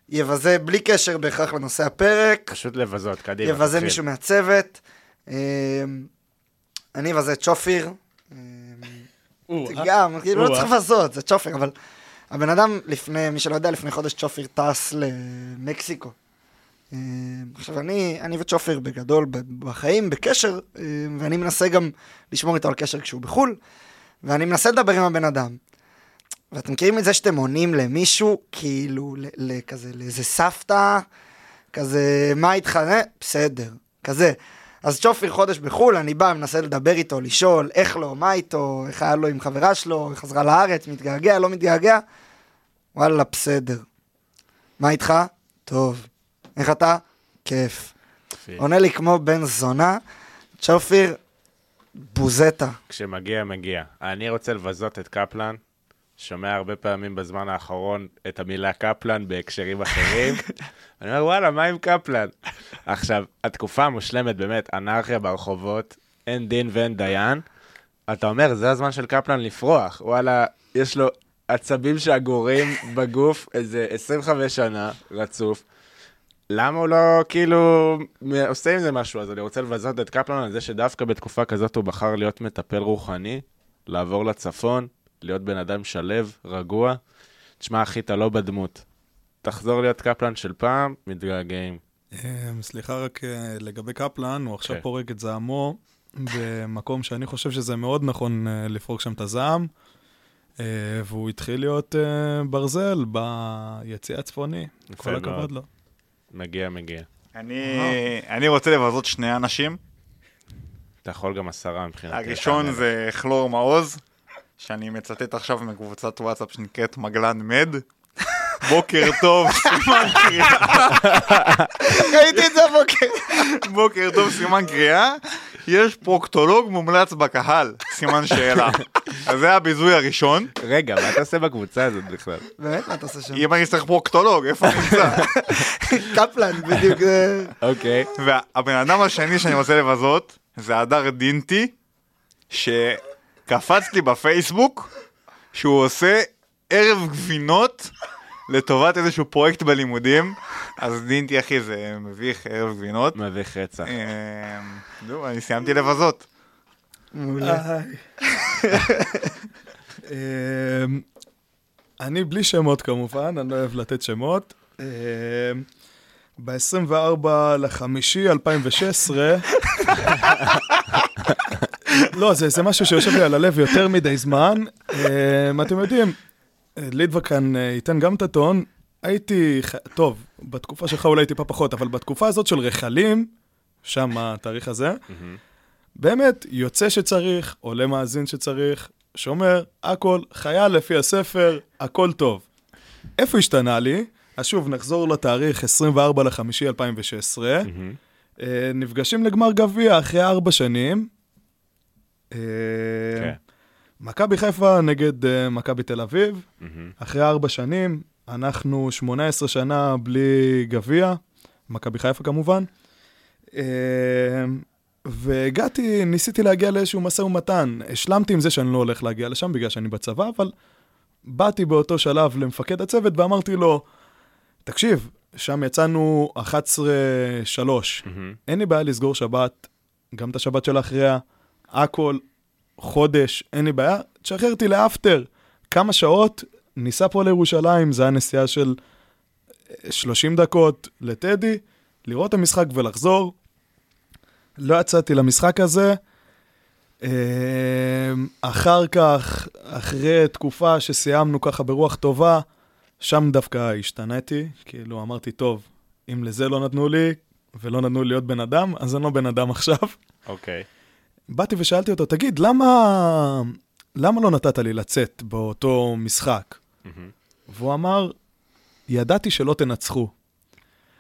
C: יבזה בלי קשר בהכרח לנושא הפרק,
B: פשוט לבזות, קדימה.
C: יבזה. מישהו מהצוות. אני אבזה את צ'ופיר. אה, גם, כאילו לא. צריך לבזות, זה צ'ופיר, אבל הבן אדם לפני, מי שלא יודע, לפני חודש צ'ופיר טס למקסיקו. אה, עכשיו, אני, אני וצ'ופיר בגדול בחיים, בקשר, אה, ואני מנסה גם לשמור איתו על קשר כשהוא בחו"ל, ואני מנסה לדבר עם הבן אדם. ואתם מכירים את זה שאתם עונים למישהו, כאילו, ל- ל- כזה, לאיזה סבתא, כזה, מה איתך? אה, בסדר, כזה. אז צ'ופיר חודש בחו"ל, אני בא, מנסה לדבר איתו, לשאול איך לו, מה איתו, איך היה לו עם חברה שלו, איך חזרה לארץ, מתגעגע, לא מתגעגע. וואלה, בסדר. מה איתך? טוב. איך אתה? כיף.
B: יופי.
C: עונה לי כמו בן זונה, צ'ופיר, בוזטה.
B: כשמגיע, מגיע. אני רוצה לבזות את קפלן. שומע הרבה פעמים בזמן האחרון את המילה קפלן בהקשרים אחרים. אני אומר, וואלה, מה עם קפלן? עכשיו, התקופה המושלמת, באמת, אנרכיה ברחובות, אין דין ואין דיין. אתה אומר, זה הזמן של קפלן לפרוח. וואלה, יש לו עצבים שאגורים בגוף איזה 25 שנה רצוף. למה הוא לא כאילו עושה עם זה משהו? אז אני רוצה לבזות את קפלן על זה שדווקא בתקופה כזאת הוא בחר להיות מטפל רוחני, לעבור לצפון, להיות בן אדם שלו, רגוע. תשמע, אחי, אתה לא בדמות. תחזור להיות קפלן של פעם, מתגעגעים.
E: אה, סליחה רק אה, לגבי קפלן, הוא עכשיו
B: כן.
E: פורק את זעמו במקום שאני חושב שזה מאוד נכון אה, לפרוק שם את הזעם, אה, והוא התחיל להיות ברזל ביציא הצפוני. כל הכבוד. לו.
B: מגיע, מגיע.
D: אני אני רוצה לבזות שני אנשים.
B: אתה יכול גם עשרה מבחינתי.
D: הראשון זה כלור מעוז, שאני מצטט עכשיו מקבוצת וואטסאפ שנקראת מגלן מד. בוקר טוב, סימן קריאה.
C: ראיתי את זה הבוקר.
D: בוקר טוב, סימן קריאה. יש פרוקטולוג מומלץ בקהל, סימן שאלה. אז זה הביזוי הראשון.
B: רגע, מה אתה עושה בקבוצה הזאת בכלל?
C: באמת, מה אתה עושה שם?
D: אם אני צריך פרוקטולוג, איפה אני נמצא?
C: קפלן, בדיוק. זה-
B: אוקיי.
D: והבן אדם השני שאני רוצה לבזות, זה הדר דינטי, שקפץ לי בפייסבוק, שהוא עושה ערב גבינות לטובת איזשהו פרויקט בלימודים. אז דינטי, אחי, זה מביך ערב גבינות.
B: מביך רצח.
D: זהו, אני סיימתי לבזות.
C: מעולה.
E: אמ, אני בלי שמות כמובן, אני לא אוהב לתת שמות. ב-24 לחמישי 2016, לא, זה, זה משהו שיושב לי על הלב יותר מדי זמן. אמ, אתם יודעים, לידווה כאן אה, ייתן גם את הטון. הייתי, טוב, בתקופה שלך אולי טיפה פחות, אבל בתקופה הזאת של רחלים, שם התאריך הזה, באמת, יוצא שצריך, עולה מאזין שצריך, שומר, הכל, חייל לפי הספר, הכל טוב. איפה השתנה לי? אז שוב, נחזור לתאריך 24 לחמישי 2016.
B: מהמם.
E: אה, נפגשים לגמר גביע אחרי ארבע שנים. אה,
B: כן.
E: מכבי חיפה נגד אה, מכבי תל אביב. אחרי ארבע שנים, אנחנו 18 שנה בלי גביע, מכבי חיפה כמובן. אה, והגעתי, ניסיתי להגיע לאיזשהו משא ומתן. השלמתי עם זה שאני לא הולך להגיע לשם בגלל שאני בצבא, אבל באתי באותו שלב למפקד הצוות ואמרתי לו, תקשיב, שם יצאנו 11-3,
B: מהמם.
E: אין לי בעיה לסגור שבת, גם את השבת של האחריה, הכל, חודש, אין לי בעיה, תשחרר אותי לאפטר. כמה שעות, ניסע פה לירושלים, זה היה נסיעה של אה, 30 דקות לטדי, לראות את המשחק ולחזור. לא יצאתי למשחק הזה. אה, אחר כך, אחרי תקופה שסיימנו ככה ברוח טובה, שם דווקא השתניתי, כאילו אמרתי, טוב, אם לזה לא נתנו לי, ולא נתנו לי להיות בן אדם, אז אני לא בן אדם עכשיו.
B: אוקיי.
E: באתי ושאלתי אותו, תגיד, למה, למה לא נתת לי לצאת באותו משחק?
B: מהמם.
E: והוא אמר, ידעתי שלא תנצחו.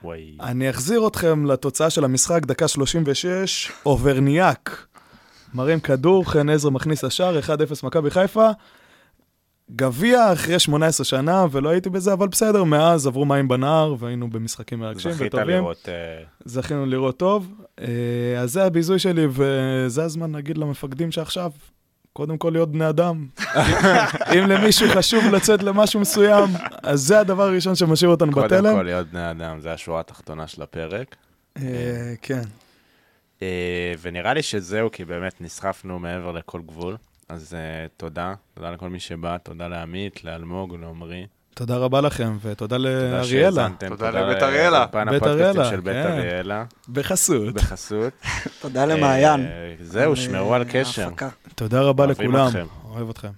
B: וואי.
E: אני אחזיר אתכם לתוצאה של המשחק, דקה 36, אוברניאק. מרים כדור, חן עזרא מכניס לשער, 1-0 מכבי חיפה. גביע אחרי 18 שנה, ולא הייתי בזה, אבל בסדר, מאז עברו מים בנהר, והיינו במשחקים מרגשים
B: זכית
E: וטובים.
B: לראות... אה,
E: זכינו לראות טוב. אה, אז זה הביזוי שלי, וזה הזמן להגיד למפקדים שעכשיו, קודם כל להיות בני אדם. אם למישהו חשוב לצאת למשהו מסוים, אז זה הדבר הראשון שמשאיר אותנו
B: קודם
E: בתלם.
B: כל להיות בני אדם, זה השורה התחתונה של הפרק.
E: אה, כן.
B: אה, ונראה לי שזהו, כי באמת נסחפנו מעבר לכל גבול. אז uh, תודה, תודה לכל מי שבא, תודה לעמית, לאלמוג, לעמרי.
E: תודה רבה לכם, ותודה לאריאלה.
D: תודה לבית אריאלה.
E: תודה
B: לבית
E: אריאלה,
B: של בית
E: כן.
B: אריאלה.
E: בחסות.
B: בחסות.
C: תודה
B: אה, למעיין.
C: זהו,
B: שמרו על קשר.
E: תודה רבה לכולם.
B: אוהב אתכם.
E: אוהב אתכם.